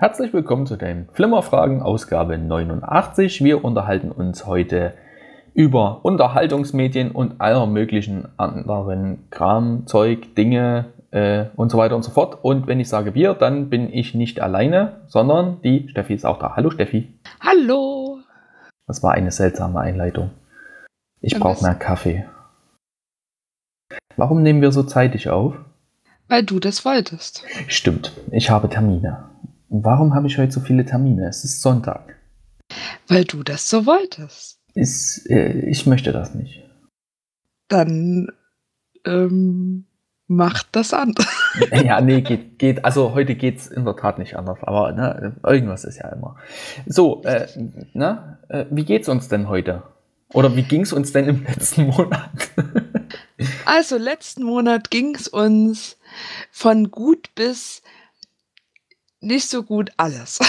Herzlich willkommen zu den Flimmerfragen, Ausgabe 89. Wir unterhalten uns heute über Unterhaltungsmedien und aller möglichen anderen Kram, Zeug, Dinge äh, und so weiter und so fort. Und wenn ich sage wir, dann bin ich nicht alleine, sondern die Steffi ist auch da. Hallo Steffi. Hallo. Das war eine seltsame Einleitung. Ich brauche mehr Kaffee. Warum nehmen wir so zeitig auf? Weil du das wolltest. Stimmt, ich habe Termine. Warum habe ich heute so viele Termine? Es ist Sonntag. Weil du das so wolltest. Ist, äh, ich möchte das nicht. Dann ähm, macht das anders. ja, nee, geht, geht. Also heute geht es in der Tat nicht anders, aber ne, irgendwas ist ja immer. So, äh, ne, äh, wie geht's uns denn heute? Oder wie ging es uns denn im letzten Monat? also, letzten Monat ging es uns von gut bis nicht so gut alles.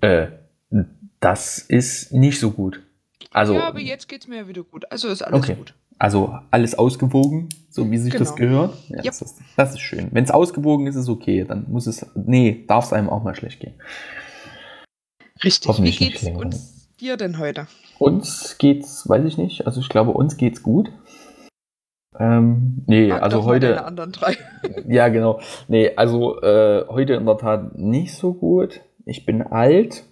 Äh, das ist nicht so gut. Also, ja, aber jetzt geht es mir wieder gut. Also ist alles okay. gut. Also alles ausgewogen, so wie sich genau. das gehört. Ja, yep. das, ist, das, ist, schön. Wenn es ausgewogen ist, ist es okay. Dann muss es. Nee, darf es einem auch mal schlecht gehen. Richtig. Wie geht's uns dir denn heute? Uns geht's, weiß ich nicht. Also ich glaube, uns geht's gut. Ähm, nee, Frag also heute. anderen drei. ja, genau. Nee, also äh, heute in der Tat nicht so gut. Ich bin alt.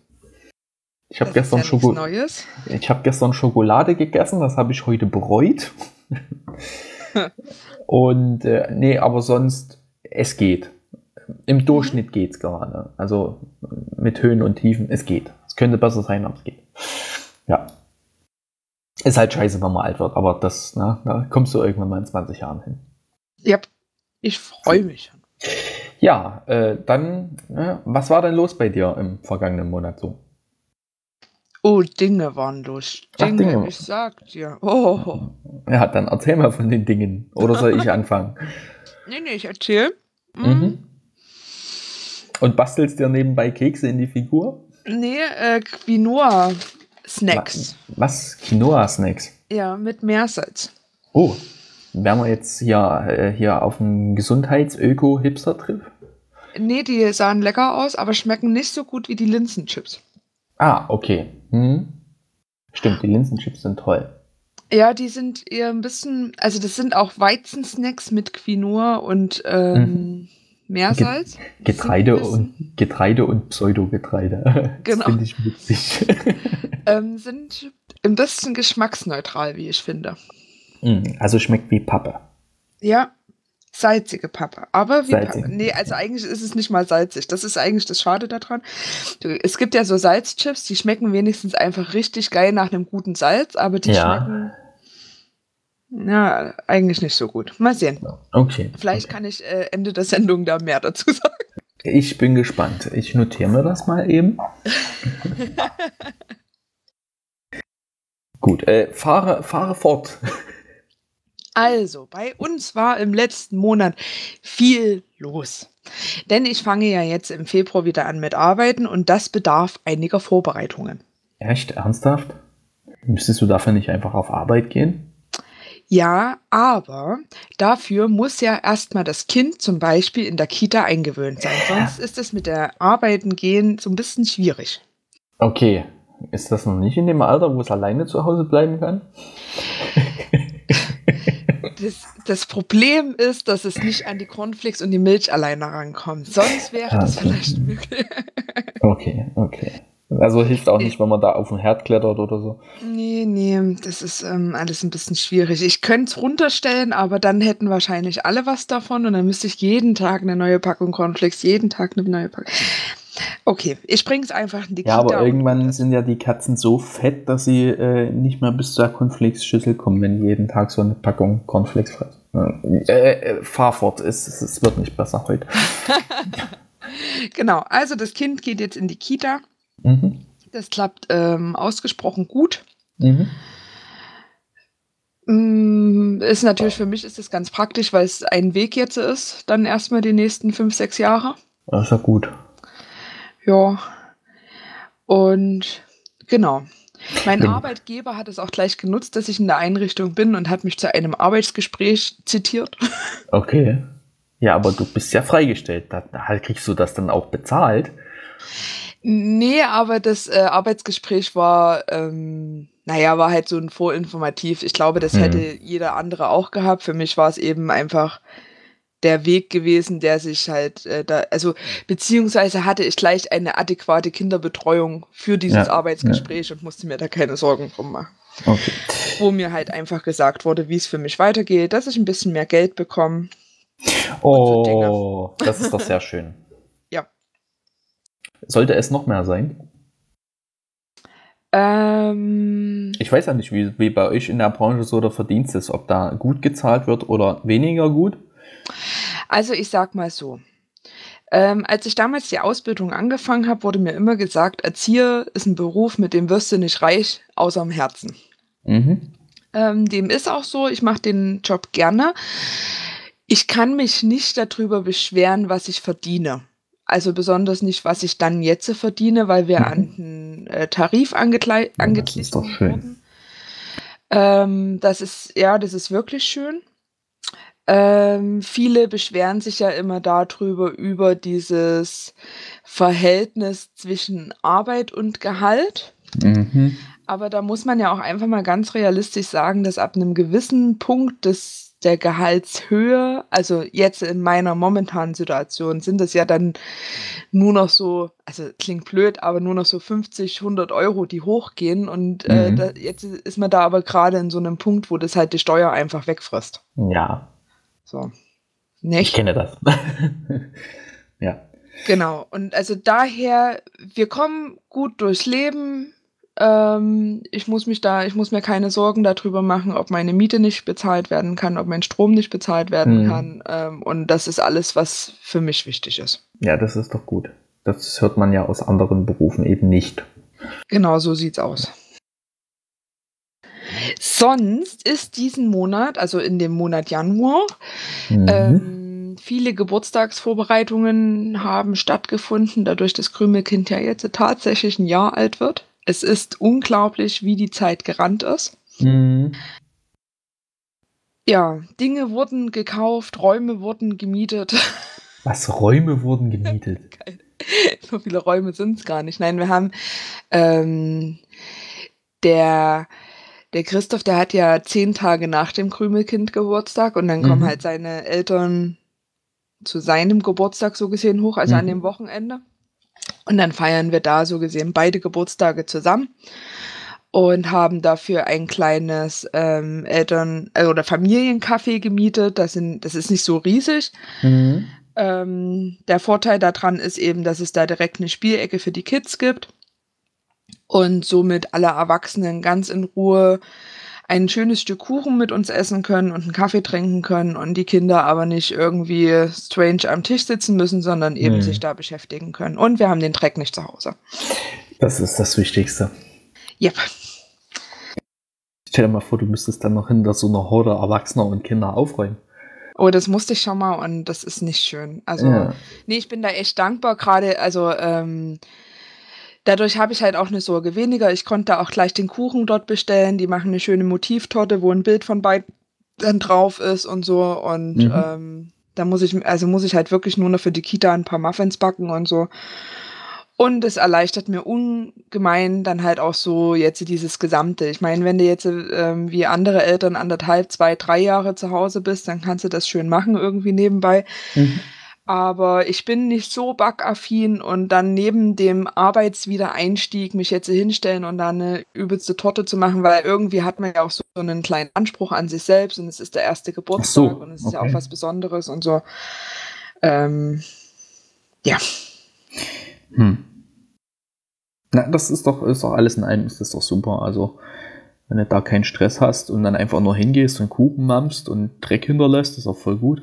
Ich habe gestern, ja Schoko hab gestern Schokolade gegessen, das habe ich heute bereut. Und äh, nee, aber sonst, es geht. Im Durchschnitt geht es gerade. Also mit Höhen und Tiefen, es geht. Es könnte besser sein, aber es geht. Ja. Ist halt scheiße, wenn man alt wird, aber das, na, da kommst du irgendwann mal in 20 Jahren hin. Ja, ich freue mich. Ja, äh, dann, äh, was war denn los bei dir im vergangenen Monat so? Oh, Dinge waren los. Dinge, Ach, Dinge. ich sag dir. Oh. Ja, dann erzähl mal von den Dingen. Oder soll ich anfangen? nee, nee, ich erzähl. Mhm. mhm. Und bastelst dir nebenbei Kekse in die Figur? Nee, äh, Quinoa-Snacks. Was? Quinoa-Snacks? Ja, mit Meersalz. Oh, wären wir jetzt hier, äh, hier auf einem Gesundheits-Öko-Hipster-Trip? Nee, die sahen lecker aus, aber schmecken nicht so gut wie die Linsenchips. Ah, okay. Hm. Stimmt, die Linsenchips sind toll. Ja, die sind eher ein bisschen, also das sind auch Weizensnacks mit Quinoa und ähm, mhm. Meersalz. Getreide und Getreide und Pseudogetreide. Genau. Das finde ich witzig. ähm, sind ein bisschen geschmacksneutral, wie ich finde. Hm, also schmeckt wie Pappe. Ja, salzige Pappe. Aber wie Salzig. Pappe. Nee, also eigentlich ist es nicht mal salzig. Das ist eigentlich das Schade daran. Es gibt ja so Salzchips, die schmecken wenigstens einfach richtig geil nach einem guten Salz, aber die ja. schmecken. Ja, eigentlich nicht so gut. Mal sehen. Okay. Vielleicht okay. kann ich äh, Ende der Sendung da mehr dazu sagen. Ich bin gespannt. Ich notiere mir das mal eben. Gut, äh, fahre, fahre fort. Also, bei uns war im letzten Monat viel los. Denn ich fange ja jetzt im Februar wieder an mit Arbeiten und das bedarf einiger Vorbereitungen. Echt? Ernsthaft? Müsstest du dafür nicht einfach auf Arbeit gehen? Ja, aber dafür muss ja erstmal das Kind zum Beispiel in der Kita eingewöhnt sein. Sonst ist es mit der Arbeiten gehen so ein bisschen schwierig. Okay. Ist das noch nicht in dem Alter, wo es alleine zu Hause bleiben kann? Das, das, Problem ist, dass es nicht an die Cornflakes und die Milch alleine rankommt. Sonst wäre ah, das vielleicht möglich. Okay, okay. Also hilft auch nicht, wenn man da auf den Herd klettert oder so. Nee, nee, das ist ähm, alles ein bisschen schwierig. Ich könnte es runterstellen, aber dann hätten wahrscheinlich alle was davon und dann müsste ich jeden Tag eine neue Packung Cornflakes, jeden Tag eine neue Packung. Okay, ich bringe es einfach in die Ja, aber irgendwann sind ja die Katzen so fett, dass sie äh, nicht mehr bis zur Cornflakes-Schüssel kommen, wenn die jeden Tag so eine Packung Cornflakes fressen. Äh, äh, fahr fort, es, es, es wird nicht besser heute. genau, also das Kind geht jetzt in die Kita. Mhm. Das klappt ähm, ausgesprochen gut. Mhm. Mm, ist natürlich für mich ist das ganz praktisch, weil es ein Weg jetzt ist, dann erstmal die nächsten fünf, sechs Jahre. Das ist ja gut. Ja. Und genau. Mein ja. Arbeitgeber hat es auch gleich genutzt, dass ich in der Einrichtung bin und hat mich zu einem Arbeitsgespräch zitiert. Okay. Ja, aber du bist ja freigestellt. Da, da kriegst du das dann auch bezahlt. Nee, aber das äh, Arbeitsgespräch war, ähm, naja, war halt so ein vorinformativ. Ich glaube, das hm. hätte jeder andere auch gehabt. Für mich war es eben einfach der Weg gewesen, der sich halt äh, da, also beziehungsweise hatte ich gleich eine adäquate Kinderbetreuung für dieses ja, Arbeitsgespräch ja. und musste mir da keine Sorgen drum machen. Okay. Wo mir halt einfach gesagt wurde, wie es für mich weitergeht, dass ich ein bisschen mehr Geld bekomme. Oh, so das ist doch sehr schön. ja. Sollte es noch mehr sein? Ähm, ich weiß ja nicht, wie, wie bei euch in der Branche so der Verdienst ist, ob da gut gezahlt wird oder weniger gut. Also ich sag mal so. Ähm, als ich damals die Ausbildung angefangen habe, wurde mir immer gesagt, Erzieher ist ein Beruf, mit dem wirst du nicht reich, außer im Herzen. Mhm. Ähm, dem ist auch so, ich mache den Job gerne. Ich kann mich nicht darüber beschweren, was ich verdiene. Also besonders nicht, was ich dann jetzt verdiene, weil wir mhm. an den äh, Tarif angegliedert ja, doch schön. Ähm, das ist, ja, das ist wirklich schön. Ähm, viele beschweren sich ja immer darüber, über dieses Verhältnis zwischen Arbeit und Gehalt. Mhm. Aber da muss man ja auch einfach mal ganz realistisch sagen, dass ab einem gewissen Punkt des der Gehaltshöhe, also jetzt in meiner momentanen Situation, sind es ja dann nur noch so, also klingt blöd, aber nur noch so 50, 100 Euro, die hochgehen. Und äh, mhm. da, jetzt ist man da aber gerade in so einem Punkt, wo das halt die Steuer einfach wegfrisst. Ja, so. Nicht? Ich kenne das. ja. Genau. Und also daher, wir kommen gut durchs Leben. Ähm, ich muss mich da, ich muss mir keine Sorgen darüber machen, ob meine Miete nicht bezahlt werden kann, ob mein Strom nicht bezahlt werden mhm. kann. Ähm, und das ist alles, was für mich wichtig ist. Ja, das ist doch gut. Das hört man ja aus anderen Berufen eben nicht. Genau, so sieht's aus. Sonst ist diesen Monat, also in dem Monat Januar, mhm. ähm, viele Geburtstagsvorbereitungen haben stattgefunden, dadurch das Krümelkind ja jetzt tatsächlich ein Jahr alt wird. Es ist unglaublich, wie die Zeit gerannt ist. Mhm. Ja, Dinge wurden gekauft, Räume wurden gemietet. Was, Räume wurden gemietet? so viele Räume sind es gar nicht. Nein, wir haben ähm, der der Christoph, der hat ja zehn Tage nach dem Krümelkind Geburtstag und dann mhm. kommen halt seine Eltern zu seinem Geburtstag so gesehen hoch, also mhm. an dem Wochenende. Und dann feiern wir da so gesehen beide Geburtstage zusammen und haben dafür ein kleines ähm, Eltern- äh, oder Familiencafé gemietet. Das, sind, das ist nicht so riesig. Mhm. Ähm, der Vorteil daran ist eben, dass es da direkt eine Spielecke für die Kids gibt und somit alle Erwachsenen ganz in Ruhe ein schönes Stück Kuchen mit uns essen können und einen Kaffee trinken können und die Kinder aber nicht irgendwie strange am Tisch sitzen müssen, sondern eben nee. sich da beschäftigen können. Und wir haben den Dreck nicht zu Hause. Das ist das Wichtigste. Yep. Stell dir mal vor, du müsstest dann noch hinter so einer Horde Erwachsener und Kinder aufräumen. Oh, das musste ich schon mal und das ist nicht schön. Also, ja. nee, ich bin da echt dankbar, gerade, also, ähm, Dadurch habe ich halt auch eine Sorge weniger. Ich konnte auch gleich den Kuchen dort bestellen. Die machen eine schöne Motivtorte, wo ein Bild von beiden drauf ist und so. Und mhm. ähm, da muss ich, also muss ich halt wirklich nur noch für die Kita ein paar Muffins backen und so. Und es erleichtert mir ungemein dann halt auch so jetzt dieses Gesamte. Ich meine, wenn du jetzt ähm, wie andere Eltern anderthalb, zwei, drei Jahre zu Hause bist, dann kannst du das schön machen irgendwie nebenbei. Mhm. Aber ich bin nicht so backaffin und dann neben dem Arbeitswiedereinstieg mich jetzt hinstellen und dann eine übelste Torte zu machen, weil irgendwie hat man ja auch so einen kleinen Anspruch an sich selbst und es ist der erste Geburtstag so, und es ist okay. ja auch was Besonderes und so. Ähm, ja. Hm. Na, das ist doch, ist doch alles in einem, ist das doch super. Also, wenn du da keinen Stress hast und dann einfach nur hingehst und Kuchen mampst und Dreck hinterlässt, ist auch voll gut.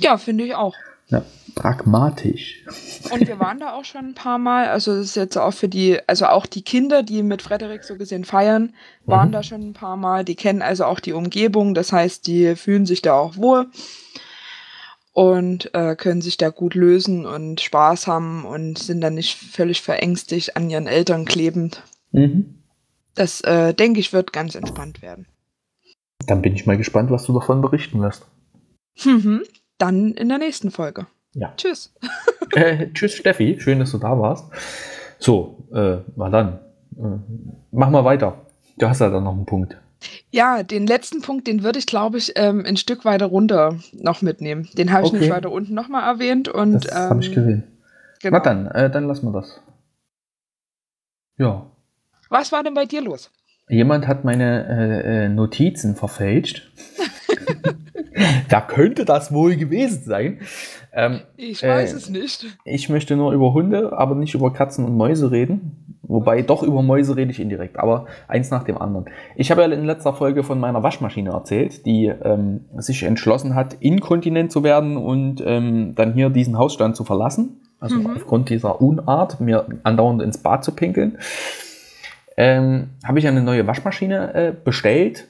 Ja, finde ich auch. Ja, pragmatisch. Und wir waren da auch schon ein paar Mal. Also das ist jetzt auch für die, also auch die Kinder, die mit Frederik so gesehen feiern, waren mhm. da schon ein paar Mal. Die kennen also auch die Umgebung. Das heißt, die fühlen sich da auch wohl und äh, können sich da gut lösen und Spaß haben und sind dann nicht völlig verängstigt an ihren Eltern klebend. Mhm. Das, äh, denke ich, wird ganz entspannt werden. Dann bin ich mal gespannt, was du davon berichten wirst. Mhm. Dann in der nächsten Folge. Ja. Tschüss. äh, tschüss, Steffi. Schön, dass du da warst. So, äh, mal dann. Äh, mach mal weiter. Du hast ja dann noch einen Punkt. Ja, den letzten Punkt, den würde ich, glaube ich, ähm, ein Stück weiter runter noch mitnehmen. Den habe ich okay. nämlich weiter unten nochmal erwähnt. Und, das ähm, habe ich gesehen. Genau. Na dann, äh, dann lassen wir das. Ja. Was war denn bei dir los? Jemand hat meine äh, äh Notizen verfälscht. da könnte das wohl gewesen sein. Ähm, ich weiß äh, es nicht. Ich möchte nur über Hunde, aber nicht über Katzen und Mäuse reden. Wobei doch über Mäuse rede ich indirekt, aber eins nach dem anderen. Ich habe ja in letzter Folge von meiner Waschmaschine erzählt, die ähm, sich entschlossen hat, inkontinent zu werden und ähm, dann hier diesen Hausstand zu verlassen. Also mhm. aufgrund dieser Unart, mir andauernd ins Bad zu pinkeln. Ähm, habe ich eine neue Waschmaschine äh, bestellt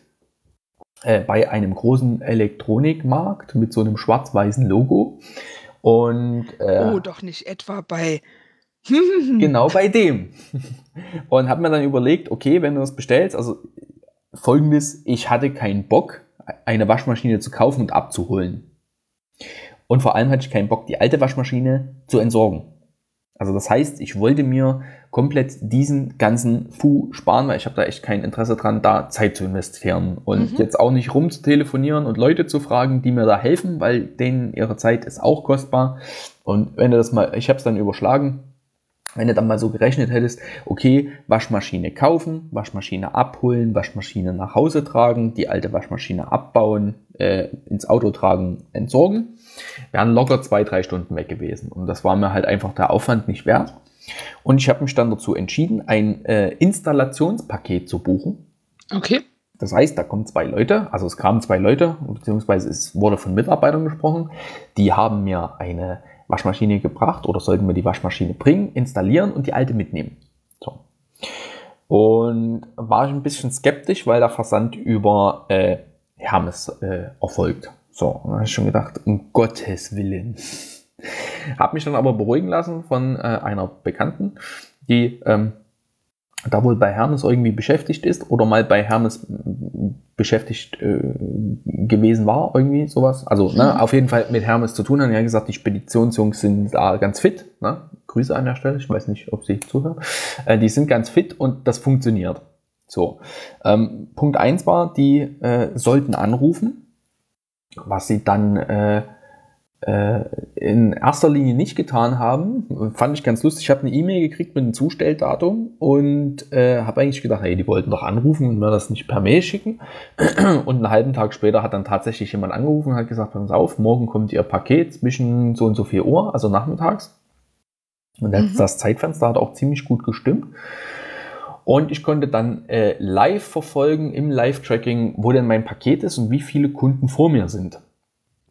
äh, bei einem großen Elektronikmarkt mit so einem schwarz-weißen Logo. Und, äh, oh, doch nicht etwa bei genau bei dem. Und habe mir dann überlegt, okay, wenn du das bestellst, also folgendes, ich hatte keinen Bock, eine Waschmaschine zu kaufen und abzuholen. Und vor allem hatte ich keinen Bock, die alte Waschmaschine zu entsorgen. Also das heißt, ich wollte mir komplett diesen ganzen Fu sparen, weil ich habe da echt kein Interesse dran, da Zeit zu investieren und mhm. jetzt auch nicht rumzutelefonieren und Leute zu fragen, die mir da helfen, weil denen ihre Zeit ist auch kostbar. Und wenn du das mal, ich habe es dann überschlagen, wenn du dann mal so gerechnet hättest, okay, Waschmaschine kaufen, Waschmaschine abholen, Waschmaschine nach Hause tragen, die alte Waschmaschine abbauen, äh, ins Auto tragen, entsorgen, wären locker zwei, drei Stunden weg gewesen. Und das war mir halt einfach der Aufwand nicht wert. Und ich habe mich dann dazu entschieden, ein äh, Installationspaket zu buchen. Okay. Das heißt, da kommen zwei Leute, also es kamen zwei Leute, beziehungsweise es wurde von Mitarbeitern gesprochen, die haben mir eine Waschmaschine gebracht oder sollten wir die Waschmaschine bringen, installieren und die alte mitnehmen. So. Und war ich ein bisschen skeptisch, weil der Versand über äh, Hermes äh, erfolgt. So, dann habe ich schon gedacht, um Gottes Willen. habe mich dann aber beruhigen lassen von äh, einer Bekannten, die ähm, da wohl bei Hermes irgendwie beschäftigt ist oder mal bei Hermes beschäftigt äh, gewesen war, irgendwie sowas. Also ne, mhm. auf jeden Fall mit Hermes zu tun hat. Hat gesagt, die Speditionsjungs sind da ganz fit. Ne? Grüße an der Stelle, ich weiß nicht, ob sie zuhören. Äh, die sind ganz fit und das funktioniert. So. Ähm, Punkt eins war, die äh, sollten anrufen, was sie dann äh, in erster Linie nicht getan haben. Fand ich ganz lustig. Ich habe eine E-Mail gekriegt mit einem Zustelldatum und äh, habe eigentlich gedacht, hey, die wollten doch anrufen und mir das nicht per Mail schicken. Und einen halben Tag später hat dann tatsächlich jemand angerufen und hat gesagt, pass auf, morgen kommt ihr Paket zwischen so und so 4 Uhr, also nachmittags. Und mhm. das Zeitfenster hat auch ziemlich gut gestimmt. Und ich konnte dann äh, live verfolgen im Live-Tracking, wo denn mein Paket ist und wie viele Kunden vor mir sind.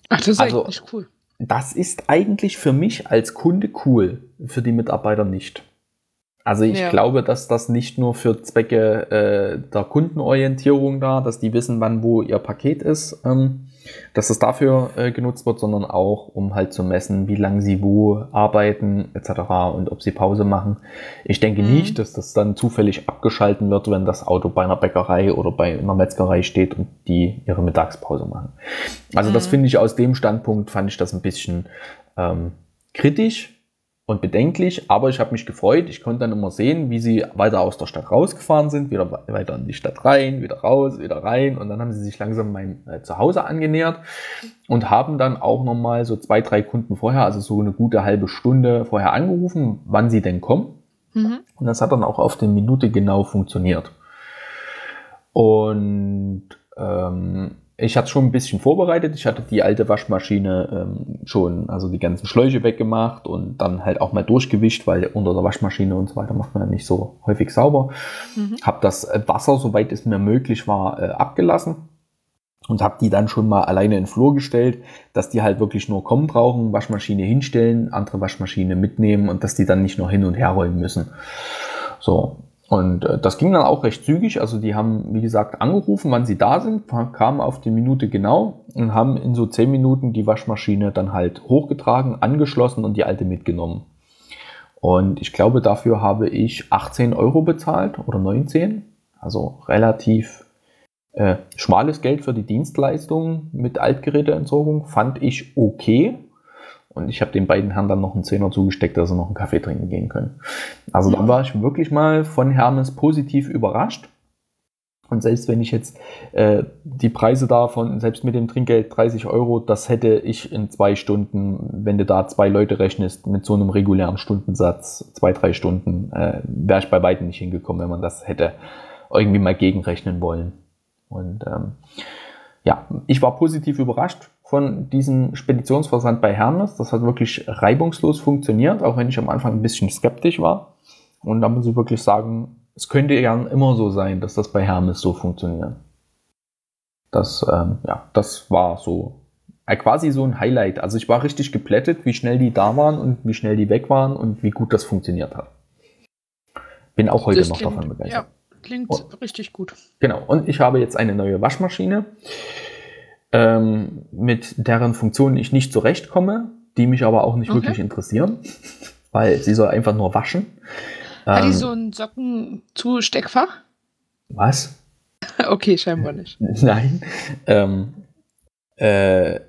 Ach, das ist also, eigentlich cool das ist eigentlich für mich als Kunde cool, für die Mitarbeiter nicht. Also ich ja. glaube, dass das nicht nur für Zwecke äh, der Kundenorientierung da, dass die wissen, wann wo ihr Paket ist, ähm, dass das dafür äh, genutzt wird, sondern auch, um halt zu messen, wie lange sie wo arbeiten etc. und ob sie Pause machen. Ich denke mhm. nicht, dass das dann zufällig abgeschalten wird, wenn das Auto bei einer Bäckerei oder bei einer Metzgerei steht und die ihre Mittagspause machen. Also mhm. das finde ich aus dem Standpunkt, fand ich das ein bisschen ähm, kritisch und bedenklich, aber ich habe mich gefreut. Ich konnte dann immer sehen, wie sie weiter aus der Stadt rausgefahren sind, wieder weiter in die Stadt rein, wieder raus, wieder rein und dann haben sie sich langsam mein äh, Zuhause angenähert und haben dann auch nochmal so zwei, drei Kunden vorher, also so eine gute halbe Stunde vorher angerufen, wann sie denn kommen. Mhm. Und das hat dann auch auf die Minute genau funktioniert. Und ähm, ich hatte schon ein bisschen vorbereitet. Ich hatte die alte Waschmaschine ähm, schon, also die ganzen Schläuche weggemacht und dann halt auch mal durchgewischt, weil unter der Waschmaschine und so weiter macht man ja nicht so häufig sauber. Mhm. Habe das äh, Wasser, soweit es mir möglich war, äh, abgelassen und habe die dann schon mal alleine in den Flur gestellt, dass die halt wirklich nur kommen brauchen, Waschmaschine hinstellen, andere Waschmaschine mitnehmen und dass die dann nicht noch hin und her rollen müssen. So, und äh, das ging dann auch recht zügig. Also die haben, wie gesagt, angerufen, wann sie da sind, kamen auf die Minute genau und haben in so zehn Minuten die Waschmaschine dann halt hochgetragen, angeschlossen und die alte mitgenommen. Und ich glaube, dafür habe ich 18 Euro bezahlt oder 19. Also relativ äh, schmales Geld für die Dienstleistung mit Altgeräteentsorgung fand ich okay. Und ich habe den beiden Herren dann noch einen Zehner zugesteckt, dass sie noch einen Kaffee trinken gehen können. Also ja. da war ich wirklich mal von Hermes positiv überrascht. Und selbst wenn ich jetzt äh, die Preise davon, selbst mit dem Trinkgeld 30 Euro, das hätte ich in zwei Stunden, wenn du da zwei Leute rechnest, mit so einem regulären Stundensatz, zwei, drei Stunden, äh, wäre ich bei weitem nicht hingekommen, wenn man das hätte irgendwie mal gegenrechnen wollen. Und ähm, ja, ich war positiv überrascht von diesem Speditionsversand bei Hermes. Das hat wirklich reibungslos funktioniert, auch wenn ich am Anfang ein bisschen skeptisch war. Und da muss ich wirklich sagen, es könnte ja immer so sein, dass das bei Hermes so funktioniert. Das, ähm, ja, das war so äh, quasi so ein Highlight. Also ich war richtig geplättet, wie schnell die da waren und wie schnell die weg waren und wie gut das funktioniert hat. Bin auch heute das noch klingt, davon begeistert. Ja, klingt und, richtig gut. Genau. Und ich habe jetzt eine neue Waschmaschine, ähm, mit deren Funktionen ich nicht zurechtkomme, die mich aber auch nicht okay. wirklich interessieren, weil sie soll einfach nur waschen. Hat die ähm, so ein Sockenzusteckfach? Was? okay, scheinbar nicht. Nein. Ähm, äh,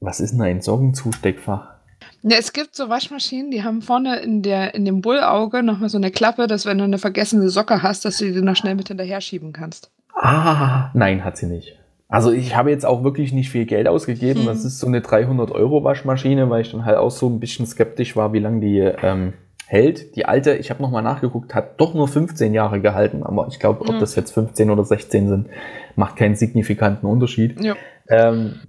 was ist denn ein Sockenzusteckfach? Ja, es gibt so Waschmaschinen, die haben vorne in, der, in dem Bullauge nochmal so eine Klappe, dass wenn du eine vergessene Socke hast, dass du die noch schnell mit hinterher schieben kannst. Ah, nein, hat sie nicht. Also ich habe jetzt auch wirklich nicht viel Geld ausgegeben. Hm. Das ist so eine 300 Euro Waschmaschine, weil ich dann halt auch so ein bisschen skeptisch war, wie lange die ähm, hält. Die alte, ich habe nochmal nachgeguckt, hat doch nur 15 Jahre gehalten, aber ich glaube, ob ja. das jetzt 15 oder 16 sind, macht keinen signifikanten Unterschied. Ja. Ähm,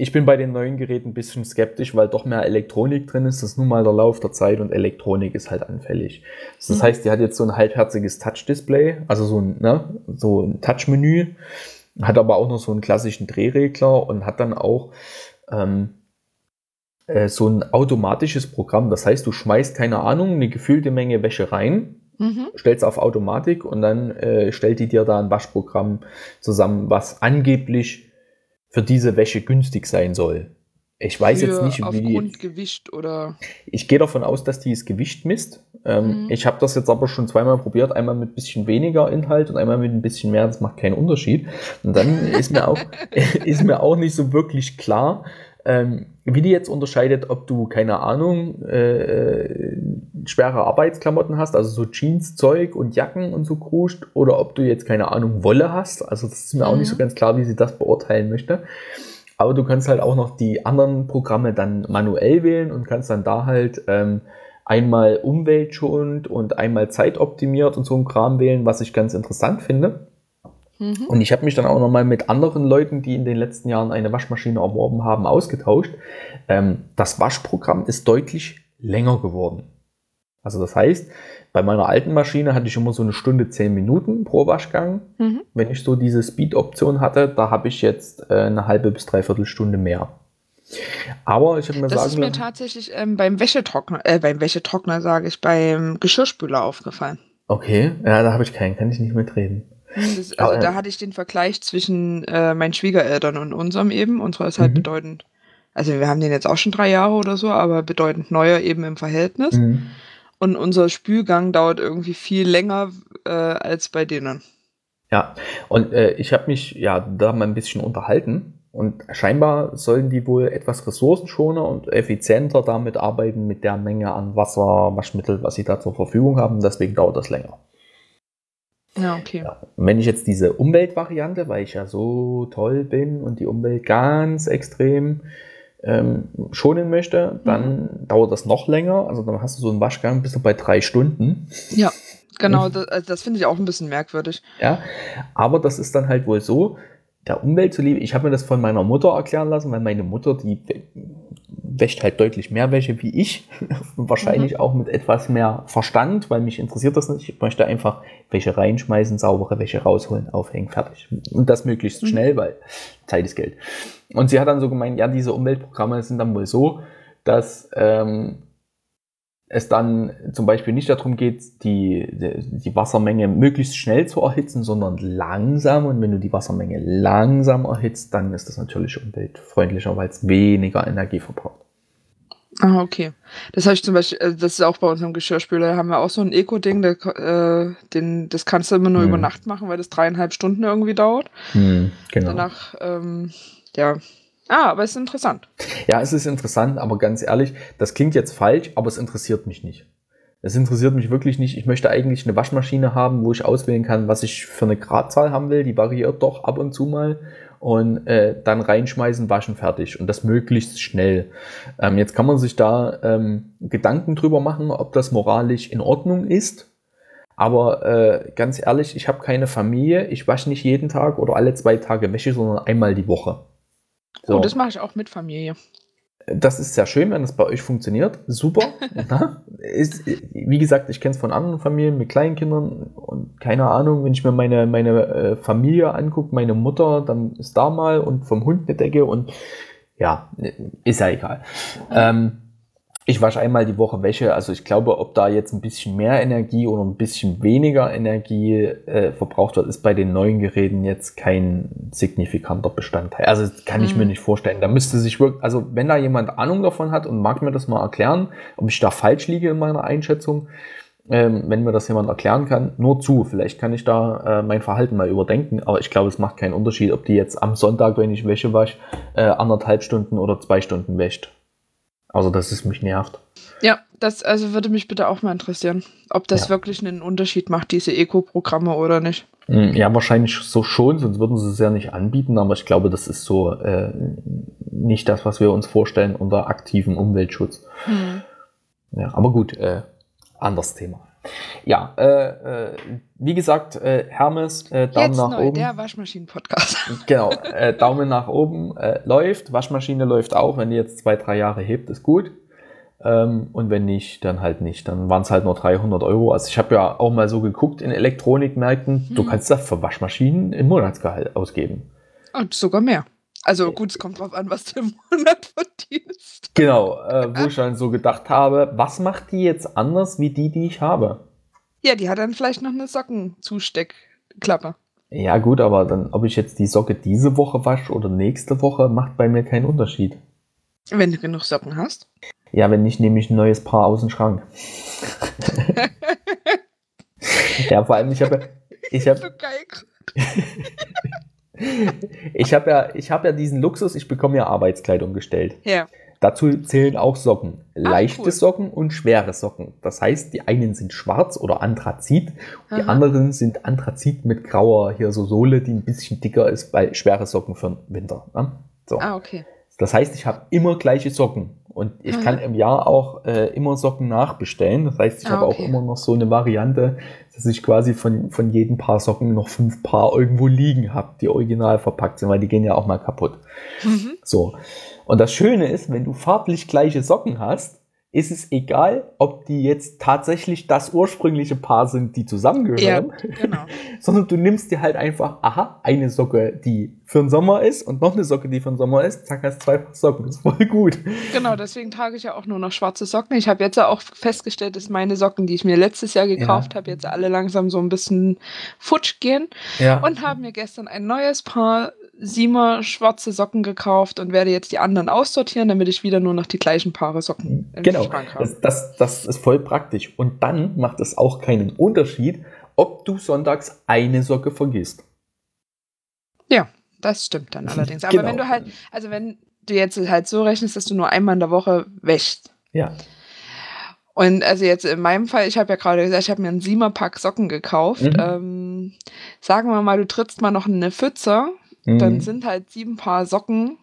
ich bin bei den neuen Geräten ein bisschen skeptisch, weil doch mehr Elektronik drin ist. Das ist nun mal der Lauf der Zeit und Elektronik ist halt anfällig. Das mhm. heißt, die hat jetzt so ein halbherziges Touch-Display, also so ein, ne, so ein Touch-Menü, hat aber auch noch so einen klassischen Drehregler und hat dann auch ähm, äh, so ein automatisches Programm. Das heißt, du schmeißt, keine Ahnung, eine gefühlte Menge Wäsche rein, mhm. stellst auf Automatik und dann äh, stellt die dir da ein Waschprogramm zusammen, was angeblich für diese Wäsche günstig sein soll. Ich weiß jetzt nicht, wie die. Gewicht oder. Ich gehe davon aus, dass die das Gewicht misst. Ähm, mhm. Ich habe das jetzt aber schon zweimal probiert, einmal mit ein bisschen weniger Inhalt und einmal mit ein bisschen mehr. Das macht keinen Unterschied. Und dann ist mir auch, ist mir auch nicht so wirklich klar, ähm, wie die jetzt unterscheidet, ob du, keine Ahnung, äh, schwere Arbeitsklamotten hast, also so Jeans-Zeug und Jacken und so kruscht, oder ob du jetzt, keine Ahnung, Wolle hast. Also das ist mir mhm. auch nicht so mhm. ganz klar, wie sie das beurteilen möchte. Aber du kannst halt auch noch die anderen Programme dann manuell wählen und kannst dann da halt ähm, einmal umweltschonend und einmal zeitoptimiert und so ein Kram wählen, was ich ganz interessant finde. Mhm. Und ich habe mich dann auch nochmal mit anderen Leuten, die in den letzten Jahren eine Waschmaschine erworben haben, ausgetauscht. Ähm, das Waschprogramm ist deutlich länger geworden. Also das heißt, bei meiner alten Maschine hatte ich immer so eine Stunde zehn Minuten pro Waschgang. Mhm. Wenn ich so diese Speed-Option hatte, da habe ich jetzt äh, eine halbe bis dreiviertel Stunde mehr. Aber ich habe mir das sagen ist mir tatsächlich ähm, beim Wäschetrockner, äh, beim Wäschetrockner sage ich, beim Geschirrspüler aufgefallen. Okay, ja, da habe ich keinen, kann ich nicht mitreden. Das, also Aber, da hatte ich den Vergleich zwischen äh, meinen Schwiegereltern und unserem eben. Unsere ist halt mhm. bedeutend, also wir haben den jetzt auch schon drei Jahre oder so, aber bedeutend neuer eben im Verhältnis. Mhm. Und unser Spülgang dauert irgendwie viel länger äh, als bei denen. Ja, und äh, ich habe mich ja da mal ein bisschen unterhalten. Und scheinbar sollen die wohl etwas ressourcenschoner und effizienter damit arbeiten mit der Menge an Wasser, Waschmittel, was sie da zur Verfügung haben. Deswegen dauert das länger. Ja, okay. Ja. Und wenn ich jetzt diese Umweltvariante, weil ich ja so toll bin und die Umwelt ganz extrem ähm, schonen möchte, dann mhm. dauert das noch länger. Also dann hast du so einen Waschgang bis bei drei Stunden. Ja, genau. Das, also das finde ich auch ein bisschen merkwürdig. Ja, aber das ist dann halt wohl so, der Umwelt zuliebe. Ich habe mir das von meiner Mutter erklären lassen, weil meine Mutter, die wäscht halt deutlich mehr Wäsche wie ich. Wahrscheinlich mhm. auch mit etwas mehr Verstand, weil mich interessiert das nicht. Ich möchte einfach Wäsche reinschmeißen, saubere Wäsche rausholen, aufhängen, fertig. Und das möglichst mhm. schnell, weil Zeit ist Geld. Und sie hat dann so gemeint, ja, diese Umweltprogramme sind dann wohl so, dass ähm, es dann zum Beispiel nicht darum geht, die, die Wassermenge möglichst schnell zu erhitzen, sondern langsam. Und wenn du die Wassermenge langsam erhitzt, dann ist das natürlich umweltfreundlicher, weil es weniger Energie verbraucht. Ah, okay. Das habe ich zum Beispiel, äh, das ist auch bei unserem Geschirrspüler, da haben wir auch so ein Eco-Ding, äh, das kannst du immer nur hm. über Nacht machen, weil das dreieinhalb Stunden irgendwie dauert. Hm, genau. Danach, ähm, ja. Ah, aber es ist interessant. Ja, es ist interessant, aber ganz ehrlich, das klingt jetzt falsch, aber es interessiert mich nicht. Es interessiert mich wirklich nicht. Ich möchte eigentlich eine Waschmaschine haben, wo ich auswählen kann, was ich für eine Gradzahl haben will. Die variiert doch ab und zu mal und äh, dann reinschmeißen, waschen, fertig und das möglichst schnell. Ähm, jetzt kann man sich da ähm, Gedanken drüber machen, ob das moralisch in Ordnung ist. Aber äh, ganz ehrlich, ich habe keine Familie, ich wasche nicht jeden Tag oder alle zwei Tage Wäsche, sondern einmal die Woche. So. Oh, das mache ich auch mit Familie das ist sehr schön, wenn das bei euch funktioniert. Super. ist, wie gesagt, ich kenne es von anderen Familien mit Kleinkindern und keine Ahnung, wenn ich mir meine, meine äh, Familie angucke, meine Mutter, dann ist da mal und vom Hund eine Decke und ja, ist ja egal. Ähm, ich wasche einmal die Woche Wäsche. Also ich glaube, ob da jetzt ein bisschen mehr Energie oder ein bisschen weniger Energie äh, verbraucht wird, ist bei den neuen Geräten jetzt kein signifikanter Bestandteil. Also das kann ich mir mhm. nicht vorstellen. Da müsste sich wirklich, also wenn da jemand Ahnung davon hat und mag mir das mal erklären, ob ich da falsch liege in meiner Einschätzung, ähm, wenn mir das jemand erklären kann, nur zu. Vielleicht kann ich da äh, mein Verhalten mal überdenken, aber ich glaube, es macht keinen Unterschied, ob die jetzt am Sonntag, wenn ich Wäsche wasche, äh, anderthalb Stunden oder zwei Stunden wäscht. Also, dass es mich nervt. Ja, das also würde mich bitte auch mal interessieren, ob das ja. wirklich einen Unterschied macht, diese Eco-Programme oder nicht. Hm, ja, wahrscheinlich so schon, sonst würden sie es ja nicht anbieten, aber ich glaube, das ist so äh, nicht das, was wir uns vorstellen unter aktivem Umweltschutz. Hm. Ja, aber gut, äh, anderes Thema. Ja, äh, äh, wie gesagt, äh, Hermes, äh, Daumen Jetzt nach neu, oben. Der Waschmaschinen-Podcast. Genau, äh, Daumen nach oben läuft. Waschmaschine läuft auch. Wenn die jetzt zwei, drei Jahre hebt, ist gut. Ähm, und wenn nicht, dann halt nicht. Dann waren es halt nur 300 Euro. Also ich habe ja auch mal so geguckt in Elektronikmärkten. Hm. Du kannst das für Waschmaschinen im Monatsgehalt ausgeben. Und sogar mehr. Also gut, es kommt drauf an, was du im Monat verdienst. Genau, äh, wo ich dann so gedacht habe, was macht die jetzt anders wie die, die ich habe? Ja, die hat dann vielleicht noch eine Sockenzusteckklappe. Ja gut, aber dann, ob ich jetzt die Socke diese Woche wasche oder nächste Woche, macht bei mir keinen Unterschied. Wenn du genug Socken hast? Ja, wenn nicht, nehme ich ein neues Paar aus dem Schrank. ja, vor allem, ich habe... Ich habe so geil. ich habe ja, hab ja diesen Luxus, ich bekomme ja Arbeitskleidung gestellt. Ja. Dazu zählen auch Socken. Ah, Leichte cool. Socken und schwere Socken. Das heißt, die einen sind schwarz oder Anthrazit, die anderen sind Anthrazit mit grauer hier so Sohle, die ein bisschen dicker ist, weil schwere Socken für den Winter. Ne? So. Ah, okay. Das heißt, ich habe immer gleiche Socken. Und ich Aha. kann im Jahr auch äh, immer Socken nachbestellen. Das heißt, ich ah, habe okay. auch immer noch so eine Variante, dass ich quasi von, von jedem Paar Socken noch fünf Paar irgendwo liegen habe, die original verpackt sind, weil die gehen ja auch mal kaputt. Mhm. So. Und das Schöne ist, wenn du farblich gleiche Socken hast, ist es egal, ob die jetzt tatsächlich das ursprüngliche Paar sind, die zusammengehören, ja, genau. sondern du nimmst dir halt einfach, aha, eine Socke, die für den Sommer ist und noch eine Socke, die für den Sommer ist, zack, hast zwei Paar Socken, das ist voll gut. Genau, deswegen trage ich ja auch nur noch schwarze Socken. Ich habe jetzt auch festgestellt, dass meine Socken, die ich mir letztes Jahr gekauft ja. habe, jetzt alle langsam so ein bisschen futsch gehen ja. und habe mir gestern ein neues Paar Siemer schwarze Socken gekauft und werde jetzt die anderen aussortieren, damit ich wieder nur noch die gleichen Paare Socken im genau, Schrank habe. Das, das, das ist voll praktisch. Und dann macht es auch keinen Unterschied, ob du sonntags eine Socke vergisst. Ja, das stimmt dann allerdings. Aber genau. wenn du halt, also wenn du jetzt halt so rechnest, dass du nur einmal in der Woche wäschst. Ja. Und also jetzt in meinem Fall, ich habe ja gerade gesagt, ich habe mir einen Siemer-Pack Socken gekauft. Mhm. Ähm, sagen wir mal, du trittst mal noch eine Pfütze mhm. dann sind halt sieben Paar Socken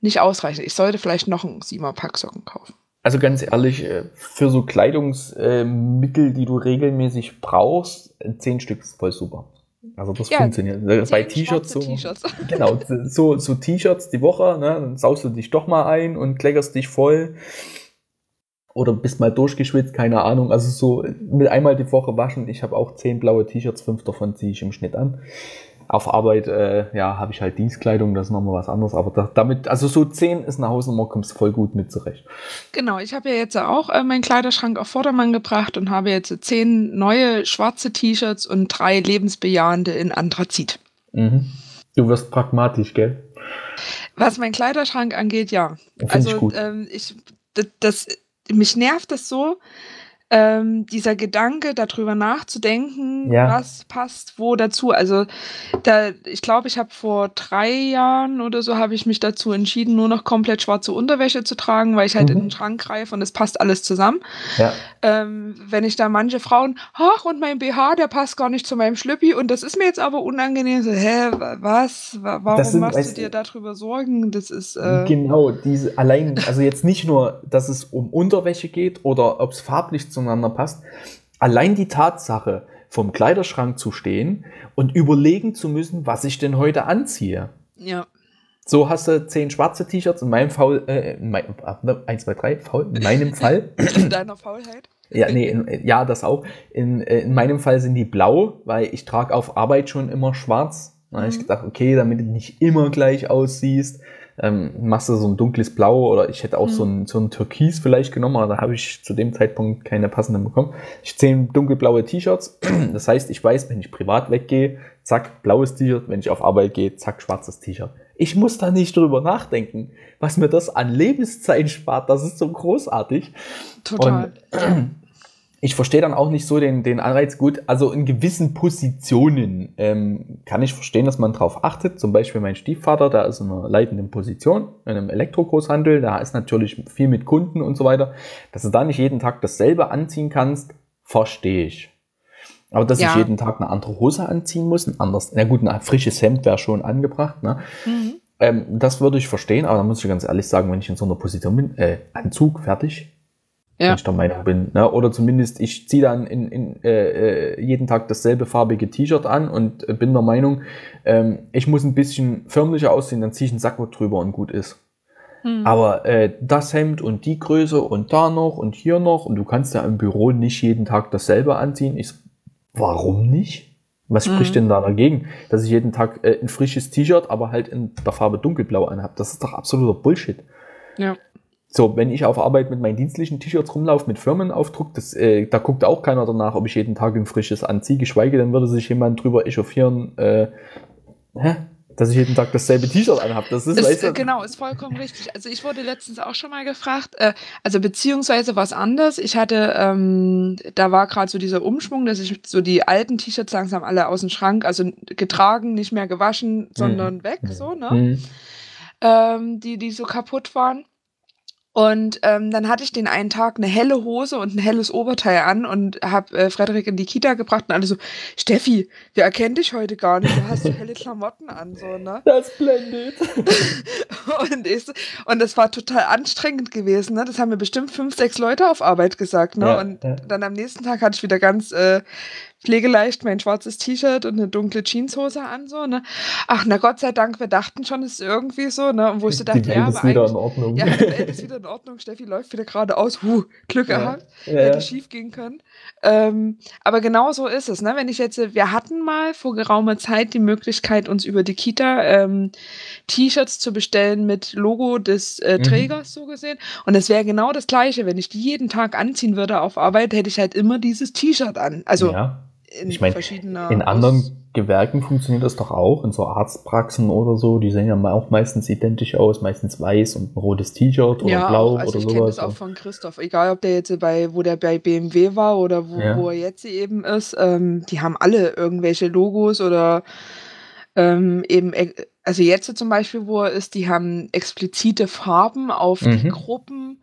nicht ausreichend. Ich sollte vielleicht noch ein siebener Pack Socken kaufen. Also ganz ehrlich, äh, für so Kleidungsmittel, die du regelmäßig brauchst, äh, zehn Stück ist voll super. Also das ja, funktioniert. Bei T-Shirts so. Genau, so, so T-Shirts die Woche, ne, dann saust du dich doch mal ein und kleckerst dich voll. Oder bist mal durchgeschwitzt, keine Ahnung. Also so mit einmal die Woche waschen. Ich habe auch zehn blaue T-Shirts, fünf davon ziehe ich im Schnitt an auf Arbeit, äh, ja, habe ich halt Dienstkleidung, das ist nochmal was anderes, aber da, damit, also so 10 ist eine Hausnummer, kommst voll gut mit zurecht. Genau, ich habe ja jetzt auch äh, meinen Kleiderschrank auf Vordermann gebracht und habe jetzt zehn neue schwarze T-Shirts und drei lebensbejahende in Anthrazit. Mhm. Du wirst pragmatisch, gell? Was mein Kleiderschrank angeht, ja. Find also ich, gut. Ähm, ich das, das mich nervt das so, ähm, dieser Gedanke, darüber nachzudenken, ja. was passt wo dazu. Also da, ich glaube, ich habe vor drei Jahren oder so habe ich mich dazu entschieden, nur noch komplett schwarze Unterwäsche zu tragen, weil ich halt mhm. in den Schrank greife und es passt alles zusammen. Ja. Ähm, wenn ich da manche Frauen, ach und mein BH, der passt gar nicht zu meinem Schlüppi und das ist mir jetzt aber unangenehm. So, hä, was? Warum sind, machst du dir darüber Sorgen? Das ist äh genau diese allein, also jetzt nicht nur, dass es um Unterwäsche geht oder ob es farblich zueinander passt. Allein die Tatsache, vom Kleiderschrank zu stehen und überlegen zu müssen, was ich denn heute anziehe. Ja. So hast du zehn schwarze T-Shirts, in meinem Fall, äh, in mein, eins, zwei, drei, faul, in meinem Fall. In deiner Faulheit? Ja, nee, in, ja, das auch. In, äh, in meinem Fall sind die blau, weil ich trage auf Arbeit schon immer schwarz. Da mhm. habe ich gedacht, okay, damit du nicht immer gleich aussiehst, ähm, machst du so ein dunkles Blau oder ich hätte auch mhm. so, ein, so ein Türkis vielleicht genommen, aber da habe ich zu dem Zeitpunkt keine passenden bekommen. Ich zehn dunkelblaue T-Shirts. Das heißt, ich weiß, wenn ich privat weggehe, zack, blaues T-Shirt, wenn ich auf Arbeit gehe, zack, schwarzes T-Shirt. Ich muss da nicht drüber nachdenken, was mir das an Lebenszeit spart. Das ist so großartig. Total. Und, ich verstehe dann auch nicht so den, den Anreiz gut. Also in gewissen Positionen ähm, kann ich verstehen, dass man darauf achtet. Zum Beispiel mein Stiefvater, der ist in einer leitenden Position in einem Elektrogroßhandel. Da ist natürlich viel mit Kunden und so weiter. Dass du da nicht jeden Tag dasselbe anziehen kannst, verstehe ich. Aber dass ja. ich jeden Tag eine andere Hose anziehen muss, ein anderes, na gut, ein frisches Hemd wäre schon angebracht. Ne? Mhm. Ähm, das würde ich verstehen, aber da muss ich ganz ehrlich sagen, wenn ich in so einer Position bin, äh, Anzug, fertig, ja. wenn ich der Meinung bin. Ne? Oder zumindest, ich ziehe dann in, in, äh, äh, jeden Tag dasselbe farbige T-Shirt an und äh, bin der Meinung, ähm, ich muss ein bisschen förmlicher aussehen, dann ziehe ich einen Sakko drüber und gut ist. Hm. Aber äh, das Hemd und die Größe und da noch und hier noch und du kannst ja im Büro nicht jeden Tag dasselbe anziehen. Ich, warum nicht? Was spricht mhm. denn da dagegen, dass ich jeden Tag äh, ein frisches T-Shirt, aber halt in der Farbe dunkelblau anhab? Das ist doch absoluter Bullshit. Ja. So, wenn ich auf Arbeit mit meinen dienstlichen T-Shirts rumlaufe, mit Firmenaufdruck, das, äh, da guckt auch keiner danach, ob ich jeden Tag ein frisches anziehe, geschweige denn würde sich jemand drüber echauffieren, äh, hä? dass ich jeden Tag dasselbe T-Shirt anhabe. Das ist, ist weißt du, Genau, ist vollkommen richtig. Also ich wurde letztens auch schon mal gefragt, äh, also beziehungsweise was anders. Ich hatte, ähm, da war gerade so dieser Umschwung, dass ich so die alten T-Shirts langsam alle aus dem Schrank, also getragen, nicht mehr gewaschen, sondern mhm. weg, so, ne? Mhm. Ähm, die, die so kaputt waren. Und ähm, dann hatte ich den einen Tag eine helle Hose und ein helles Oberteil an und habe äh, Frederik in die Kita gebracht und alle so, Steffi, wir erkennen dich heute gar nicht, du hast so helle Klamotten an, so, ne? Das blendet. und, ich, und das war total anstrengend gewesen, ne? Das haben mir bestimmt fünf, sechs Leute auf Arbeit gesagt, ne? Ja, und ja. dann am nächsten Tag hatte ich wieder ganz äh, pflegeleicht mein schwarzes T-Shirt und eine dunkle Jeanshose an, so, ne? Ach, na Gott sei Dank, wir dachten schon, es ist irgendwie so, ne? Und wo ich so dachte, ja, ist wieder in Ordnung. Ja, die Welt ist wieder in Ordnung, Steffi läuft wieder geradeaus, huh, Glück ja. gehabt, ja, hätte ja. schief gehen können. Ähm, aber genau so ist es, ne? Wenn ich jetzt, wir hatten mal vor geraumer Zeit die Möglichkeit, uns über die Kita ähm, T-Shirts zu bestellen mit Logo des äh, mhm. Trägers, mhm. so gesehen. Und es wäre genau das Gleiche, wenn ich die jeden Tag anziehen würde auf Arbeit, hätte ich halt immer dieses T-Shirt an. Also ja in ich meine, in anderen Gewerken funktioniert das doch auch, in so Arztpraxen oder so, die sehen ja auch meistens identisch aus, meistens weiß und ein rotes T-Shirt oder ja, blau also oder ich kenne das auch von Christoph, egal ob der jetzt bei, wo der bei BMW war oder wo, ja. wo er jetzt eben ist, ähm, die haben alle irgendwelche Logos oder ähm, eben, e, also jetzt zum Beispiel, wo er ist, die haben explizite Farben auf mhm. die Gruppen,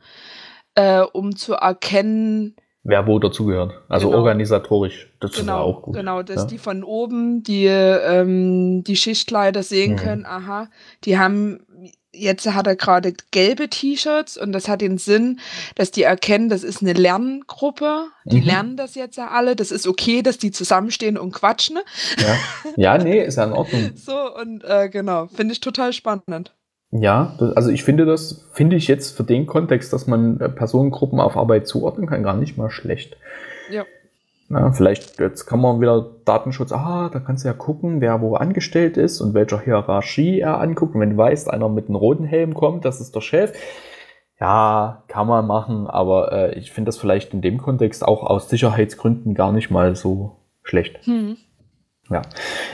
äh, um zu erkennen, wer wo dazugehört. Also genau. organisatorisch, das genau, ist auch gut. Genau, dass ja. die von oben die, ähm, die Schichtleiter sehen mhm. können, aha, die haben, jetzt hat er gerade gelbe T-Shirts und das hat den Sinn, dass die erkennen, das ist eine Lerngruppe, die mhm. lernen das jetzt ja alle, das ist okay, dass die zusammenstehen und quatschen. Ja, ja nee, ist ja in Ordnung. so, und äh, genau, finde ich total spannend. Ja, also ich finde das, finde ich jetzt für den Kontext, dass man äh, Personengruppen auf Arbeit zuordnen kann, gar nicht mal schlecht. Ja. Na, vielleicht, jetzt kann man wieder Datenschutz, ah, da kannst du ja gucken, wer wo angestellt ist und welcher Hierarchie er anguckt. Und wenn du weißt, einer mit einem roten Helm kommt, das ist der Chef. Ja, kann man machen, aber äh, ich finde das vielleicht in dem Kontext auch aus Sicherheitsgründen gar nicht mal so schlecht. Hm. Ja.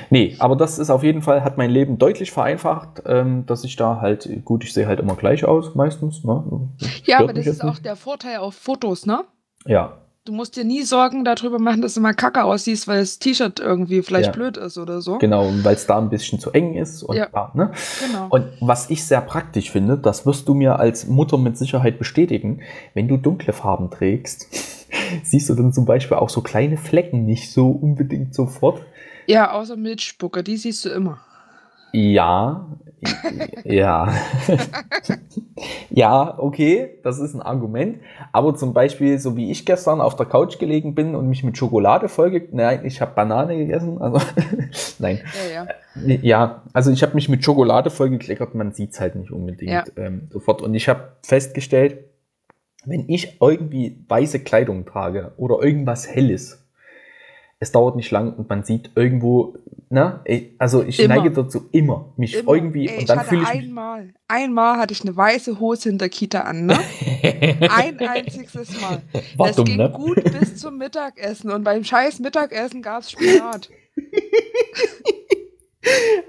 Nee, aber das ist auf jeden Fall, hat mein Leben deutlich vereinfacht, ähm, dass ich da halt, gut, ich sehe halt immer gleich aus, meistens. Ne? Ja, aber das ist auch nicht. der Vorteil auf Fotos, ne? Ja. Du musst dir nie Sorgen darüber machen, dass du mal kacke aussiehst, weil das T-Shirt irgendwie vielleicht ja. blöd ist oder so. Genau, weil es da ein bisschen zu eng ist. Und, ja. da, ne? genau. und was ich sehr praktisch finde, das wirst du mir als Mutter mit Sicherheit bestätigen, wenn du dunkle Farben trägst, siehst du dann zum Beispiel auch so kleine Flecken nicht so unbedingt sofort. Ja, außer Milchspucke, die siehst du immer. Ja, ja. ja, okay, das ist ein Argument. Aber zum Beispiel, so wie ich gestern auf der Couch gelegen bin und mich mit Schokolade vollge... Nein, ich habe Banane gegessen. Also, nein. Ja, ja. ja, also ich habe mich mit Schokolade vollgekleckert. Man sieht es halt nicht unbedingt ja. ähm, sofort. Und ich habe festgestellt, wenn ich irgendwie weiße Kleidung trage oder irgendwas Helles, es dauert nicht lang und man sieht irgendwo, ne? Also ich immer. neige dazu immer, mich immer. irgendwie Ey, und dann fühle ich einmal, mich einmal hatte ich eine weiße Hose in der Kita an, ne? Ein einziges Mal. War das dumm, ging ne? gut bis zum Mittagessen und beim scheiß Mittagessen gab es Spinat.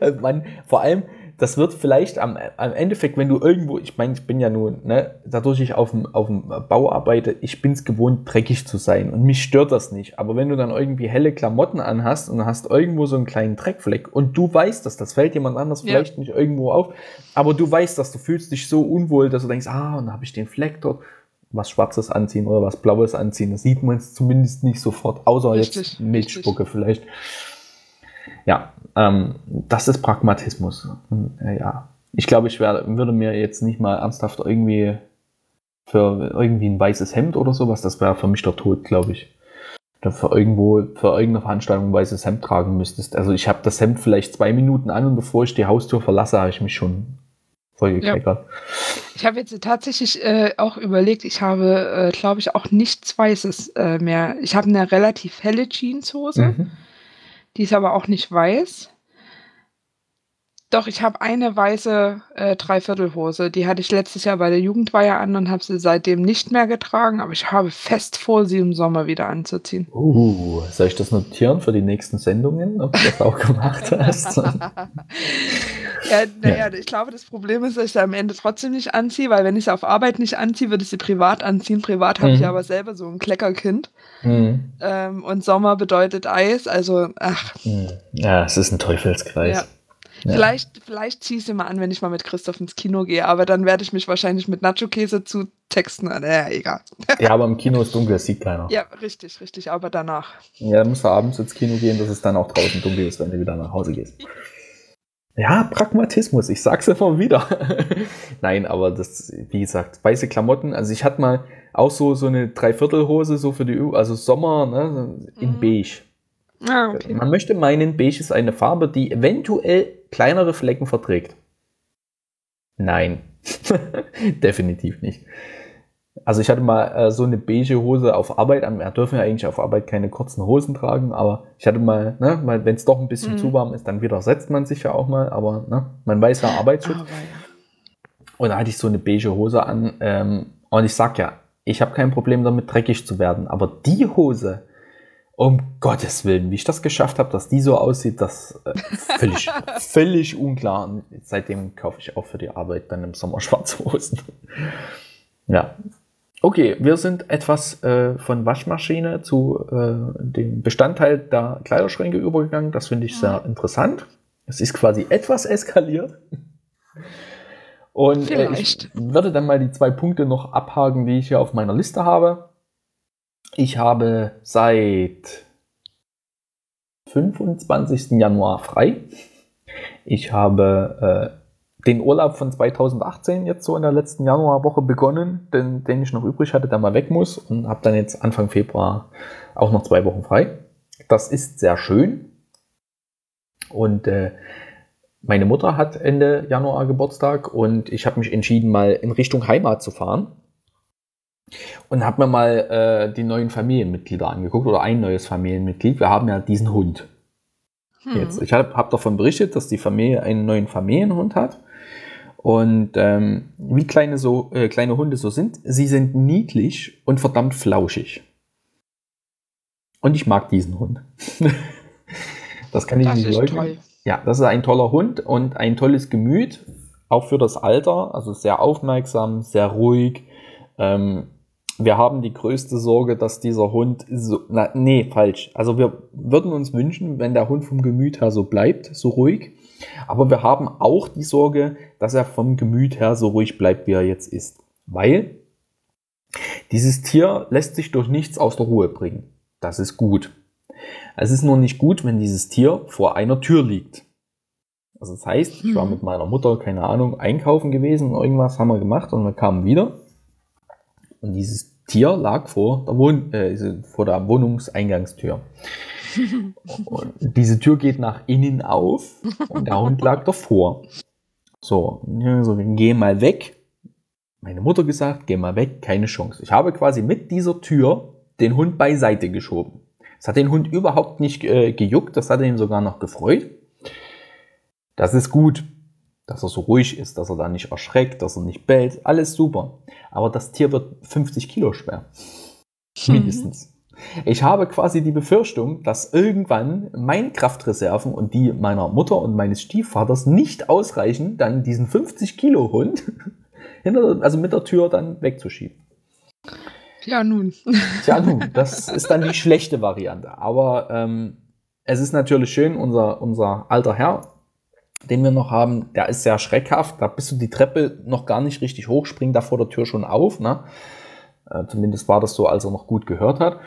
man, vor allem, das wird vielleicht am, am Endeffekt, wenn du irgendwo, ich meine, ich bin ja nun, ne, dadurch ich auf dem, auf dem Bau arbeite, ich bin es gewohnt, dreckig zu sein und mich stört das nicht. Aber wenn du dann irgendwie helle Klamotten anhast und hast irgendwo so einen kleinen Dreckfleck und du weißt das, das fällt jemand anders ja. vielleicht nicht irgendwo auf, aber du weißt das, du fühlst dich so unwohl, dass du denkst, ah, und dann habe ich den Fleck dort was Schwarzes anziehen oder was Blaues anziehen. Das sieht man es zumindest nicht sofort, außer richtig, jetzt Milchspucke richtig. vielleicht. Ja, ähm, das ist Pragmatismus. Äh, ja, ich glaube, ich wär, würde mir jetzt nicht mal ernsthaft irgendwie für irgendwie ein weißes Hemd oder sowas, das wäre für mich der Tod, glaube ich. Oder für irgendwo, für irgendeine Veranstaltung ein weißes Hemd tragen müsstest. Also ich habe das Hemd vielleicht zwei Minuten an und bevor ich die Haustür verlasse, habe ich mich schon voll gekleckert. Ja. Ich habe jetzt tatsächlich äh, auch überlegt, ich habe, äh, glaube ich, auch nichts Weißes äh, mehr. Ich habe eine relativ helle Jeanshose. Mhm. Die ist aber auch nicht weiß. Doch, ich habe eine weiße äh, Dreiviertelhose. Die hatte ich letztes Jahr bei der Jugendweihe an und habe sie seitdem nicht mehr getragen, aber ich habe fest vor, sie im Sommer wieder anzuziehen. Uh, soll ich das notieren für die nächsten Sendungen, ob du das auch gemacht hast? ja, naja, ja. ich glaube, das Problem ist, dass ich sie am Ende trotzdem nicht anziehe, weil wenn ich sie auf Arbeit nicht anziehe, würde ich sie privat anziehen. Privat habe mhm. ich aber selber so ein Kleckerkind. Mhm. Ähm, und Sommer bedeutet Eis, also ach. Mhm. Ja, es ist ein Teufelskreis. Ja. Ja. Vielleicht, vielleicht ziehe ich sie mal an, wenn ich mal mit Christoph ins Kino gehe, aber dann werde ich mich wahrscheinlich mit Nacho-Käse zu texten. Naja, egal. Ja, aber im Kino ist dunkel, das sieht keiner. Ja, richtig, richtig, aber danach. Ja, dann musst du abends ins Kino gehen, dass es dann auch draußen dunkel ist, wenn du wieder nach Hause gehst. Ja, Pragmatismus, ich sag's immer wieder. Nein, aber das, wie gesagt, weiße Klamotten. Also ich hatte mal auch so, so eine Dreiviertelhose, so für die, also Sommer, ne, in mhm. beige. Ah, okay. Man möchte meinen, beige ist eine Farbe, die eventuell kleinere Flecken verträgt. Nein, definitiv nicht. Also ich hatte mal äh, so eine beige Hose auf Arbeit an. Wir dürfen ja eigentlich auf Arbeit keine kurzen Hosen tragen, aber ich hatte mal, ne, mal wenn es doch ein bisschen mhm. zu warm ist, dann widersetzt man sich ja auch mal, aber ne, man weiß ja Arbeitsschutz. Ja. Und da hatte ich so eine beige Hose an ähm, und ich sag ja, ich habe kein Problem damit, dreckig zu werden, aber die Hose, um Gottes Willen, wie ich das geschafft habe, dass die so aussieht, das äh, völlig, völlig unklar. Und seitdem kaufe ich auch für die Arbeit dann im Sommer schwarze Hosen. ja. Okay, wir sind etwas äh, von Waschmaschine zu äh, dem Bestandteil der Kleiderschränke übergegangen. Das finde ich sehr interessant. Es ist quasi etwas eskaliert. Und äh, ich würde dann mal die zwei Punkte noch abhaken, die ich hier auf meiner Liste habe. Ich habe seit 25. Januar frei. Ich habe äh, den Urlaub von 2018 jetzt so in der letzten Januarwoche begonnen, den, den ich noch übrig hatte, der mal weg muss und habe dann jetzt Anfang Februar auch noch zwei Wochen frei. Das ist sehr schön. Und äh, meine Mutter hat Ende Januar Geburtstag und ich habe mich entschieden, mal in Richtung Heimat zu fahren. Und habe mir mal äh, die neuen Familienmitglieder angeguckt oder ein neues Familienmitglied. Wir haben ja diesen Hund. Hm. Jetzt, ich habe hab davon berichtet, dass die Familie einen neuen Familienhund hat. Und ähm, wie kleine, so, äh, kleine Hunde so sind, sie sind niedlich und verdammt flauschig. Und ich mag diesen Hund. Das kann ich das nicht leugnen. Toll. Ja, das ist ein toller Hund und ein tolles Gemüt, auch für das Alter. Also sehr aufmerksam, sehr ruhig. Ähm, wir haben die größte Sorge, dass dieser Hund so, na, nee, falsch. Also wir würden uns wünschen, wenn der Hund vom Gemüt her so bleibt, so ruhig. Aber wir haben auch die Sorge, dass er vom Gemüt her so ruhig bleibt, wie er jetzt ist. Weil dieses Tier lässt sich durch nichts aus der Ruhe bringen. Das ist gut. Es ist nur nicht gut, wenn dieses Tier vor einer Tür liegt. Also das heißt, ich war mhm. mit meiner Mutter, keine Ahnung, einkaufen gewesen, irgendwas haben wir gemacht und wir kamen wieder. Und dieses Tier lag vor der, Wohn äh, vor der Wohnungseingangstür. und diese Tür geht nach innen auf und der Hund lag davor. So, so geh mal weg. Meine Mutter gesagt, geh mal weg, keine Chance. Ich habe quasi mit dieser Tür den Hund beiseite geschoben. Das hat den Hund überhaupt nicht äh, gejuckt, das hat ihn sogar noch gefreut. Das ist gut, dass er so ruhig ist, dass er da nicht erschreckt, dass er nicht bellt, alles super. Aber das Tier wird 50 Kilo schwer. Mhm. Mindestens. Ich habe quasi die Befürchtung, dass irgendwann meine Kraftreserven und die meiner Mutter und meines Stiefvaters nicht ausreichen, dann diesen 50 Kilo Hund hinter, also mit der Tür dann wegzuschieben. Ja, nun. Tja, nun, das ist dann die schlechte Variante. Aber ähm, es ist natürlich schön, unser, unser alter Herr, den wir noch haben, der ist sehr schreckhaft. Da bist du die Treppe noch gar nicht richtig hoch, springt da vor der Tür schon auf. Ne? Äh, zumindest war das so, als er noch gut gehört hat.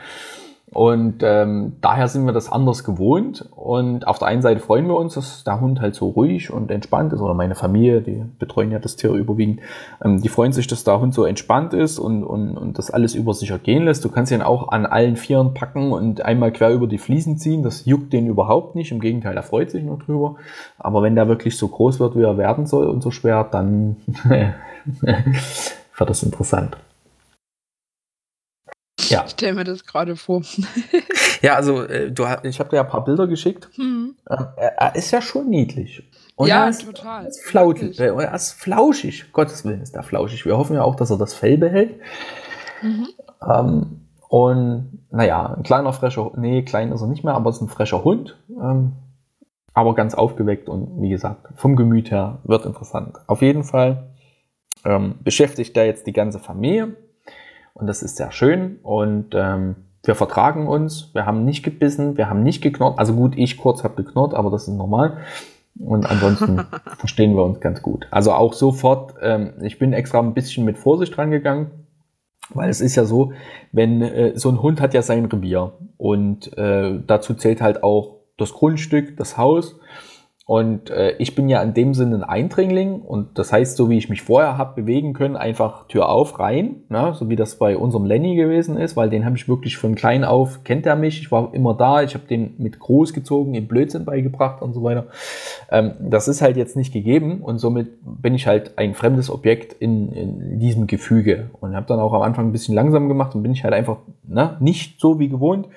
Und ähm, daher sind wir das anders gewohnt. Und auf der einen Seite freuen wir uns, dass der Hund halt so ruhig und entspannt ist. Oder meine Familie, die betreuen ja das Tier überwiegend, ähm, die freuen sich, dass der Hund so entspannt ist und, und, und das alles über sich ergehen lässt. Du kannst ihn auch an allen Vieren packen und einmal quer über die Fliesen ziehen. Das juckt den überhaupt nicht. Im Gegenteil, er freut sich nur drüber. Aber wenn der wirklich so groß wird, wie er werden soll und so schwer, dann wird das interessant. Ja. Ich stelle mir das gerade vor. ja, also äh, du, ich habe dir ja ein paar Bilder geschickt. Mhm. Ähm, er, ist ja schon niedlich. Und ja, er ist, total. Ist flauschig. Äh, er ist flauschig. Gottes Willen ist er flauschig. Wir hoffen ja auch, dass er das Fell behält. Mhm. Ähm, und naja, ein kleiner frecher, nee, klein ist er nicht mehr, aber es ist ein frecher Hund. Ähm, aber ganz aufgeweckt und wie gesagt, vom Gemüt her wird interessant. Auf jeden Fall ähm, beschäftigt er jetzt die ganze Familie. Und das ist sehr schön. Und ähm, wir vertragen uns. Wir haben nicht gebissen, wir haben nicht geknurrt. Also gut, ich kurz habe geknurrt, aber das ist normal. Und ansonsten verstehen wir uns ganz gut. Also auch sofort, ähm, ich bin extra ein bisschen mit Vorsicht rangegangen, weil es ist ja so, wenn äh, so ein Hund hat ja sein Revier und äh, dazu zählt halt auch das Grundstück, das Haus. Und äh, ich bin ja in dem Sinne ein Eindringling und das heißt, so wie ich mich vorher habe bewegen können, einfach Tür auf, rein, ne? so wie das bei unserem Lenny gewesen ist, weil den habe ich wirklich von klein auf, kennt er mich, ich war immer da, ich habe den mit groß gezogen, im Blödsinn beigebracht und so weiter. Ähm, das ist halt jetzt nicht gegeben und somit bin ich halt ein fremdes Objekt in, in diesem Gefüge und habe dann auch am Anfang ein bisschen langsam gemacht und bin ich halt einfach ne? nicht so wie gewohnt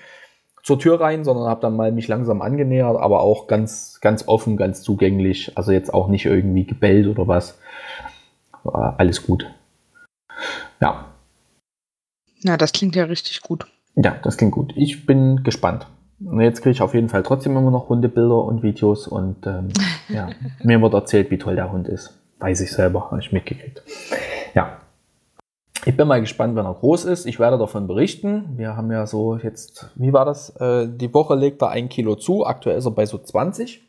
zur Tür rein, sondern habe dann mal mich langsam angenähert, aber auch ganz, ganz offen, ganz zugänglich. Also jetzt auch nicht irgendwie gebellt oder was. Alles gut. Ja. Na, das klingt ja richtig gut. Ja, das klingt gut. Ich bin gespannt. Jetzt kriege ich auf jeden Fall trotzdem immer noch Hundebilder und Videos und ähm, ja, mir wird erzählt, wie toll der Hund ist. Weiß ich selber, habe ich mitgekriegt. Ja, ich bin mal gespannt, wenn er groß ist. Ich werde davon berichten. Wir haben ja so jetzt, wie war das? Äh, die Woche legt er ein Kilo zu. Aktuell ist er bei so 20.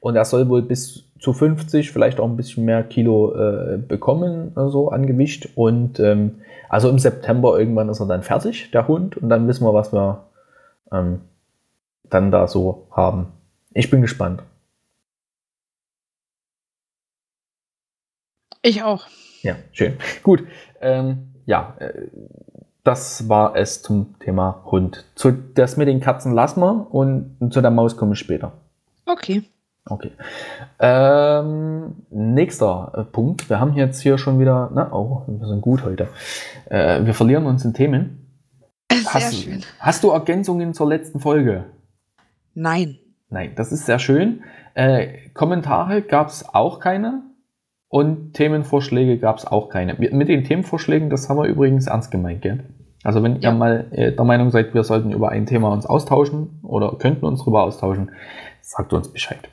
Und er soll wohl bis zu 50, vielleicht auch ein bisschen mehr Kilo äh, bekommen, so an Gewicht. Und ähm, also im September irgendwann ist er dann fertig, der Hund. Und dann wissen wir, was wir ähm, dann da so haben. Ich bin gespannt. Ich auch. Ja, schön. Gut. Ähm, ja, äh, das war es zum Thema Hund. Zu, das mit den Katzen lassen wir und zu der Maus komme ich später. Okay. Okay. Ähm, nächster äh, Punkt. Wir haben jetzt hier schon wieder, na, oh, wir sind gut heute. Äh, wir verlieren uns in Themen. Sehr hast, schön. Hast du Ergänzungen zur letzten Folge? Nein. Nein, das ist sehr schön. Äh, Kommentare gab es auch keine. Und Themenvorschläge gab es auch keine. Mit den Themenvorschlägen, das haben wir übrigens ernst gemeint, gell? Also wenn ja. ihr mal äh, der Meinung seid, wir sollten über ein Thema uns austauschen oder könnten uns darüber austauschen, sagt uns Bescheid.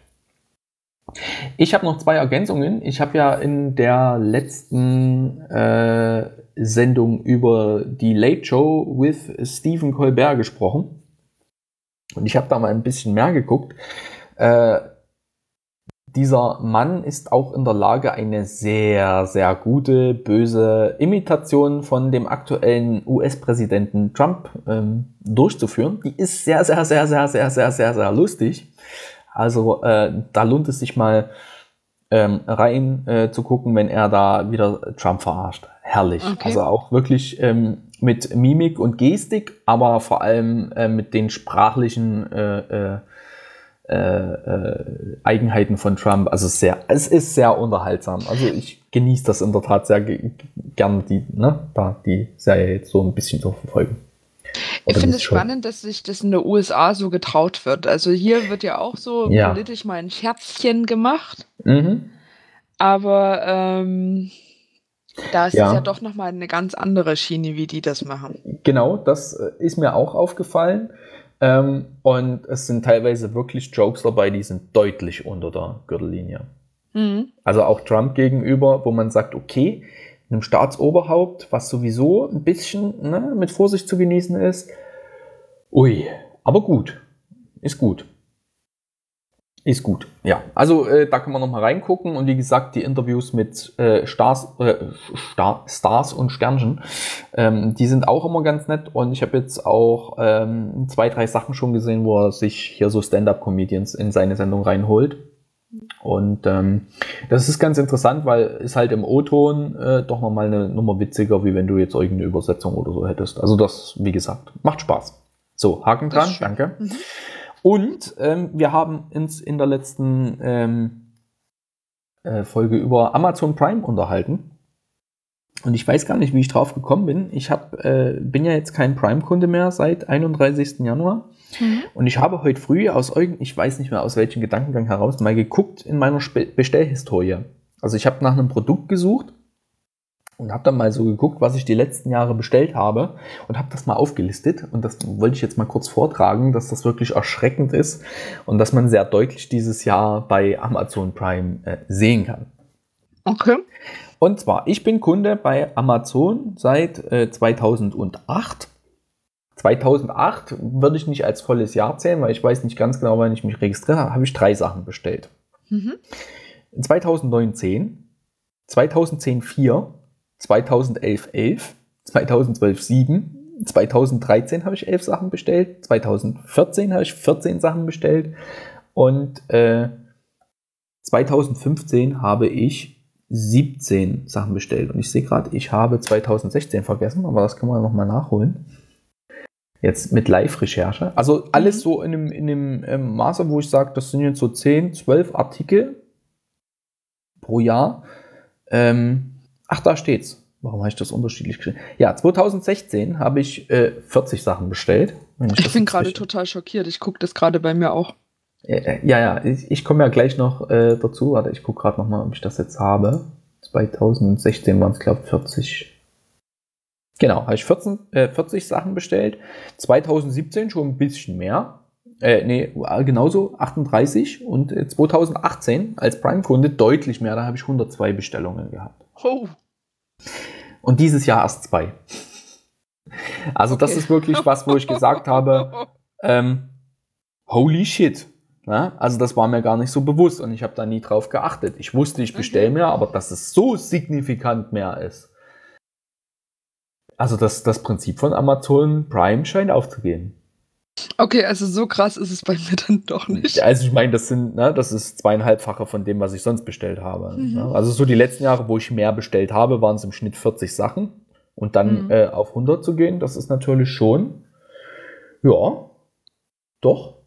Ich habe noch zwei Ergänzungen. Ich habe ja in der letzten äh, Sendung über die Late Show with Stephen Colbert gesprochen. Und ich habe da mal ein bisschen mehr geguckt. Äh, dieser Mann ist auch in der Lage, eine sehr, sehr gute, böse Imitation von dem aktuellen US-Präsidenten Trump ähm, durchzuführen. Die ist sehr, sehr, sehr, sehr, sehr, sehr, sehr, sehr lustig. Also äh, da lohnt es sich mal ähm, rein äh, zu gucken, wenn er da wieder Trump verarscht. Herrlich. Okay. Also auch wirklich ähm, mit Mimik und Gestik, aber vor allem äh, mit den sprachlichen äh, äh, äh, äh Eigenheiten von Trump. Also sehr, es ist sehr unterhaltsam. Also ich genieße das in der Tat sehr gern, die, ne, da die Serie jetzt so ein bisschen zu verfolgen. Ich finde es spannend, dass sich das in den USA so getraut wird. Also hier wird ja auch so ja. politisch mal ein Scherzchen gemacht. Mhm. Aber ähm, da ist ja. es ja doch nochmal eine ganz andere Schiene, wie die das machen. Genau, das äh, ist mir auch aufgefallen. Ähm, und es sind teilweise wirklich Jokes dabei, die sind deutlich unter der Gürtellinie. Mhm. Also auch Trump gegenüber, wo man sagt, okay, einem Staatsoberhaupt, was sowieso ein bisschen ne, mit Vorsicht zu genießen ist. Ui, aber gut. Ist gut. Ist gut, ja. Also äh, da kann man nochmal reingucken und wie gesagt, die Interviews mit äh, Stars, äh, Star, Stars und Sternchen, ähm, die sind auch immer ganz nett und ich habe jetzt auch ähm, zwei, drei Sachen schon gesehen, wo er sich hier so Stand-Up-Comedians in seine Sendung reinholt. Und ähm, das ist ganz interessant, weil ist halt im O-Ton äh, doch nochmal eine Nummer witziger, wie wenn du jetzt irgendeine Übersetzung oder so hättest. Also das, wie gesagt, macht Spaß. So, Haken dran, danke. Mhm. Und ähm, wir haben uns in der letzten ähm, äh, Folge über Amazon Prime unterhalten. Und ich weiß gar nicht, wie ich drauf gekommen bin. Ich hab, äh, bin ja jetzt kein Prime-Kunde mehr seit 31. Januar. Mhm. Und ich habe heute früh aus irgendeinem, ich weiß nicht mehr aus welchem Gedankengang heraus, mal geguckt in meiner Spe Bestellhistorie. Also ich habe nach einem Produkt gesucht und habe dann mal so geguckt, was ich die letzten Jahre bestellt habe und habe das mal aufgelistet. Und das wollte ich jetzt mal kurz vortragen, dass das wirklich erschreckend ist und dass man sehr deutlich dieses Jahr bei Amazon Prime äh, sehen kann. Okay. Und zwar, ich bin Kunde bei Amazon seit äh, 2008 2008 würde ich nicht als volles Jahr zählen, weil ich weiß nicht ganz genau, wann ich mich registriert habe, habe ich drei Sachen bestellt. Mhm. 2019, 2010 4, 2011 11, 2012 7, 2013 habe ich elf Sachen bestellt, 2014 habe ich 14 Sachen bestellt und äh, 2015 habe ich 17 Sachen bestellt. Und ich sehe gerade, ich habe 2016 vergessen, aber das kann man nochmal nachholen. Jetzt mit Live-Recherche. Also alles mhm. so in einem, in einem ähm, Maße, wo ich sage, das sind jetzt so 10, 12 Artikel pro Jahr. Ähm, ach, da steht's. Warum habe ich das unterschiedlich geschrieben? Ja, 2016 habe ich äh, 40 Sachen bestellt. ich, ich bin gerade total schockiert. Ich gucke das gerade bei mir auch. Äh, ja, ja, ich, ich komme ja gleich noch äh, dazu. Warte, ich gucke gerade nochmal, ob ich das jetzt habe. 2016 waren es, glaube ich, 40 Genau, habe ich 14, äh, 40 Sachen bestellt. 2017 schon ein bisschen mehr. Äh, nee, genauso 38 und 2018 als Prime-Kunde deutlich mehr. Da habe ich 102 Bestellungen gehabt. Oh. Und dieses Jahr erst zwei. Also okay. das ist wirklich was, wo ich gesagt habe, ähm, holy shit. Ja, also das war mir gar nicht so bewusst und ich habe da nie drauf geachtet. Ich wusste, ich bestelle okay. mehr, aber dass es so signifikant mehr ist. Also das, das Prinzip von Amazon Prime scheint aufzugehen. Okay, also so krass ist es bei mir dann doch nicht. Also ich meine, das sind, ne, das ist zweieinhalbfache von dem, was ich sonst bestellt habe. Mhm. Ne? Also so die letzten Jahre, wo ich mehr bestellt habe, waren es im Schnitt 40 Sachen. Und dann mhm. äh, auf 100 zu gehen, das ist natürlich schon, ja, doch.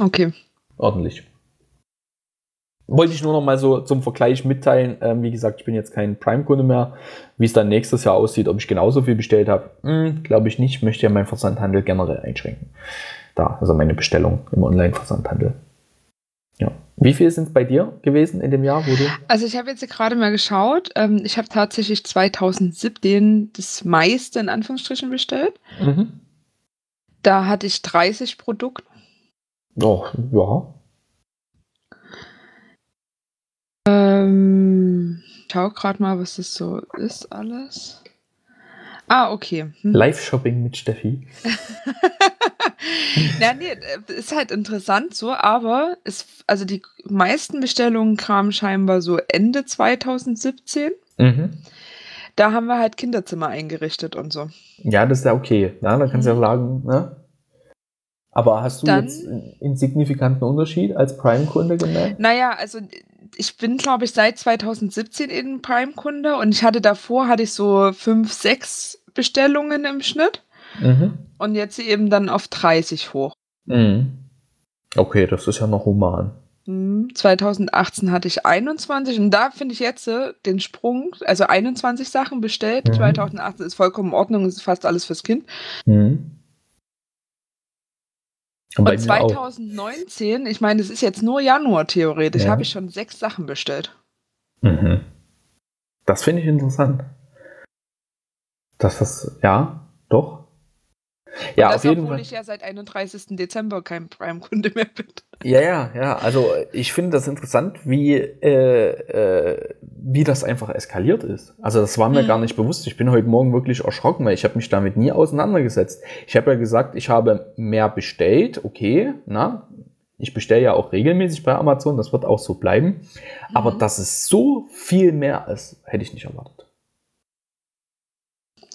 Okay. Ordentlich. Wollte ich nur noch mal so zum Vergleich mitteilen. Ähm, wie gesagt, ich bin jetzt kein Prime-Kunde mehr. Wie es dann nächstes Jahr aussieht, ob ich genauso viel bestellt habe, hm, glaube ich nicht. Möchte ja meinen Versandhandel generell einschränken. Da, also meine Bestellung im Online-Versandhandel. Ja. Wie viel sind es bei dir gewesen in dem Jahr, wo du? Also ich habe jetzt gerade mal geschaut. Ähm, ich habe tatsächlich 2017 das meiste in Anführungsstrichen bestellt. Mhm. Da hatte ich 30 Produkte. Oh, ja. Ähm, schau gerade mal, was das so ist alles. Ah, okay. Hm. Live-Shopping mit Steffi. ja, nee, ist halt interessant so, aber es, also die meisten Bestellungen kamen scheinbar so Ende 2017. Mhm. Da haben wir halt Kinderzimmer eingerichtet und so. Ja, das ist ja okay. Ja, da kannst du ja mhm. sagen, ne? Aber hast du Dann, jetzt einen signifikanten Unterschied als Prime-Kunde gemerkt? Naja, also ich bin, glaube ich, seit 2017 in Prime-Kunde und ich hatte davor, hatte ich so fünf, sechs Bestellungen im Schnitt. Mhm. Und jetzt eben dann auf 30 hoch. Mhm. Okay, das ist ja noch human. 2018 mhm. hatte ich 21 und da finde ich jetzt äh, den Sprung, also 21 Sachen bestellt. Mhm. 2018 ist vollkommen in Ordnung, ist fast alles fürs Kind. Mhm. Und, und 2019, auch. ich meine, es ist jetzt nur Januar theoretisch, ja. habe ich schon sechs Sachen bestellt. Mhm. Das finde ich interessant. Dass das, ja, doch. Ja, das, auf jeden obwohl Fall. ich ja seit 31. Dezember kein Prime-Kunde mehr bin. Ja, ja, ja. Also ich finde das interessant, wie, äh, äh, wie das einfach eskaliert ist. Also das war mir hm. gar nicht bewusst. Ich bin heute Morgen wirklich erschrocken, weil ich habe mich damit nie auseinandergesetzt. Ich habe ja gesagt, ich habe mehr bestellt. Okay, na, ich bestelle ja auch regelmäßig bei Amazon, das wird auch so bleiben. Aber mhm. dass es so viel mehr ist, hätte ich nicht erwartet.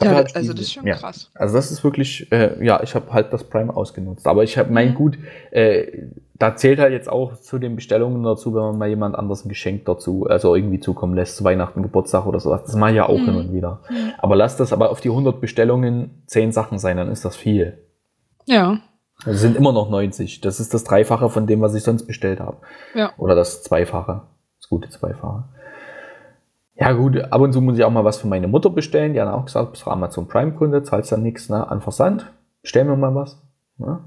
Ja, halt also das ist schon ja. krass. Also das ist wirklich, äh, ja, ich habe halt das Prime ausgenutzt. Aber ich habe mein mhm. Gut, äh, da zählt halt jetzt auch zu den Bestellungen dazu, wenn man mal jemand anders ein Geschenk dazu, also irgendwie zukommen lässt, zu Weihnachten, Geburtstag oder sowas. Das mache ich ja auch mhm. hin und wieder. Mhm. Aber lass das aber auf die 100 Bestellungen 10 Sachen sein, dann ist das viel. Ja. Also sind immer noch 90. Das ist das Dreifache von dem, was ich sonst bestellt habe. Ja. Oder das Zweifache. Das gute Zweifache. Ja gut, ab und zu muss ich auch mal was für meine Mutter bestellen. Die hat auch gesagt, bist du Amazon Prime-Kunde, zahlst dann nichts ne, an Versand. Bestell mir mal was. Ne?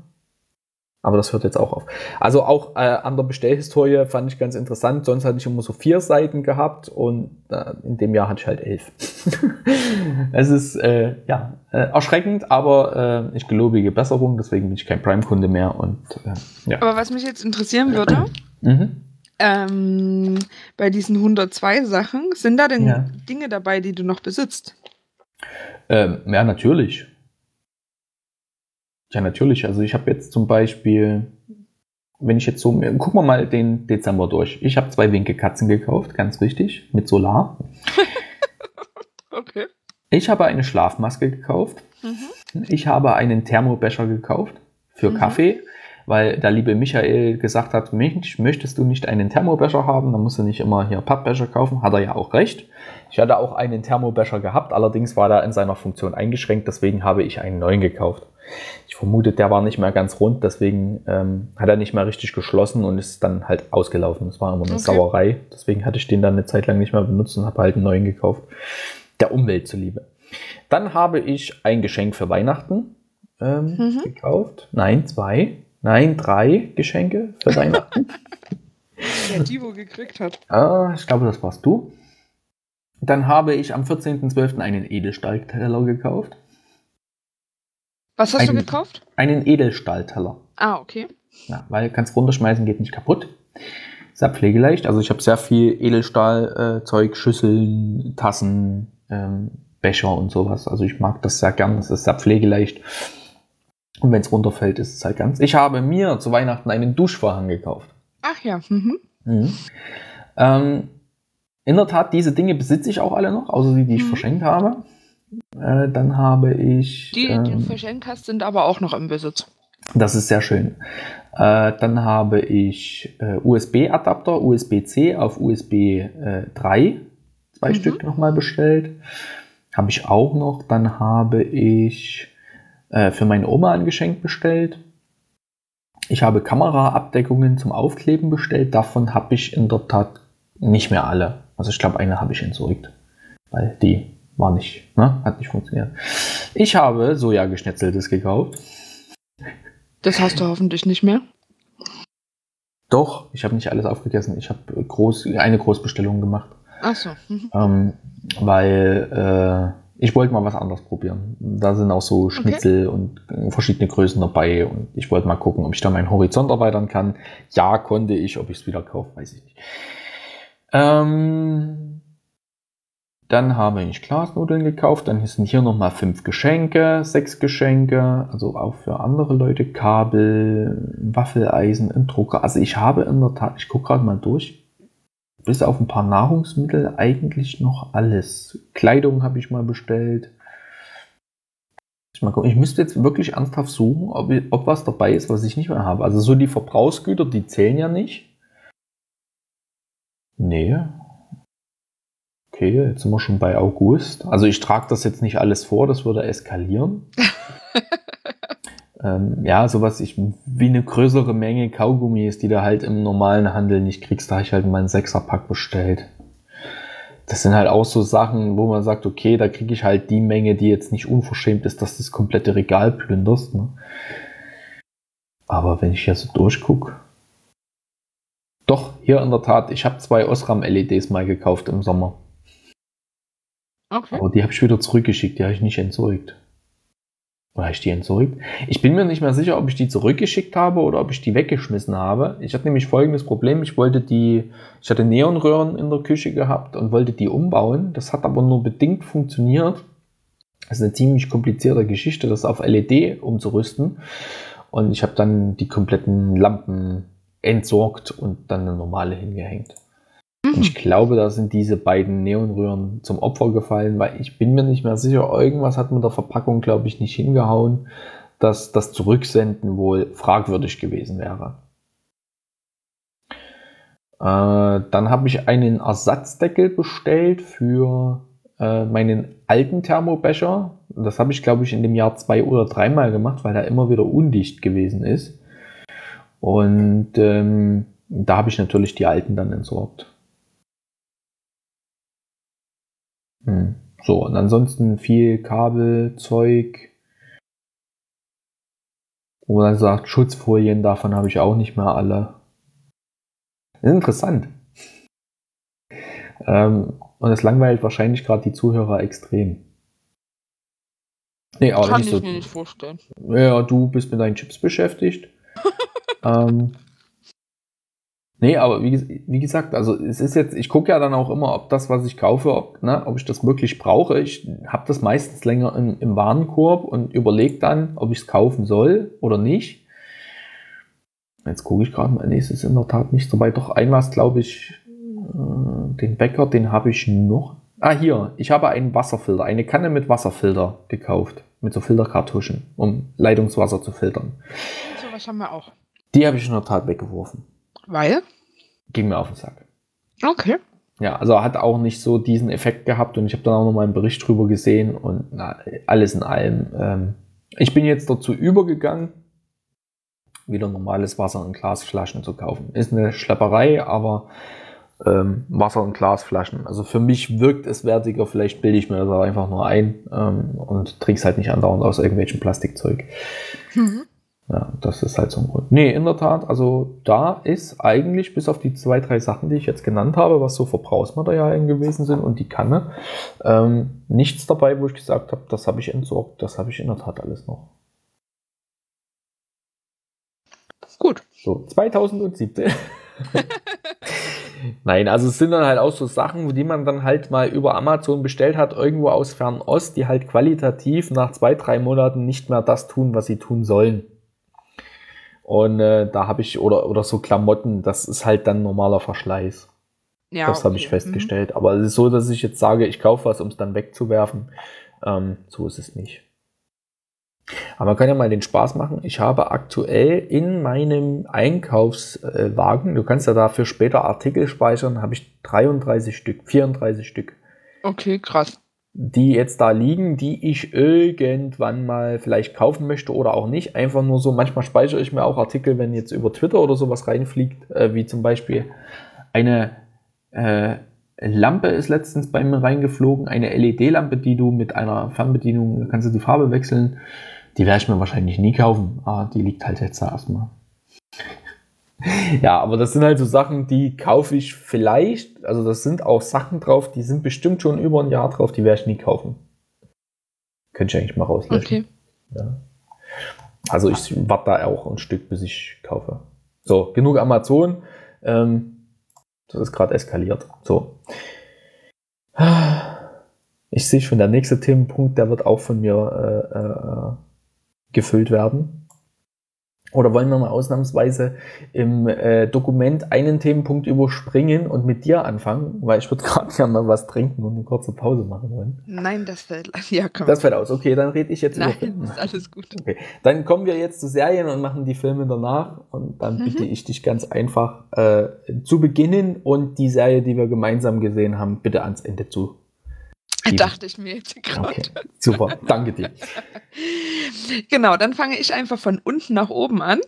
Aber das hört jetzt auch auf. Also auch äh, an der Bestellhistorie fand ich ganz interessant. Sonst hatte ich immer so vier Seiten gehabt und äh, in dem Jahr hatte ich halt elf. es ist äh, ja äh, erschreckend, aber äh, ich gelobige Besserung. Deswegen bin ich kein Prime-Kunde mehr. Und, äh, ja. Aber was mich jetzt interessieren würde, mhm ähm, bei diesen 102 Sachen, sind da denn ja. Dinge dabei, die du noch besitzt? Ähm, ja, natürlich. Ja, natürlich. Also ich habe jetzt zum Beispiel, wenn ich jetzt so, gucken wir mal den Dezember durch. Ich habe zwei Winkelkatzen gekauft, ganz wichtig, mit Solar. okay. Ich habe eine Schlafmaske gekauft. Mhm. Ich habe einen Thermobecher gekauft für mhm. Kaffee weil der liebe Michael gesagt hat, Mensch, möchtest du nicht einen Thermobecher haben? Dann musst du nicht immer hier Pappbecher kaufen. Hat er ja auch recht. Ich hatte auch einen Thermobecher gehabt, allerdings war der in seiner Funktion eingeschränkt, deswegen habe ich einen neuen gekauft. Ich vermute, der war nicht mehr ganz rund, deswegen ähm, hat er nicht mehr richtig geschlossen und ist dann halt ausgelaufen. Das war immer eine okay. Sauerei. Deswegen hatte ich den dann eine Zeit lang nicht mehr benutzt und habe halt einen neuen gekauft. Der Umwelt zuliebe. Dann habe ich ein Geschenk für Weihnachten ähm, mhm. gekauft. Nein, zwei. Nein, drei Geschenke für Weihnachten. die, wo gekriegt hat. Ah, ich glaube, das warst du. Dann habe ich am 14.12. einen Edelstahlteller gekauft. Was hast einen, du gekauft? Einen Edelstahlteller. Ah, okay. Ja, weil kannst runterschmeißen, geht nicht kaputt. Sehr pflegeleicht. Also ich habe sehr viel Edelstahlzeug, äh, Schüsseln, Tassen, ähm, Becher und sowas. Also ich mag das sehr gern. Das ist sehr pflegeleicht. Und wenn es runterfällt, ist es halt ganz. Ich habe mir zu Weihnachten einen Duschvorhang gekauft. Ach ja. Mhm. Mhm. Ähm, in der Tat, diese Dinge besitze ich auch alle noch, außer die, die ich mhm. verschenkt habe. Äh, dann habe ich. Die, ähm, die du verschenkt hast, sind aber auch noch im Besitz. Das ist sehr schön. Äh, dann habe ich äh, USB-Adapter, USB-C auf USB 3, zwei mhm. Stück nochmal bestellt. Habe ich auch noch. Dann habe ich äh, für meine Oma ein Geschenk bestellt. Ich habe Kameraabdeckungen zum Aufkleben bestellt. Davon habe ich in der Tat nicht mehr alle. Also ich glaube, eine habe ich entsorgt, weil die war nicht, ne? hat nicht funktioniert. Ich habe Sojageschnetzeltes gekauft. Das hast du hoffentlich nicht mehr. Doch, ich habe nicht alles aufgegessen. Ich habe groß, eine Großbestellung gemacht. Ach so. Mhm. Ähm, weil äh, ich wollte mal was anderes probieren. Da sind auch so Schnitzel okay. und verschiedene Größen dabei und ich wollte mal gucken, ob ich da meinen Horizont erweitern kann. Ja, konnte ich. Ob ich es wieder kaufe, weiß ich nicht. Ähm, dann habe ich Glasnudeln gekauft. Dann sind hier nochmal fünf Geschenke, sechs Geschenke, also auch für andere Leute. Kabel, Waffeleisen, ein Drucker. Also ich habe in der Tat, ich gucke gerade mal durch, bis auf ein paar Nahrungsmittel eigentlich noch alles. Kleidung habe ich mal bestellt. Ich, müsste jetzt wirklich ernsthaft suchen, ob, ob was dabei ist, was ich nicht mehr habe. Also so die Verbrauchsgüter, die zählen ja nicht. Nee, Okay, jetzt sind wir schon bei August. Also ich trage das jetzt nicht alles vor, das würde eskalieren. ähm, ja, sowas ich, wie eine größere Menge Kaugummis, die du halt im normalen Handel nicht kriegst, da habe ich halt mal einen Sechserpack bestellt. Das sind halt auch so Sachen, wo man sagt, okay, da kriege ich halt die Menge, die jetzt nicht unverschämt ist, dass das komplette Regal plünderst. Ne? Aber wenn ich hier so durchgucke, doch, hier in der Tat, ich habe zwei Osram-LEDs mal gekauft im Sommer. Okay. Aber die habe ich wieder zurückgeschickt, die habe ich nicht entsorgt. Oder ich die entsorgt? Ich bin mir nicht mehr sicher, ob ich die zurückgeschickt habe oder ob ich die weggeschmissen habe. Ich hatte nämlich folgendes Problem. Ich wollte die, ich hatte Neonröhren in der Küche gehabt und wollte die umbauen. Das hat aber nur bedingt funktioniert. Das ist eine ziemlich komplizierte Geschichte, das auf LED umzurüsten. Und ich habe dann die kompletten Lampen entsorgt und dann eine normale hingehängt. Und ich glaube, da sind diese beiden Neonröhren zum Opfer gefallen, weil ich bin mir nicht mehr sicher, irgendwas hat mit der Verpackung, glaube ich, nicht hingehauen, dass das Zurücksenden wohl fragwürdig gewesen wäre. Äh, dann habe ich einen Ersatzdeckel bestellt für äh, meinen alten Thermobecher. Das habe ich, glaube ich, in dem Jahr zwei oder dreimal gemacht, weil er immer wieder undicht gewesen ist. Und ähm, da habe ich natürlich die alten dann entsorgt. Hm. So, und ansonsten viel Kabelzeug. Wo man dann sagt, Schutzfolien, davon habe ich auch nicht mehr alle. Das ist interessant. Ähm, und es langweilt wahrscheinlich gerade die Zuhörer extrem. Nee, aber Kann ich so, mir nicht vorstellen. Ja, du bist mit deinen Chips beschäftigt. ähm, Nee, aber wie, wie, gesagt, also es ist jetzt, ich gucke ja dann auch immer, ob das, was ich kaufe, ob, ne, ob ich das wirklich brauche. Ich habe das meistens länger im, im Warenkorb und überlege dann, ob ich es kaufen soll oder nicht. Jetzt gucke ich gerade mal, nee, es ist in der Tat nicht so weit. Doch ein was, glaube ich, äh, den Bäcker, den habe ich noch. Ah, hier, ich habe einen Wasserfilter, eine Kanne mit Wasserfilter gekauft, mit so Filterkartuschen, um Leitungswasser zu filtern. So was haben wir auch. Die habe ich in der Tat weggeworfen. Weil? ging mir auf den Sack. Okay. Ja, also hat auch nicht so diesen Effekt gehabt und ich habe dann auch noch mal einen Bericht drüber gesehen und na, alles in allem. Ähm, ich bin jetzt dazu übergegangen, wieder normales Wasser in Glasflaschen zu kaufen. Ist eine Schlepperei, aber ähm, Wasser in Glasflaschen. Also für mich wirkt es wertiger, vielleicht bilde ich mir das einfach nur ein ähm, und trinke es halt nicht andauernd aus irgendwelchem Plastikzeug. Mhm. Ja, das ist halt so ein Grund. Nee, in der Tat, also da ist eigentlich bis auf die zwei, drei Sachen, die ich jetzt genannt habe, was so Verbrauchsmaterialien gewesen sind und die Kanne, ähm, nichts dabei, wo ich gesagt habe, das habe ich entsorgt, das habe ich in der Tat alles noch. Gut. So, 2017. Nein, also es sind dann halt auch so Sachen, die man dann halt mal über Amazon bestellt hat, irgendwo aus Fernost, die halt qualitativ nach zwei, drei Monaten nicht mehr das tun, was sie tun sollen. Und äh, da habe ich, oder, oder so Klamotten, das ist halt dann normaler Verschleiß. Ja, das okay. habe ich festgestellt. Mhm. Aber es ist so, dass ich jetzt sage, ich kaufe was, um es dann wegzuwerfen. Ähm, so ist es nicht. Aber man kann ja mal den Spaß machen. Ich habe aktuell in meinem Einkaufswagen, du kannst ja dafür später Artikel speichern, habe ich 33 Stück, 34 Stück. Okay, krass die jetzt da liegen, die ich irgendwann mal vielleicht kaufen möchte oder auch nicht. Einfach nur so, manchmal speichere ich mir auch Artikel, wenn jetzt über Twitter oder sowas reinfliegt, äh, wie zum Beispiel eine äh, Lampe ist letztens bei mir reingeflogen, eine LED-Lampe, die du mit einer Fernbedienung, kannst du die Farbe wechseln. Die werde ich mir wahrscheinlich nie kaufen, aber die liegt halt jetzt da erstmal. Ja, aber das sind halt so Sachen, die kaufe ich vielleicht. Also das sind auch Sachen drauf, die sind bestimmt schon über ein Jahr drauf, die werde ich nie kaufen. Könnte ich eigentlich mal rauslöschen. Okay. Ja. Also ich warte da auch ein Stück, bis ich kaufe. So, genug Amazon. Ähm, das ist gerade eskaliert. So. Ich sehe schon, der nächste Themenpunkt, der wird auch von mir äh, äh, gefüllt werden. Oder wollen wir mal ausnahmsweise im äh, Dokument einen Themenpunkt überspringen und mit dir anfangen? Weil ich würde gerade gerne mal was trinken und eine kurze Pause machen wollen. Nein, das fällt, ja, komm. Das fällt aus. Okay, dann rede ich jetzt Nein, über Filme. ist alles gut. Okay. Dann kommen wir jetzt zu Serien und machen die Filme danach. Und dann mhm. bitte ich dich ganz einfach äh, zu beginnen und die Serie, die wir gemeinsam gesehen haben, bitte ans Ende zu. Dachte ich mir jetzt gerade. Okay, super, danke dir. genau, dann fange ich einfach von unten nach oben an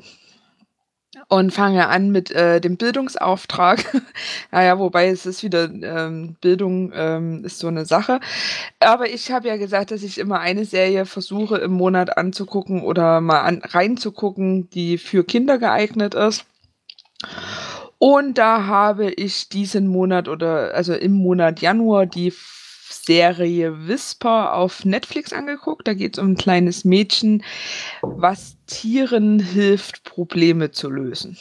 und fange an mit äh, dem Bildungsauftrag. naja, wobei es ist wieder, ähm, Bildung ähm, ist so eine Sache. Aber ich habe ja gesagt, dass ich immer eine Serie versuche im Monat anzugucken oder mal an, reinzugucken, die für Kinder geeignet ist. Und da habe ich diesen Monat oder also im Monat Januar die Serie Whisper auf Netflix angeguckt. Da geht es um ein kleines Mädchen, was Tieren hilft, Probleme zu lösen.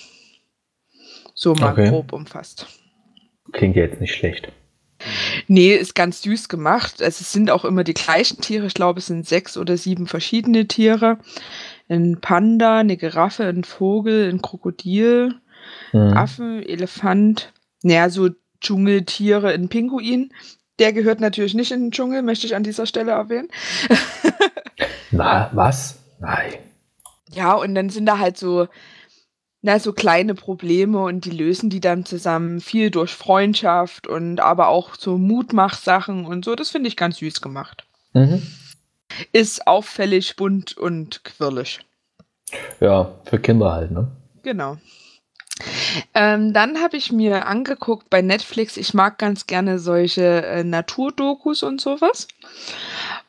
So mal okay. grob umfasst. Klingt jetzt nicht schlecht. Nee, ist ganz süß gemacht. Also es sind auch immer die gleichen Tiere. Ich glaube, es sind sechs oder sieben verschiedene Tiere. Ein Panda, eine Giraffe, ein Vogel, ein Krokodil, mhm. Affen, Elefant. Naja, so Dschungeltiere, ein Pinguin. Der gehört natürlich nicht in den Dschungel, möchte ich an dieser Stelle erwähnen. Na, was? Nein. Ja, und dann sind da halt so, na, so kleine Probleme und die lösen die dann zusammen. Viel durch Freundschaft und aber auch so Mutmachsachen und so. Das finde ich ganz süß gemacht. Mhm. Ist auffällig, bunt und quirlig. Ja, für Kinder halt, ne? Genau. Ähm, dann habe ich mir angeguckt bei Netflix, ich mag ganz gerne solche äh, Naturdokus und sowas.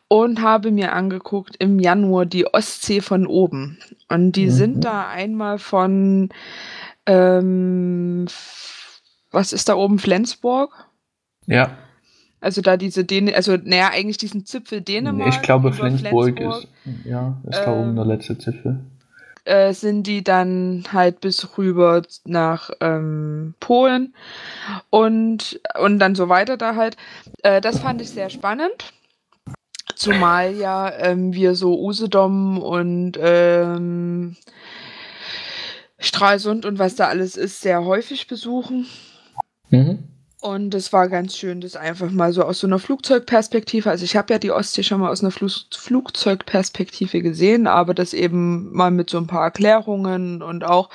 Und habe mir angeguckt im Januar die Ostsee von oben. Und die mhm. sind da einmal von, ähm, was ist da oben, Flensburg? Ja. Also da diese Däne, also naja, eigentlich diesen Zipfel Dänemark. Ich glaube, Flensburg, Flensburg, ist, ja, ist da oben der ähm, letzte Zipfel äh, sind die dann halt bis rüber nach ähm, Polen und, und dann so weiter da halt. Äh, das fand ich sehr spannend. Zumal ja ähm, wir so Usedom und ähm, Stralsund und was da alles ist, sehr häufig besuchen. Mhm. Und es war ganz schön, das einfach mal so aus so einer Flugzeugperspektive. Also ich habe ja die Ostsee schon mal aus einer Fl Flugzeugperspektive gesehen, aber das eben mal mit so ein paar Erklärungen und auch,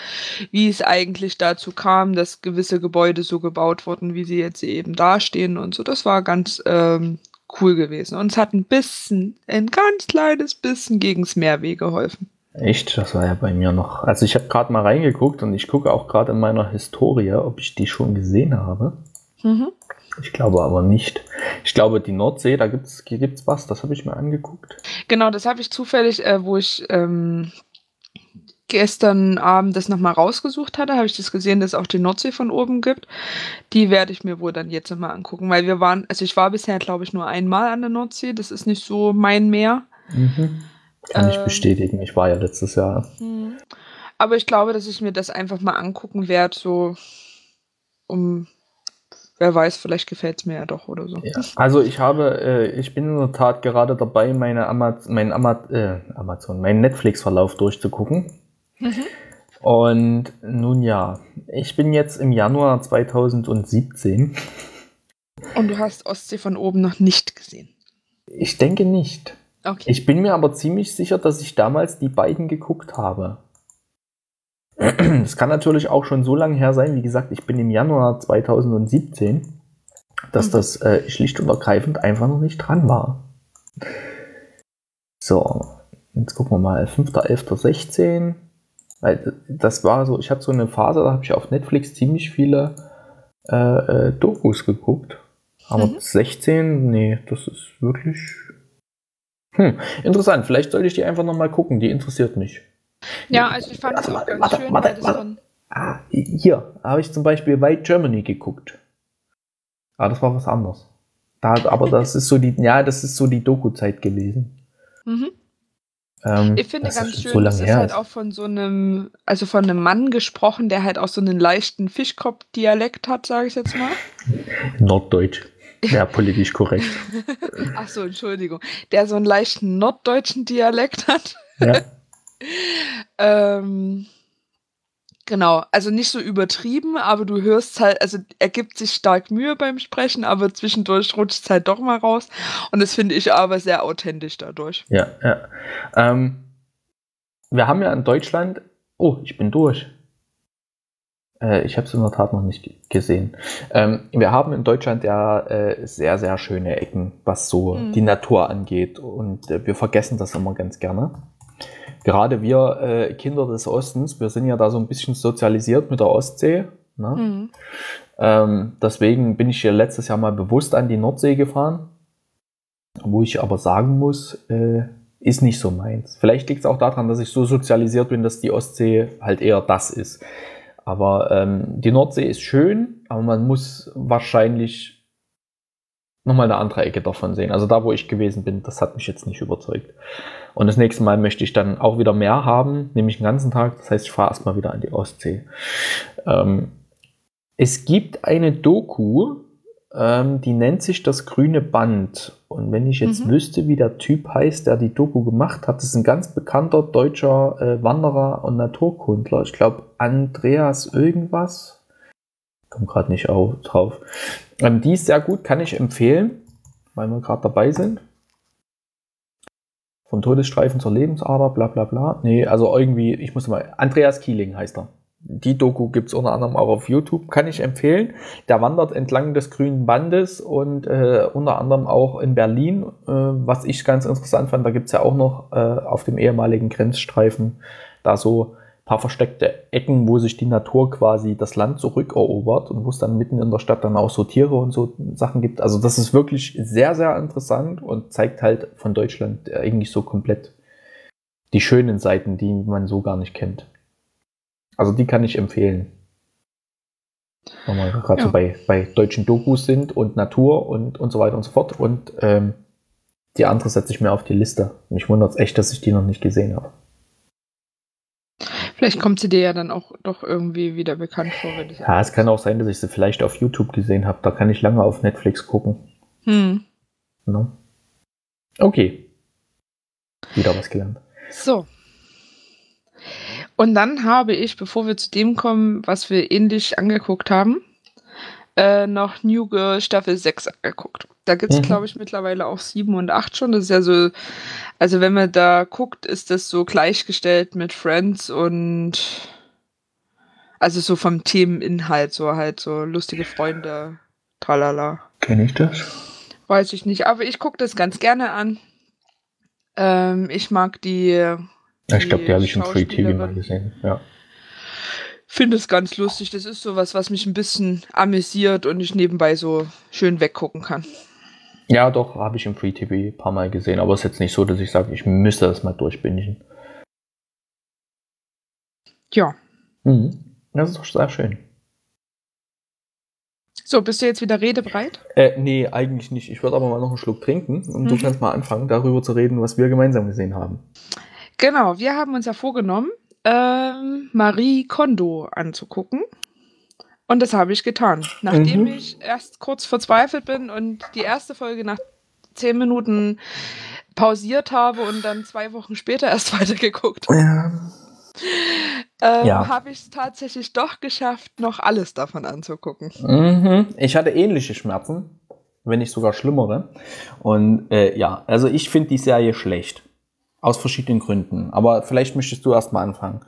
wie es eigentlich dazu kam, dass gewisse Gebäude so gebaut wurden, wie sie jetzt eben dastehen und so. Das war ganz ähm, cool gewesen. Und es hat ein bisschen, ein ganz kleines bisschen gegens Meerweh geholfen. Echt? Das war ja bei mir noch. Also ich habe gerade mal reingeguckt und ich gucke auch gerade in meiner Historie, ob ich die schon gesehen habe. Mhm. Ich glaube aber nicht. Ich glaube, die Nordsee, da gibt es was, das habe ich mir angeguckt. Genau, das habe ich zufällig, äh, wo ich ähm, gestern Abend das nochmal rausgesucht hatte, habe ich das gesehen, dass es auch die Nordsee von oben gibt. Die werde ich mir wohl dann jetzt nochmal angucken, weil wir waren, also ich war bisher, glaube ich, nur einmal an der Nordsee. Das ist nicht so mein Meer. Mhm. Kann ähm, ich bestätigen, ich war ja letztes Jahr. Hm. Aber ich glaube, dass ich mir das einfach mal angucken werde, so um wer weiß, vielleicht gefällt es mir ja doch oder so. Ja. Also ich habe, äh, ich bin in der Tat gerade dabei, meine Ama mein Ama äh, Amazon, meinen Netflix-Verlauf durchzugucken. Mhm. Und nun ja, ich bin jetzt im Januar 2017. Und du hast Ostsee von oben noch nicht gesehen? Ich denke nicht. Okay. Ich bin mir aber ziemlich sicher, dass ich damals die beiden geguckt habe. Es kann natürlich auch schon so lange her sein, wie gesagt, ich bin im Januar 2017, dass mhm. das äh, schlicht und ergreifend einfach noch nicht dran war. So, jetzt gucken wir mal, 5.11.16. Weil das war so, ich hatte so eine Phase, da habe ich auf Netflix ziemlich viele äh, äh, Dokus geguckt. Aber mhm. 16, nee, das ist wirklich. Hm, interessant. Vielleicht sollte ich die einfach nochmal gucken, die interessiert mich. Ja, also ich fand es auch ganz warte, schön, warte, weil das warte, von. Ah, hier habe ich zum Beispiel White Germany geguckt. Aber das war was anderes. Da, aber das ist so die, ja, das ist so die Doku-Zeit gewesen. Mhm. Ähm, ich finde ganz schön, so das ist halt ist. auch von so einem, also von einem Mann gesprochen, der halt auch so einen leichten Fischkopf-Dialekt hat, sage ich jetzt mal. Norddeutsch. Ja, politisch korrekt. Ach so, Entschuldigung. Der so einen leichten norddeutschen Dialekt hat. Ja. ähm, Genau, also nicht so übertrieben, aber du hörst halt, also er gibt sich stark Mühe beim Sprechen, aber zwischendurch rutscht es halt doch mal raus. Und das finde ich aber sehr authentisch dadurch. Ja, ja. Ähm, wir haben ja in Deutschland, oh, ich bin durch. Äh, ich habe es in der Tat noch nicht gesehen. Ähm, wir haben in Deutschland ja äh, sehr, sehr schöne Ecken, was so mhm. die Natur angeht. Und äh, wir vergessen das immer ganz gerne gerade wir äh, Kinder des Ostens, wir sind ja da so ein bisschen sozialisiert mit der Ostsee. Ne? Mhm. Ähm, deswegen bin ich hier letztes Jahr mal bewusst an die Nordsee gefahren, wo ich aber sagen muss, äh, ist nicht so meins. Vielleicht liegt es auch daran, dass ich so sozialisiert bin, dass die Ostsee halt eher das ist. Aber ähm, die Nordsee ist schön, aber man muss wahrscheinlich nochmal eine andere Ecke davon sehen. Also da, wo ich gewesen bin, das hat mich jetzt nicht überzeugt. Und das nächste Mal möchte ich dann auch wieder mehr haben, nämlich einen ganzen Tag. Das heißt, ich fahre erstmal wieder an die Ostsee. Ähm, es gibt eine Doku, ähm, die nennt sich das grüne Band. Und wenn ich jetzt mhm. wüsste, wie der Typ heißt, der die Doku gemacht hat, das ist ein ganz bekannter deutscher äh, Wanderer und Naturkundler. Ich glaube, Andreas irgendwas. Komme gerade nicht auf, drauf. Ähm, die ist sehr gut, kann ich empfehlen, weil wir gerade dabei sind. Vom Todesstreifen zur Lebensader, bla bla bla. Nee, also irgendwie, ich muss mal, Andreas Kieling heißt er. Die Doku gibt es unter anderem auch auf YouTube, kann ich empfehlen. Der wandert entlang des grünen Bandes und äh, unter anderem auch in Berlin, äh, was ich ganz interessant fand. Da gibt es ja auch noch äh, auf dem ehemaligen Grenzstreifen da so paar versteckte Ecken, wo sich die Natur quasi das Land zurückerobert und wo es dann mitten in der Stadt dann auch so Tiere und so Sachen gibt. Also das ist wirklich sehr, sehr interessant und zeigt halt von Deutschland eigentlich so komplett die schönen Seiten, die man so gar nicht kennt. Also die kann ich empfehlen. Wenn wir gerade ja. so bei, bei deutschen Dokus sind und Natur und, und so weiter und so fort. Und ähm, die andere setze ich mir auf die Liste. Mich wundert es echt, dass ich die noch nicht gesehen habe. Vielleicht kommt sie dir ja dann auch doch irgendwie wieder bekannt vor. Wenn ja, es kann auch sein, dass ich sie vielleicht auf YouTube gesehen habe. Da kann ich lange auf Netflix gucken. Hm. No. Okay. Wieder was gelernt. So. Und dann habe ich, bevor wir zu dem kommen, was wir ähnlich angeguckt haben, äh, noch New Girl Staffel 6 angeguckt. Da gibt es, mhm. glaube ich, mittlerweile auch 7 und 8 schon. Das ist ja so also wenn man da guckt, ist das so gleichgestellt mit Friends und also so vom Themeninhalt, so halt so lustige Freunde, tralala. Kenne ich das? Weiß ich nicht, aber ich gucke das ganz gerne an. Ähm, ich mag die. die ich glaube, die habe ich im Free TV mal gesehen, ja. Finde es ganz lustig. Das ist sowas, was mich ein bisschen amüsiert und ich nebenbei so schön weggucken kann. Ja, doch, habe ich im Free TV ein paar Mal gesehen, aber es ist jetzt nicht so, dass ich sage, ich müsste das mal durchbingen. Ja. Mhm. Das ist doch sehr schön. So, bist du jetzt wieder redebereit? Äh, nee, eigentlich nicht. Ich würde aber mal noch einen Schluck trinken und mhm. du kannst mal anfangen, darüber zu reden, was wir gemeinsam gesehen haben. Genau, wir haben uns ja vorgenommen, ähm, Marie Kondo anzugucken. Und das habe ich getan. Nachdem mhm. ich erst kurz verzweifelt bin und die erste Folge nach zehn Minuten pausiert habe und dann zwei Wochen später erst weitergeguckt. Ja. Ähm, ja. habe ich es tatsächlich doch geschafft, noch alles davon anzugucken. Mhm. Ich hatte ähnliche Schmerzen, wenn nicht sogar schlimmere. Und äh, ja, also ich finde die Serie schlecht. Aus verschiedenen Gründen. Aber vielleicht möchtest du erst mal anfangen.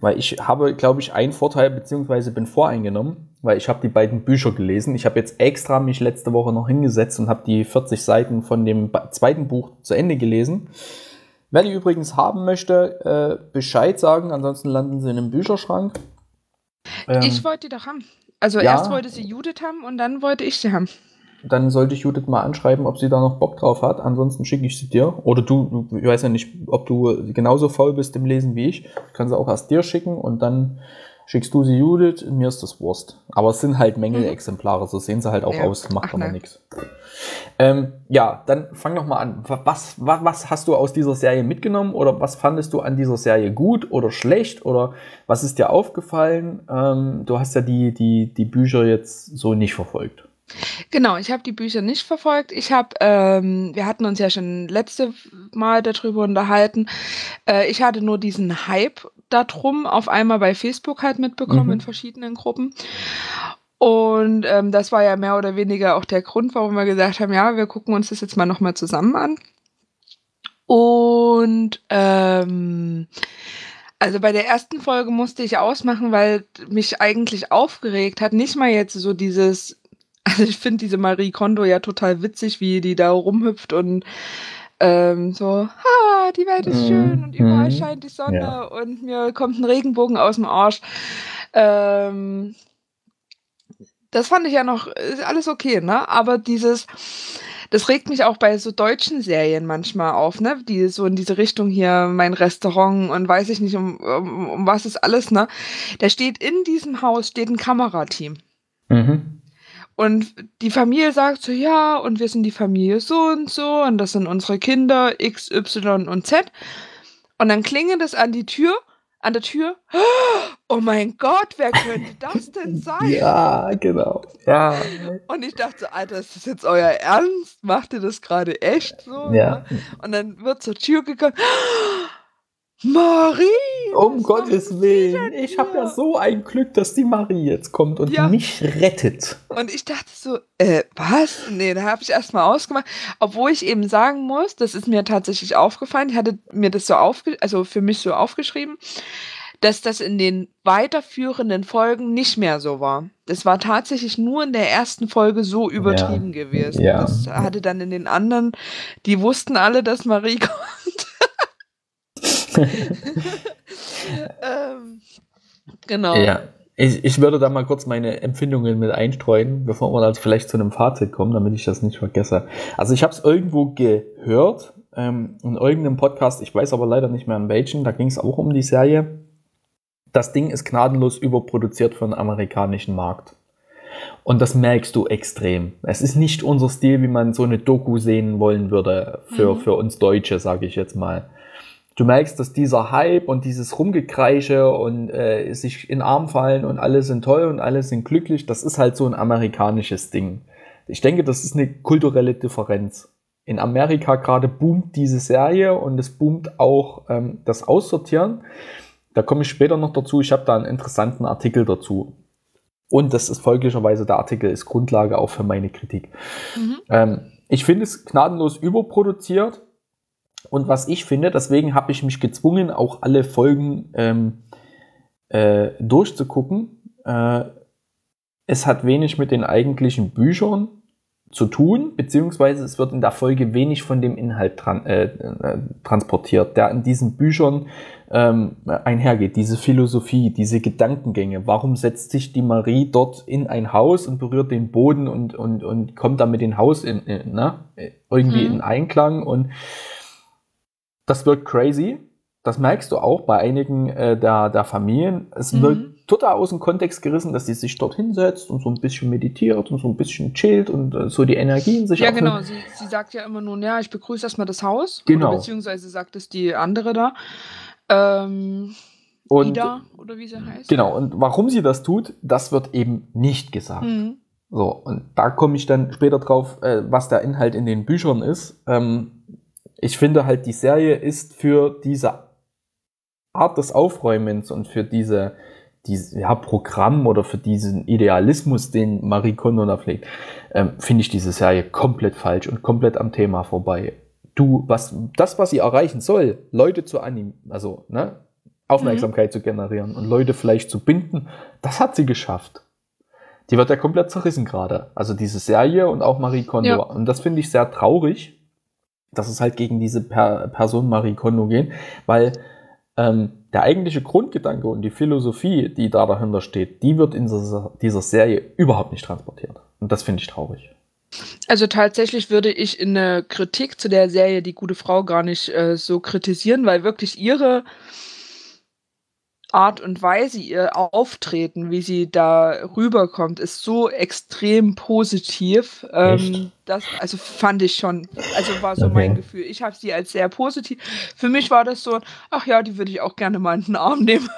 Weil ich habe, glaube ich, einen Vorteil, beziehungsweise bin voreingenommen, weil ich habe die beiden Bücher gelesen. Ich habe jetzt extra mich letzte Woche noch hingesetzt und habe die 40 Seiten von dem zweiten Buch zu Ende gelesen. Wer die übrigens haben möchte, äh, Bescheid sagen, ansonsten landen sie in einem Bücherschrank. Ähm, ich wollte die doch haben. Also ja, erst wollte sie Judith haben und dann wollte ich sie haben dann sollte ich Judith mal anschreiben, ob sie da noch Bock drauf hat. Ansonsten schicke ich sie dir. Oder du, ich weiß ja nicht, ob du genauso faul bist im Lesen wie ich. Ich kann sie auch erst dir schicken und dann schickst du sie Judith, mir ist das Wurst. Aber es sind halt Mängelexemplare, so sehen sie halt auch ja. aus, macht Ach, aber nichts. Ähm, ja, dann fang doch mal an. Was, was, was hast du aus dieser Serie mitgenommen oder was fandest du an dieser Serie gut oder schlecht oder was ist dir aufgefallen? Ähm, du hast ja die, die, die Bücher jetzt so nicht verfolgt. Genau, ich habe die Bücher nicht verfolgt. Ich habe, ähm, wir hatten uns ja schon letzte Mal darüber unterhalten. Äh, ich hatte nur diesen Hype darum auf einmal bei Facebook halt mitbekommen mhm. in verschiedenen Gruppen. Und ähm, das war ja mehr oder weniger auch der Grund, warum wir gesagt haben, ja, wir gucken uns das jetzt mal nochmal zusammen an. Und ähm, also bei der ersten Folge musste ich ausmachen, weil mich eigentlich aufgeregt hat. Nicht mal jetzt so dieses, also ich finde diese Marie Kondo ja total witzig, wie die da rumhüpft und ähm, so, ha, die Welt ist schön und überall mhm. scheint die Sonne ja. und mir kommt ein Regenbogen aus dem Arsch. Ähm, das fand ich ja noch, ist alles okay, ne? Aber dieses, das regt mich auch bei so deutschen Serien manchmal auf, ne? Die so in diese Richtung hier, mein Restaurant und weiß ich nicht, um, um, um was ist alles, ne? Da steht in diesem Haus steht ein Kamerateam. Mhm. Und die Familie sagt so, ja, und wir sind die Familie so und so, und das sind unsere Kinder X, Y und Z. Und dann klingelt es an die Tür an der Tür. Oh mein Gott, wer könnte das denn sein? ja, genau. Ja. Und ich dachte so, Alter, ist das jetzt euer Ernst? Macht ihr das gerade echt so? Ja. Und dann wird zur Tür gegangen. Marie! Um Gottes Willen. Ich habe ja so ein Glück, dass die Marie jetzt kommt und ja. mich rettet. Und ich dachte so, äh, was? Nee, da habe ich erstmal ausgemacht. Obwohl ich eben sagen muss, das ist mir tatsächlich aufgefallen. Ich hatte mir das so aufge also für mich so aufgeschrieben, dass das in den weiterführenden Folgen nicht mehr so war. Das war tatsächlich nur in der ersten Folge so übertrieben ja. gewesen. Ja. Das hatte dann in den anderen, die wussten alle, dass Marie kommt ähm, genau. Ja. Ich, ich würde da mal kurz meine Empfindungen mit einstreuen, bevor wir also vielleicht zu einem Fazit kommen, damit ich das nicht vergesse. Also ich habe es irgendwo gehört, ähm, in irgendeinem Podcast, ich weiß aber leider nicht mehr an welchen, da ging es auch um die Serie. Das Ding ist gnadenlos überproduziert für den amerikanischen Markt. Und das merkst du extrem. Es ist nicht unser Stil, wie man so eine Doku sehen wollen würde für, mhm. für uns Deutsche, sage ich jetzt mal du merkst, dass dieser Hype und dieses Rumgekreische und äh, sich in Arm fallen und alle sind toll und alle sind glücklich, das ist halt so ein amerikanisches Ding. Ich denke, das ist eine kulturelle Differenz. In Amerika gerade boomt diese Serie und es boomt auch ähm, das Aussortieren. Da komme ich später noch dazu. Ich habe da einen interessanten Artikel dazu. Und das ist folglicherweise, der Artikel ist Grundlage auch für meine Kritik. Mhm. Ähm, ich finde es gnadenlos überproduziert und was ich finde, deswegen habe ich mich gezwungen, auch alle Folgen ähm, äh, durchzugucken. Äh, es hat wenig mit den eigentlichen Büchern zu tun, beziehungsweise es wird in der Folge wenig von dem Inhalt tran äh, äh, transportiert, der in diesen Büchern ähm, einhergeht. Diese Philosophie, diese Gedankengänge. Warum setzt sich die Marie dort in ein Haus und berührt den Boden und, und, und kommt dann mit dem Haus in, in, ne? irgendwie mhm. in Einklang und das wirkt crazy. Das merkst du auch bei einigen äh, der, der Familien. Es mhm. wird total aus dem Kontext gerissen, dass sie sich dort hinsetzt und so ein bisschen meditiert und so ein bisschen chillt und äh, so die Energien sich Ja, genau. Sie, sie sagt ja immer nur, ja, ich begrüße erstmal das Haus. Genau. Oder beziehungsweise sagt es die andere da. Ähm, und, Ida, oder wie sie heißt. Genau. Und warum sie das tut, das wird eben nicht gesagt. Mhm. So, und da komme ich dann später drauf, äh, was der Inhalt in den Büchern ist. Ähm, ich finde halt, die Serie ist für diese Art des Aufräumens und für diese, diese ja, Programm oder für diesen Idealismus, den Marie Kondo da pflegt, ähm, finde ich diese Serie komplett falsch und komplett am Thema vorbei. Du, was, das, was sie erreichen soll, Leute zu animieren, also, ne, Aufmerksamkeit mhm. zu generieren und Leute vielleicht zu binden, das hat sie geschafft. Die wird ja komplett zerrissen gerade. Also diese Serie und auch Marie Kondo. Ja. Und das finde ich sehr traurig, dass es halt gegen diese per Person Marie Kondo geht, weil ähm, der eigentliche Grundgedanke und die Philosophie, die da dahinter steht, die wird in dieser, Serie überhaupt nicht transportiert. Und das finde ich traurig. Also tatsächlich würde ich in der Kritik zu der Serie Die gute Frau gar nicht äh, so kritisieren, weil wirklich ihre Art und Weise, ihr Auftreten, wie sie da rüberkommt, ist so extrem positiv. Ähm, das, also fand ich schon, also war so okay. mein Gefühl. Ich habe sie als sehr positiv. Für mich war das so, ach ja, die würde ich auch gerne mal in den Arm nehmen.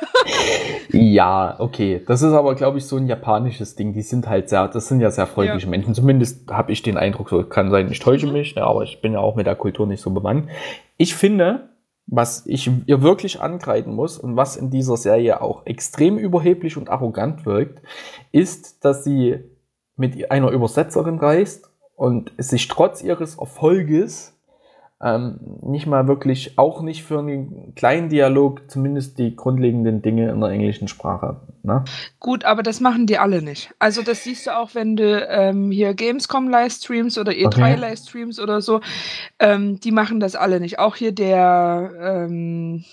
ja, okay. Das ist aber, glaube ich, so ein japanisches Ding. Die sind halt sehr, das sind ja sehr freundliche ja. Menschen. Zumindest habe ich den Eindruck, so kann sein, ich täusche mhm. mich, ja, aber ich bin ja auch mit der Kultur nicht so bewandt. Ich finde, was ich ihr wirklich angreifen muss und was in dieser Serie auch extrem überheblich und arrogant wirkt, ist, dass sie mit einer Übersetzerin reist und sich trotz ihres Erfolges ähm, nicht mal wirklich, auch nicht für einen kleinen Dialog, zumindest die grundlegenden Dinge in der englischen Sprache. Ne? Gut, aber das machen die alle nicht. Also das siehst du auch, wenn du ähm, hier Gamescom-Livestreams oder E3-Livestreams okay. oder so, ähm, die machen das alle nicht. Auch hier der ähm,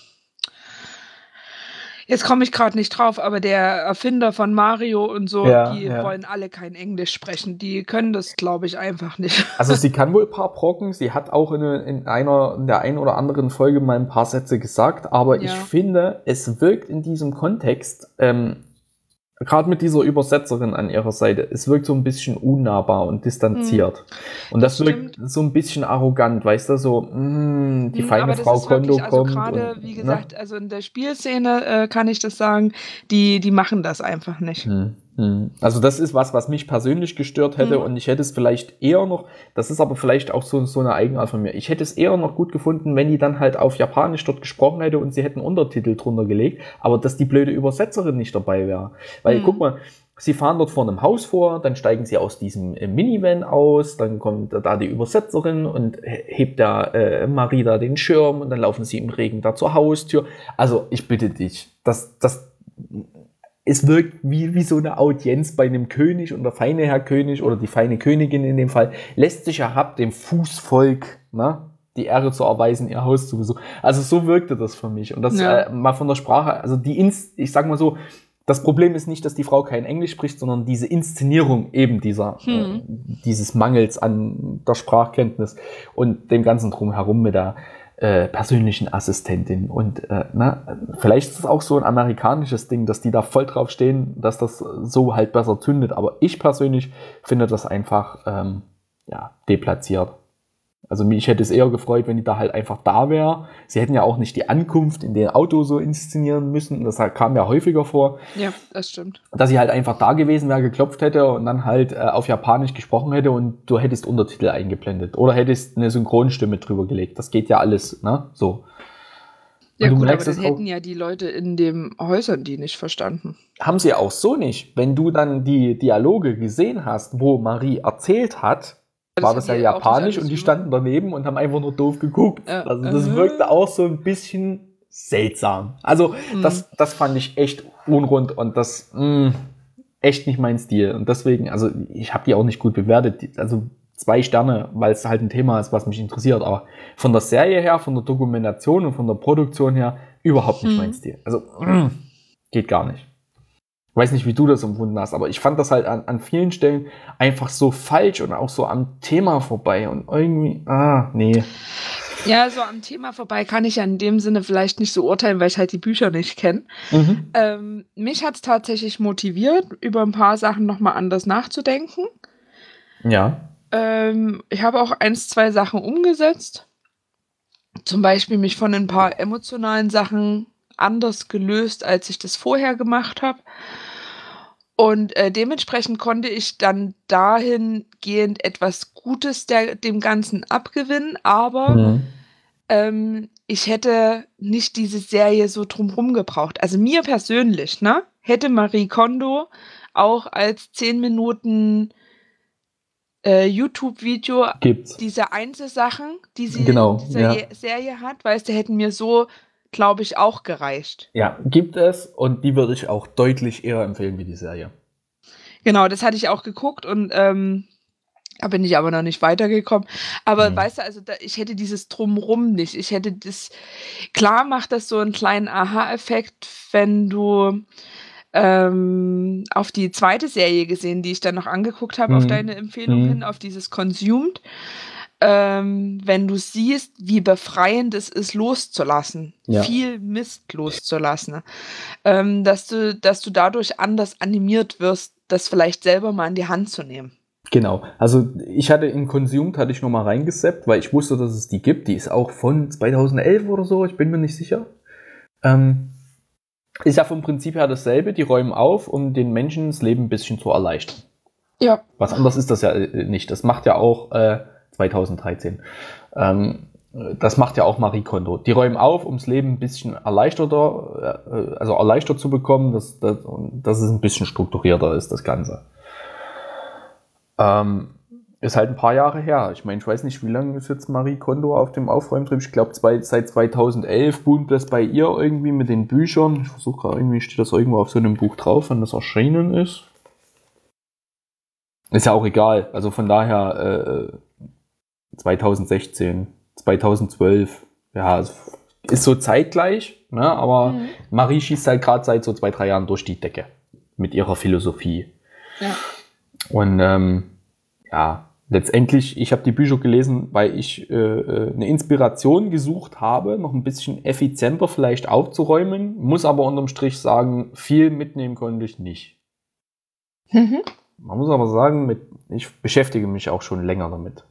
Jetzt komme ich gerade nicht drauf, aber der Erfinder von Mario und so, ja, die ja. wollen alle kein Englisch sprechen. Die können das, glaube ich, einfach nicht. Also sie kann wohl ein paar Brocken. Sie hat auch in, in einer, in der einen oder anderen Folge mal ein paar Sätze gesagt. Aber ja. ich finde, es wirkt in diesem Kontext ähm, gerade mit dieser Übersetzerin an ihrer Seite, es wirkt so ein bisschen unnahbar und distanziert. Mhm. Und das, das wirkt so ein bisschen arrogant, weißt du, so, mh, die mhm, feine Frau Kondo also kommt. Gerade, wie ne? gesagt, ne? also in der Spielszene äh, kann ich das sagen, die, die machen das einfach nicht. Mhm. Hm. Also das ist was, was mich persönlich gestört hätte mhm. und ich hätte es vielleicht eher noch, das ist aber vielleicht auch so, so eine Eigenart von mir, ich hätte es eher noch gut gefunden, wenn die dann halt auf Japanisch dort gesprochen hätte und sie hätten Untertitel drunter gelegt, aber dass die blöde Übersetzerin nicht dabei wäre. Weil, mhm. guck mal, Sie fahren dort vor einem Haus vor, dann steigen sie aus diesem äh, Minivan aus, dann kommt da die Übersetzerin und hebt da äh, Marie da den Schirm und dann laufen sie im Regen da zur Haustür. Also ich bitte dich, das, das es wirkt wie, wie so eine Audienz bei einem König und der feine Herr König oder die feine Königin in dem Fall, lässt sich ja hab dem Fußvolk ne, die Ehre zu erweisen, ihr Haus zu besuchen. Also so wirkte das für mich. Und das ja. äh, mal von der Sprache, also die Inst, ich sag mal so, das Problem ist nicht, dass die Frau kein Englisch spricht, sondern diese Inszenierung eben dieser, hm. äh, dieses Mangels an der Sprachkenntnis und dem ganzen drumherum mit der äh, persönlichen Assistentin. Und äh, na, vielleicht ist es auch so ein amerikanisches Ding, dass die da voll drauf stehen, dass das so halt besser zündet. Aber ich persönlich finde das einfach ähm, ja, deplatziert. Also mich hätte es eher gefreut, wenn die da halt einfach da wäre. Sie hätten ja auch nicht die Ankunft in den Auto so inszenieren müssen. Das kam ja häufiger vor. Ja, das stimmt. Dass sie halt einfach da gewesen wäre, geklopft hätte und dann halt äh, auf Japanisch gesprochen hätte und du hättest Untertitel eingeblendet. Oder hättest eine Synchronstimme drüber gelegt. Das geht ja alles, ne? So. Ja, gut, aber dann hätten ja die Leute in den Häusern die nicht verstanden. Haben sie auch so nicht. Wenn du dann die Dialoge gesehen hast, wo Marie erzählt hat, war das ja japanisch und die standen daneben und haben einfach nur doof geguckt. Äh, also das äh. wirkte auch so ein bisschen seltsam. Also mhm. das, das fand ich echt unrund und das mh, mm, echt nicht mein Stil. Und deswegen, also ich habe die auch nicht gut bewertet. Also zwei Sterne, weil es halt ein Thema ist, was mich interessiert. Aber von der Serie her, von der Dokumentation und von der Produktion her überhaupt nicht mhm. mein Stil. Also mh, geht gar nicht weiß nicht, wie du das empfunden hast, aber ich fand das halt an, an vielen Stellen einfach so falsch und auch so am Thema vorbei und irgendwie, ah, nee. Ja, so am Thema vorbei kann ich ja in dem Sinne vielleicht nicht so urteilen, weil ich halt die Bücher nicht kenne. Mhm. Ähm, mich hat es tatsächlich motiviert, über ein paar Sachen nochmal anders nachzudenken. Ja. Ähm, ich habe auch eins, zwei Sachen umgesetzt. Zum Beispiel mich von ein paar emotionalen Sachen anders gelöst, als ich das vorher gemacht habe. Und äh, dementsprechend konnte ich dann dahingehend etwas Gutes der, dem Ganzen abgewinnen, aber mhm. ähm, ich hätte nicht diese Serie so drumherum gebraucht. Also mir persönlich, ne, hätte Marie Kondo auch als 10 Minuten äh, YouTube-Video diese Einzelsachen, die sie genau, in dieser ja. Serie hat, weißt du, hätten mir so glaube ich, auch gereicht. Ja, gibt es und die würde ich auch deutlich eher empfehlen wie die Serie. Genau, das hatte ich auch geguckt und ähm, da bin ich aber noch nicht weitergekommen. Aber mhm. weißt du, also da, ich hätte dieses Drumrum nicht. Ich hätte das, klar macht das so einen kleinen Aha-Effekt, wenn du ähm, auf die zweite Serie gesehen, die ich dann noch angeguckt habe, mhm. auf deine Empfehlung mhm. hin, auf dieses Consumed. Ähm, wenn du siehst, wie befreiend es ist, loszulassen, ja. viel Mist loszulassen, ähm, dass du, dass du dadurch anders animiert wirst, das vielleicht selber mal in die Hand zu nehmen. Genau. Also ich hatte in Consumed hatte ich noch mal reingeseppt, weil ich wusste, dass es die gibt. Die ist auch von 2011 oder so. Ich bin mir nicht sicher. Ähm, ist ja vom Prinzip her dasselbe. Die räumen auf, um den Menschen das Leben ein bisschen zu erleichtern. Ja. Was anderes ist das ja äh, nicht. Das macht ja auch äh, 2013. Ähm, das macht ja auch Marie Kondo. Die räumen auf, um das Leben ein bisschen erleichterter, äh, also erleichtert zu bekommen, dass, dass, dass es ein bisschen strukturierter ist, das Ganze. Ähm, ist halt ein paar Jahre her. Ich meine, ich weiß nicht, wie lange ist jetzt Marie Kondo auf dem Aufräumtrip. Ich glaube, seit 2011 boomt das bei ihr irgendwie mit den Büchern. Ich versuche gerade irgendwie, steht das irgendwo auf so einem Buch drauf, wann das erschienen ist. Ist ja auch egal. Also von daher äh, 2016, 2012, ja, ist so zeitgleich, ne? aber mhm. Marie schießt halt gerade seit so zwei, drei Jahren durch die Decke mit ihrer Philosophie. Ja. Und ähm, ja, letztendlich, ich habe die Bücher gelesen, weil ich äh, äh, eine Inspiration gesucht habe, noch ein bisschen effizienter vielleicht aufzuräumen, muss aber unterm Strich sagen, viel mitnehmen konnte ich nicht. Mhm. Man muss aber sagen, mit, ich beschäftige mich auch schon länger damit.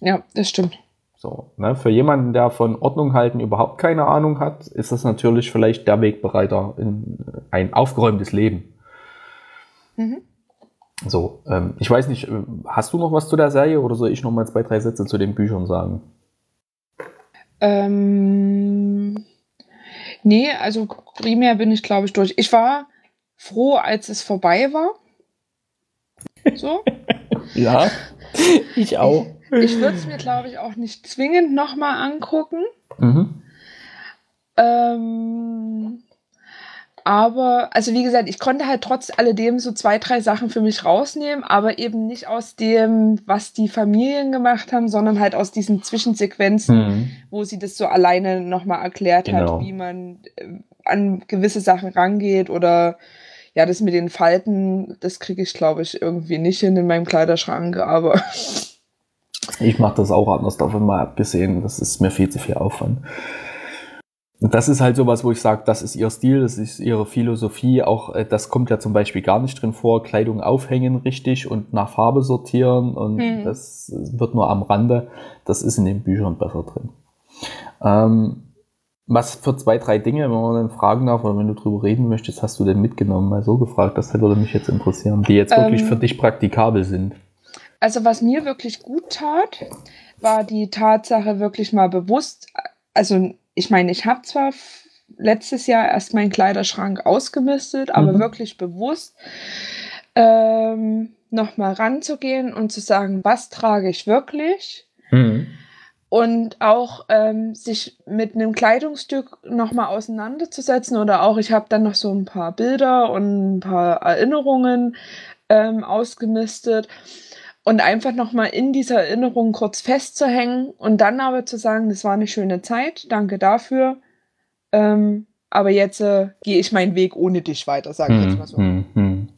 Ja, das stimmt. So, ne, für jemanden, der von Ordnung halten überhaupt keine Ahnung hat, ist das natürlich vielleicht der Wegbereiter in ein aufgeräumtes Leben. Mhm. So, ähm, ich weiß nicht, äh, hast du noch was zu der Serie oder soll ich noch mal zwei, drei Sätze zu den Büchern sagen? Ähm, nee, also primär bin ich, glaube ich, durch. Ich war froh, als es vorbei war. So. ja, ich auch. Ich, würde es mir, glaube ich, auch nicht zwingend nochmal angucken. Mhm. Ähm, aber, also wie gesagt, ich konnte halt trotz alledem so zwei, drei Sachen für mich rausnehmen, aber eben nicht aus dem, was die Familien gemacht haben, sondern halt aus diesen Zwischensequenzen, mhm. wo sie das so alleine nochmal erklärt genau. hat, wie man äh, an gewisse Sachen rangeht oder ja, das mit den Falten, das kriege ich, glaube ich, irgendwie nicht hin in meinem Kleiderschrank, aber. Ich mache das auch anders davon mal abgesehen. Das ist mir viel zu viel Aufwand. Und das ist halt sowas, wo ich sage, das ist ihr Stil, das ist ihre Philosophie. Auch äh, das kommt ja zum Beispiel gar nicht drin vor, Kleidung aufhängen richtig und nach Farbe sortieren. Und mhm. das wird nur am Rande. Das ist in den Büchern besser drin. Ähm, was für zwei, drei Dinge, wenn man dann fragen darf, oder wenn du drüber reden möchtest, hast du denn mitgenommen? Mal so gefragt, das würde mich jetzt interessieren, die jetzt wirklich ähm, für dich praktikabel sind. Also was mir wirklich gut tat, war die Tatsache wirklich mal bewusst, also ich meine, ich habe zwar letztes Jahr erst meinen Kleiderschrank ausgemistet, aber mhm. wirklich bewusst ähm, nochmal ranzugehen und zu sagen, was trage ich wirklich? Mhm. Und auch ähm, sich mit einem Kleidungsstück nochmal auseinanderzusetzen oder auch, ich habe dann noch so ein paar Bilder und ein paar Erinnerungen ähm, ausgemistet und einfach nochmal in dieser Erinnerung kurz festzuhängen und dann aber zu sagen, das war eine schöne Zeit, danke dafür. Ähm, aber jetzt äh, gehe ich meinen Weg ohne dich weiter, sage ich hm, jetzt mal so. Hm, hm.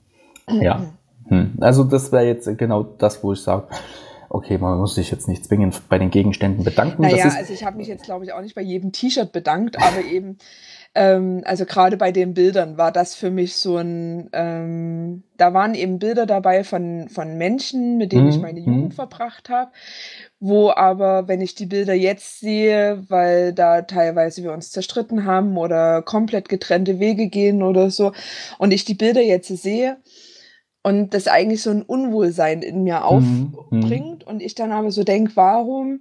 Ja. Hm. Also das wäre jetzt genau das, wo ich sage, okay, man muss sich jetzt nicht zwingend bei den Gegenständen bedanken. Naja, also ich habe mich jetzt, glaube ich, auch nicht bei jedem T-Shirt bedankt, aber eben ähm, also gerade bei den Bildern war das für mich so ein, ähm, da waren eben Bilder dabei von, von Menschen, mit denen mhm. ich meine Jugend mhm. verbracht habe, wo aber, wenn ich die Bilder jetzt sehe, weil da teilweise wir uns zerstritten haben oder komplett getrennte Wege gehen oder so, und ich die Bilder jetzt sehe, und das eigentlich so ein Unwohlsein in mir mhm. aufbringt mhm. und ich dann aber so denke, warum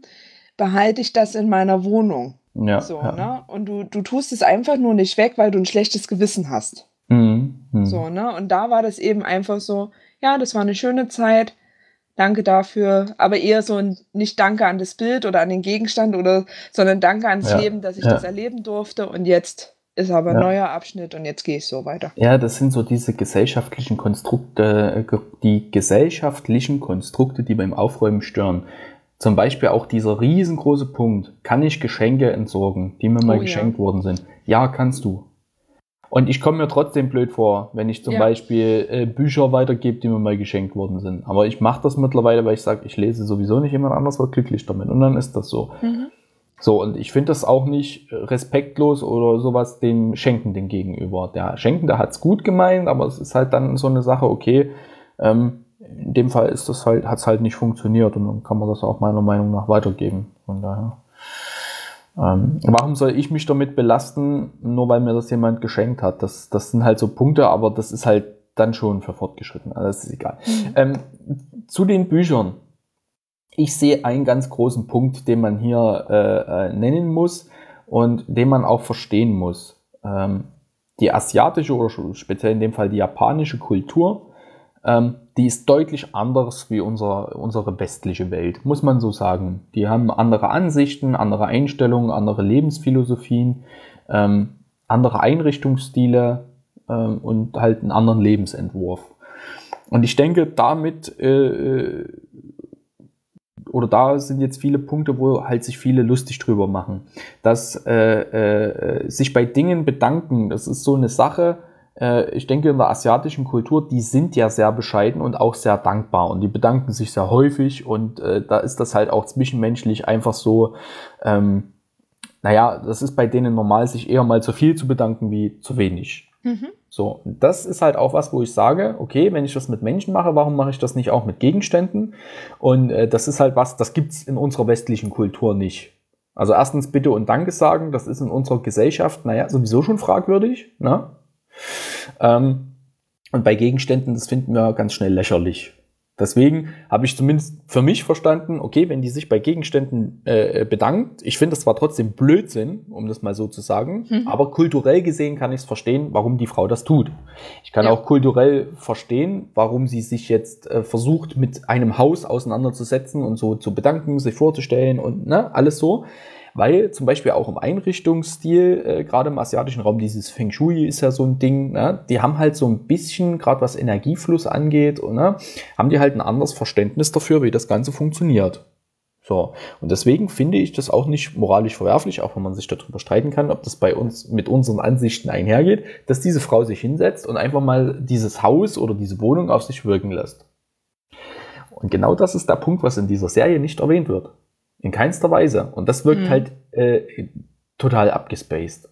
behalte ich das in meiner Wohnung? Ja, so, ja. ne? Und du, du tust es einfach nur nicht weg, weil du ein schlechtes Gewissen hast. Mhm, mh. So, ne? Und da war das eben einfach so, ja, das war eine schöne Zeit, danke dafür, aber eher so ein nicht Danke an das Bild oder an den Gegenstand oder, sondern Danke ans ja, Leben, dass ich das erleben durfte und jetzt ist aber ein neuer Abschnitt und jetzt gehe ich so weiter. Ja, das sind so diese gesellschaftlichen Konstrukte, äh, die gesellschaftlichen Konstrukte, die beim Aufräumen stören. Zum Beispiel auch dieser riesengroße Punkt, kann ich Geschenke entsorgen, die mir mal oh, geschenkt ja. worden sind? Ja, kannst du. Und ich komme mir trotzdem blöd vor, wenn ich zum ja. Beispiel äh, Bücher weitergebe, die mir mal geschenkt worden sind. Aber ich mache das mittlerweile, weil ich sage, ich lese sowieso nicht jemand anders wird glücklich damit. Und dann ist das so. Mhm. So, und ich finde das auch nicht respektlos oder sowas dem Schenkenden gegenüber. Der Schenkende hat es gut gemeint, aber es ist halt dann so eine Sache, okay, ähm, in dem Fall ist das halt, hat es halt nicht funktioniert und dann kann man das auch meiner Meinung nach weitergeben. Von daher. Ähm, warum soll ich mich damit belasten, nur weil mir das jemand geschenkt hat? Das, das sind halt so Punkte, aber das ist halt dann schon für fortgeschritten. Also das ist egal. Mhm. Ähm, zu den Büchern. Ich sehe einen ganz großen Punkt, den man hier äh, äh, nennen muss und den man auch verstehen muss. Ähm, die asiatische oder speziell in dem Fall die japanische Kultur ähm, die ist deutlich anders wie unser, unsere westliche Welt, muss man so sagen. Die haben andere Ansichten, andere Einstellungen, andere Lebensphilosophien, ähm, andere Einrichtungsstile ähm, und halt einen anderen Lebensentwurf. Und ich denke, damit äh, oder da sind jetzt viele Punkte, wo halt sich viele lustig drüber machen. Dass äh, äh, sich bei Dingen bedanken, das ist so eine Sache, äh, ich denke, in der asiatischen Kultur, die sind ja sehr bescheiden und auch sehr dankbar und die bedanken sich sehr häufig und äh, da ist das halt auch zwischenmenschlich einfach so, ähm, naja, das ist bei denen normal, sich eher mal zu viel zu bedanken wie zu wenig. Mhm. So, das ist halt auch was, wo ich sage, okay, wenn ich das mit Menschen mache, warum mache ich das nicht auch mit Gegenständen? Und äh, das ist halt was, das gibt's in unserer westlichen Kultur nicht. Also erstens Bitte und Danke sagen, das ist in unserer Gesellschaft, naja, sowieso schon fragwürdig. Ne? Ähm, und bei Gegenständen, das finden wir ganz schnell lächerlich. Deswegen habe ich zumindest für mich verstanden, okay, wenn die sich bei Gegenständen äh, bedankt, ich finde das zwar trotzdem Blödsinn, um das mal so zu sagen, mhm. aber kulturell gesehen kann ich es verstehen, warum die Frau das tut. Ich kann ja. auch kulturell verstehen, warum sie sich jetzt äh, versucht, mit einem Haus auseinanderzusetzen und so zu bedanken, sich vorzustellen und ne, alles so weil zum Beispiel auch im Einrichtungsstil, äh, gerade im asiatischen Raum, dieses Feng Shui ist ja so ein Ding, ne? die haben halt so ein bisschen, gerade was Energiefluss angeht, ne? haben die halt ein anderes Verständnis dafür, wie das Ganze funktioniert. So. Und deswegen finde ich das auch nicht moralisch verwerflich, auch wenn man sich darüber streiten kann, ob das bei uns mit unseren Ansichten einhergeht, dass diese Frau sich hinsetzt und einfach mal dieses Haus oder diese Wohnung auf sich wirken lässt. Und genau das ist der Punkt, was in dieser Serie nicht erwähnt wird. In keinster Weise. Und das wirkt mhm. halt äh, total abgespaced.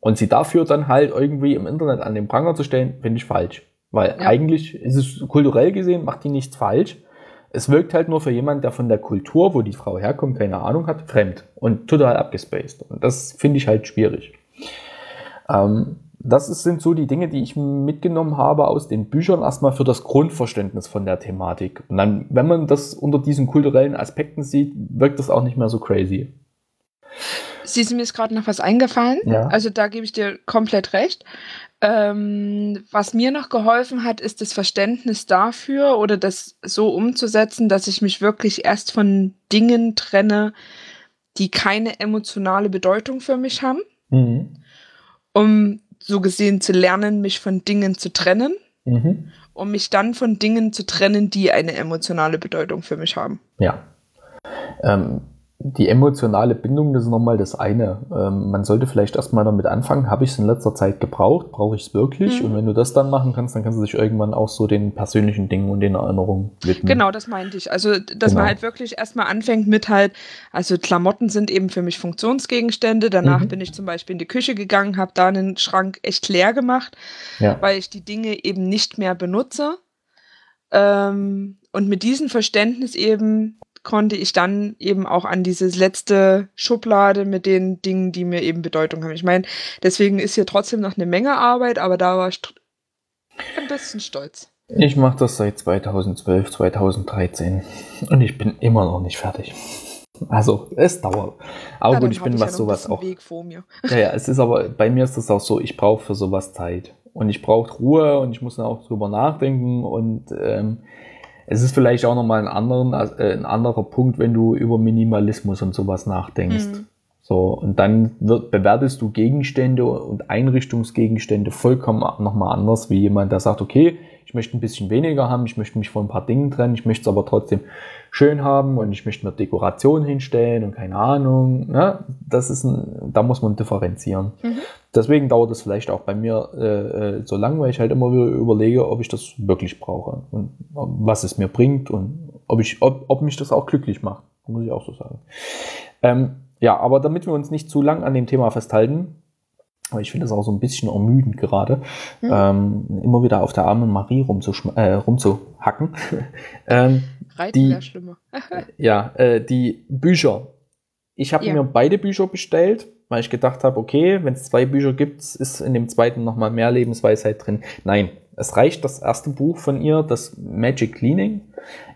Und sie dafür dann halt irgendwie im Internet an den Pranger zu stellen, finde ich falsch. Weil ja. eigentlich ist es kulturell gesehen, macht die nichts falsch. Es wirkt halt nur für jemanden, der von der Kultur, wo die Frau herkommt, keine Ahnung hat, fremd und total abgespaced. Und das finde ich halt schwierig. Ähm, das sind so die Dinge, die ich mitgenommen habe aus den Büchern, erstmal für das Grundverständnis von der Thematik. Und dann, wenn man das unter diesen kulturellen Aspekten sieht, wirkt das auch nicht mehr so crazy. Siehst du, mir ist gerade noch was eingefallen. Ja. Also da gebe ich dir komplett recht. Ähm, was mir noch geholfen hat, ist das Verständnis dafür oder das so umzusetzen, dass ich mich wirklich erst von Dingen trenne, die keine emotionale Bedeutung für mich haben. Mhm. Um so gesehen zu lernen, mich von Dingen zu trennen, mhm. um mich dann von Dingen zu trennen, die eine emotionale Bedeutung für mich haben. Ja. Ähm, die emotionale Bindung, das ist nochmal das eine. Ähm, man sollte vielleicht erstmal damit anfangen, habe ich es in letzter Zeit gebraucht, brauche ich es wirklich? Mhm. Und wenn du das dann machen kannst, dann kannst du dich irgendwann auch so den persönlichen Dingen und den Erinnerungen widmen. Genau, das meinte ich. Also, dass genau. man halt wirklich erstmal anfängt mit halt, also Klamotten sind eben für mich Funktionsgegenstände. Danach mhm. bin ich zum Beispiel in die Küche gegangen, habe da einen Schrank echt leer gemacht, ja. weil ich die Dinge eben nicht mehr benutze. Ähm, und mit diesem Verständnis eben konnte ich dann eben auch an diese letzte Schublade mit den Dingen, die mir eben Bedeutung haben. Ich meine, deswegen ist hier trotzdem noch eine Menge Arbeit, aber da war ich ein bisschen stolz. Ich mache das seit 2012, 2013 und ich bin immer noch nicht fertig. Also, es dauert. Aber ja, gut, ich bin was ja sowas auch. Weg vor mir. Ja, ja, es ist aber, bei mir ist das auch so, ich brauche für sowas Zeit. Und ich brauche Ruhe und ich muss dann auch drüber nachdenken und ähm, es ist vielleicht auch nochmal ein, anderen, äh, ein anderer Punkt, wenn du über Minimalismus und sowas nachdenkst. Mhm. So, und dann wird, bewertest du Gegenstände und Einrichtungsgegenstände vollkommen nochmal anders, wie jemand, der sagt, okay, ich möchte ein bisschen weniger haben, ich möchte mich von ein paar Dingen trennen, ich möchte es aber trotzdem schön haben und ich möchte mir Dekoration hinstellen und keine Ahnung. Ne? das ist ein, da muss man differenzieren. Mhm. Deswegen dauert es vielleicht auch bei mir äh, äh, so lang, weil ich halt immer wieder überlege, ob ich das wirklich brauche und was es mir bringt und ob, ich, ob, ob mich das auch glücklich macht, muss ich auch so sagen. Ähm, ja, aber damit wir uns nicht zu lang an dem Thema festhalten, weil ich finde es auch so ein bisschen ermüdend gerade, mhm. ähm, immer wieder auf der armen Marie äh, rumzuhacken. ähm, Reiten wäre schlimmer. ja, äh, die Bücher. Ich habe ja. mir beide Bücher bestellt, weil ich gedacht habe, okay, wenn es zwei Bücher gibt, ist in dem zweiten nochmal mehr Lebensweisheit drin. Nein, es reicht das erste Buch von ihr, das Magic Cleaning.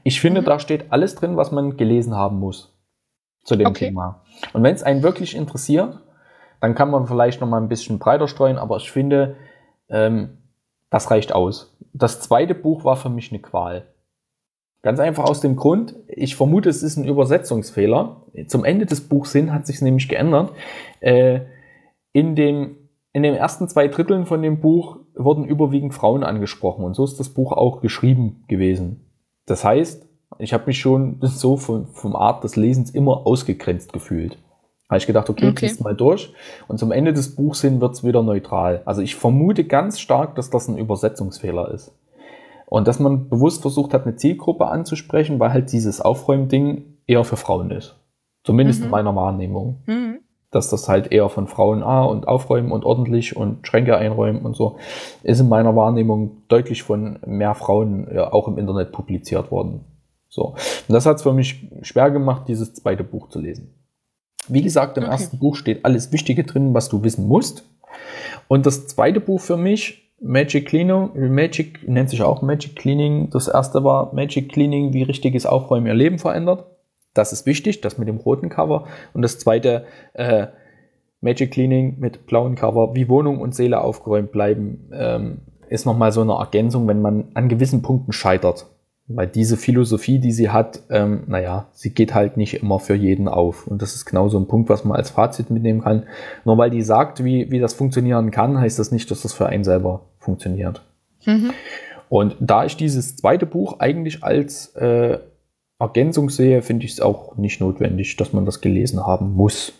Ich finde, mhm. da steht alles drin, was man gelesen haben muss zu dem okay. Thema. Und wenn es einen wirklich interessiert, dann kann man vielleicht noch mal ein bisschen breiter streuen, aber ich finde, ähm, das reicht aus. Das zweite Buch war für mich eine Qual. Ganz einfach aus dem Grund, ich vermute, es ist ein Übersetzungsfehler. Zum Ende des Buchs hin hat sich nämlich geändert. Äh, in, dem, in den ersten zwei Dritteln von dem Buch wurden überwiegend Frauen angesprochen und so ist das Buch auch geschrieben gewesen. Das heißt, ich habe mich schon so vom, vom Art des Lesens immer ausgegrenzt gefühlt. Habe ich gedacht, okay, okay. mal durch. Und zum Ende des Buchs hin wird es wieder neutral. Also ich vermute ganz stark, dass das ein Übersetzungsfehler ist. Und dass man bewusst versucht hat, eine Zielgruppe anzusprechen, weil halt dieses Aufräumding eher für Frauen ist. Zumindest mhm. in meiner Wahrnehmung. Mhm. Dass das halt eher von Frauen ah, und aufräumen und ordentlich und Schränke einräumen und so, ist in meiner Wahrnehmung deutlich von mehr Frauen ja, auch im Internet publiziert worden. So. Und das hat es für mich schwer gemacht, dieses zweite Buch zu lesen. Wie gesagt, im okay. ersten Buch steht alles Wichtige drin, was du wissen musst. Und das zweite Buch für mich, Magic Cleaning, Magic nennt sich auch Magic Cleaning. Das erste war Magic Cleaning, wie richtiges Aufräumen ihr Leben verändert. Das ist wichtig, das mit dem roten Cover. Und das zweite, äh, Magic Cleaning mit blauen Cover, wie Wohnung und Seele aufgeräumt bleiben, ähm, ist nochmal so eine Ergänzung, wenn man an gewissen Punkten scheitert. Weil diese Philosophie, die sie hat, ähm, naja, sie geht halt nicht immer für jeden auf. Und das ist genau so ein Punkt, was man als Fazit mitnehmen kann. Nur weil die sagt, wie, wie das funktionieren kann, heißt das nicht, dass das für einen selber funktioniert. Mhm. Und da ich dieses zweite Buch eigentlich als äh, Ergänzung sehe, finde ich es auch nicht notwendig, dass man das gelesen haben muss.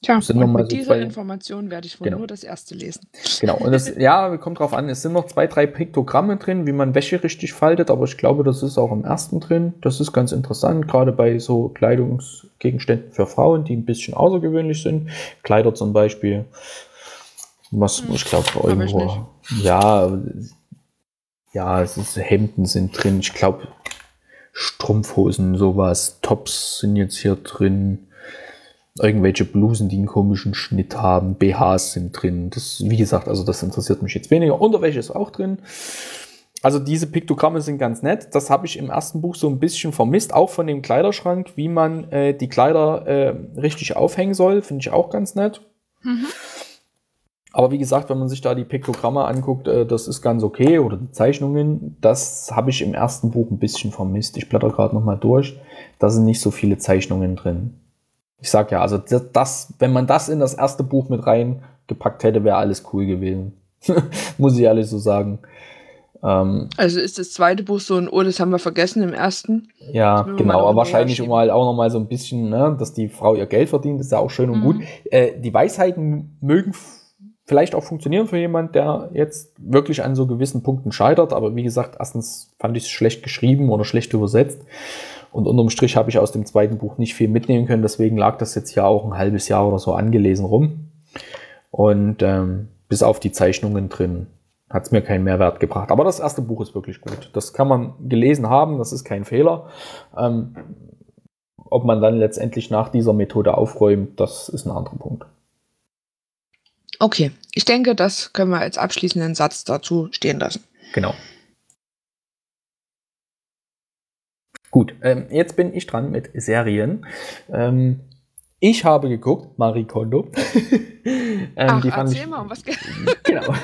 Tja, sind und mit so dieser zwei, Information werde ich wohl genau. nur das erste lesen. Genau, und das, ja, kommt drauf an, es sind noch zwei, drei Piktogramme drin, wie man Wäsche richtig faltet, aber ich glaube, das ist auch im ersten drin. Das ist ganz interessant, gerade bei so Kleidungsgegenständen für Frauen, die ein bisschen außergewöhnlich sind. Kleider zum Beispiel. Was, hm, ich glaube, irgendwo. Ich ja, ja, es ist, Hemden sind drin, ich glaube, Strumpfhosen, sowas, Tops sind jetzt hier drin irgendwelche Blusen, die einen komischen Schnitt haben, BHs sind drin. Das, wie gesagt, also das interessiert mich jetzt weniger. Unterwäsche ist auch drin. Also diese Piktogramme sind ganz nett. Das habe ich im ersten Buch so ein bisschen vermisst, auch von dem Kleiderschrank, wie man äh, die Kleider äh, richtig aufhängen soll, finde ich auch ganz nett. Mhm. Aber wie gesagt, wenn man sich da die Piktogramme anguckt, äh, das ist ganz okay oder die Zeichnungen, das habe ich im ersten Buch ein bisschen vermisst. Ich blätter gerade nochmal durch. Da sind nicht so viele Zeichnungen drin. Ich sag ja, also das, wenn man das in das erste Buch mit reingepackt hätte, wäre alles cool gewesen. Muss ich ehrlich so sagen. Ähm, also ist das zweite Buch so ein, oh, das haben wir vergessen im ersten? Ja, genau, aber wahrscheinlich um halt auch nochmal so ein bisschen, ne, dass die Frau ihr Geld verdient, ist ja auch schön und mhm. gut. Äh, die Weisheiten mögen vielleicht auch funktionieren für jemand, der jetzt wirklich an so gewissen Punkten scheitert, aber wie gesagt, erstens fand ich es schlecht geschrieben oder schlecht übersetzt. Und unterm Strich habe ich aus dem zweiten Buch nicht viel mitnehmen können, deswegen lag das jetzt ja auch ein halbes Jahr oder so angelesen rum. Und ähm, bis auf die Zeichnungen drin hat es mir keinen Mehrwert gebracht. Aber das erste Buch ist wirklich gut. Das kann man gelesen haben, das ist kein Fehler. Ähm, ob man dann letztendlich nach dieser Methode aufräumt, das ist ein anderer Punkt. Okay, ich denke, das können wir als abschließenden Satz dazu stehen lassen. Genau. Gut, ähm, jetzt bin ich dran mit Serien. Ähm, ich habe geguckt, Marie Kondo. ähm, Ach, die fand ich, mal, um was Genau.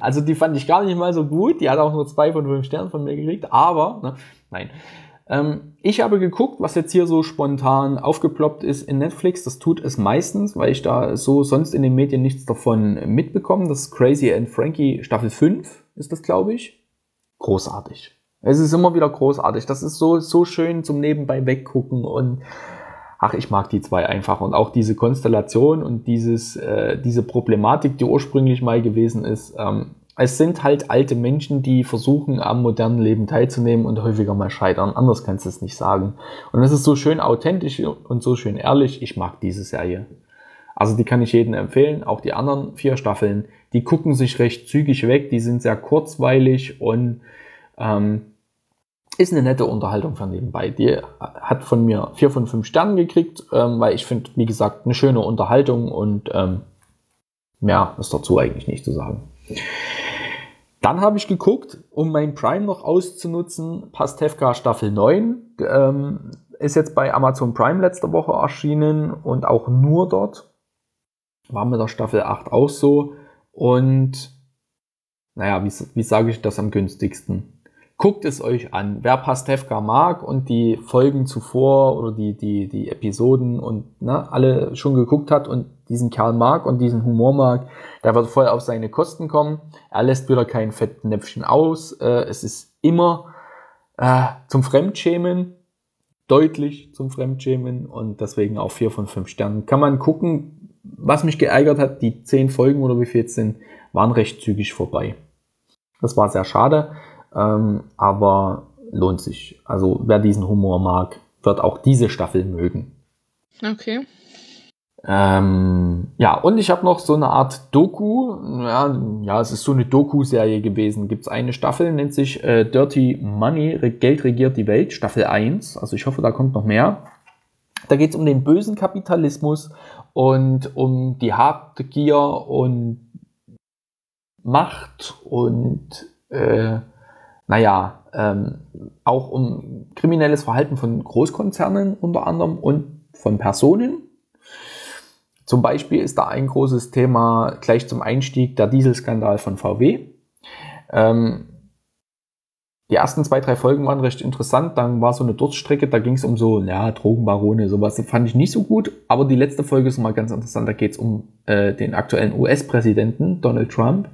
Also die fand ich gar nicht mal so gut. Die hat auch nur zwei von fünf Sternen von mir gekriegt. Aber, ne, nein. Ähm, ich habe geguckt, was jetzt hier so spontan aufgeploppt ist in Netflix. Das tut es meistens, weil ich da so sonst in den Medien nichts davon mitbekomme. Das ist Crazy and Frankie Staffel 5 ist das, glaube ich. Großartig. Es ist immer wieder großartig. Das ist so, so schön zum Nebenbei weggucken und ach, ich mag die zwei einfach. Und auch diese Konstellation und dieses, äh, diese Problematik, die ursprünglich mal gewesen ist, ähm, es sind halt alte Menschen, die versuchen, am modernen Leben teilzunehmen und häufiger mal scheitern. Anders kannst du es nicht sagen. Und es ist so schön authentisch und so schön ehrlich. Ich mag diese Serie. Also die kann ich jedem empfehlen. Auch die anderen vier Staffeln, die gucken sich recht zügig weg. Die sind sehr kurzweilig und ähm, ist eine nette Unterhaltung von nebenbei. Die hat von mir vier von fünf Sternen gekriegt, ähm, weil ich finde, wie gesagt, eine schöne Unterhaltung und ähm, mehr ist dazu eigentlich nicht zu sagen. Dann habe ich geguckt, um mein Prime noch auszunutzen, Pastewka Staffel 9. Ähm, ist jetzt bei Amazon Prime letzte Woche erschienen und auch nur dort. War mit der Staffel 8 auch so. Und naja, wie, wie sage ich das am günstigsten? Guckt es euch an. Wer Pastewka mag und die Folgen zuvor oder die, die, die Episoden und ne, alle schon geguckt hat und diesen Kerl mag und diesen Humor mag, der wird voll auf seine Kosten kommen. Er lässt wieder kein Fettnäpfchen aus. Äh, es ist immer äh, zum Fremdschämen, deutlich zum Fremdschämen und deswegen auch vier von fünf Sternen. Kann man gucken, was mich geärgert hat, die zehn Folgen oder wie viel es sind, waren recht zügig vorbei. Das war sehr schade. Ähm, aber lohnt sich. Also wer diesen Humor mag, wird auch diese Staffel mögen. Okay. Ähm, ja, und ich habe noch so eine Art Doku. Ja, ja es ist so eine Doku-Serie gewesen. Gibt es eine Staffel, nennt sich äh, Dirty Money, Geld regiert die Welt, Staffel 1. Also ich hoffe, da kommt noch mehr. Da geht es um den bösen Kapitalismus und um die Habgier und Macht und äh, naja, ähm, auch um kriminelles Verhalten von Großkonzernen unter anderem und von Personen. Zum Beispiel ist da ein großes Thema gleich zum Einstieg der Dieselskandal von VW. Ähm, die ersten zwei, drei Folgen waren recht interessant. Dann war so eine Durststrecke, da ging es um so, ja, Drogenbarone, sowas. Das fand ich nicht so gut. Aber die letzte Folge ist mal ganz interessant. Da geht es um äh, den aktuellen US-Präsidenten Donald Trump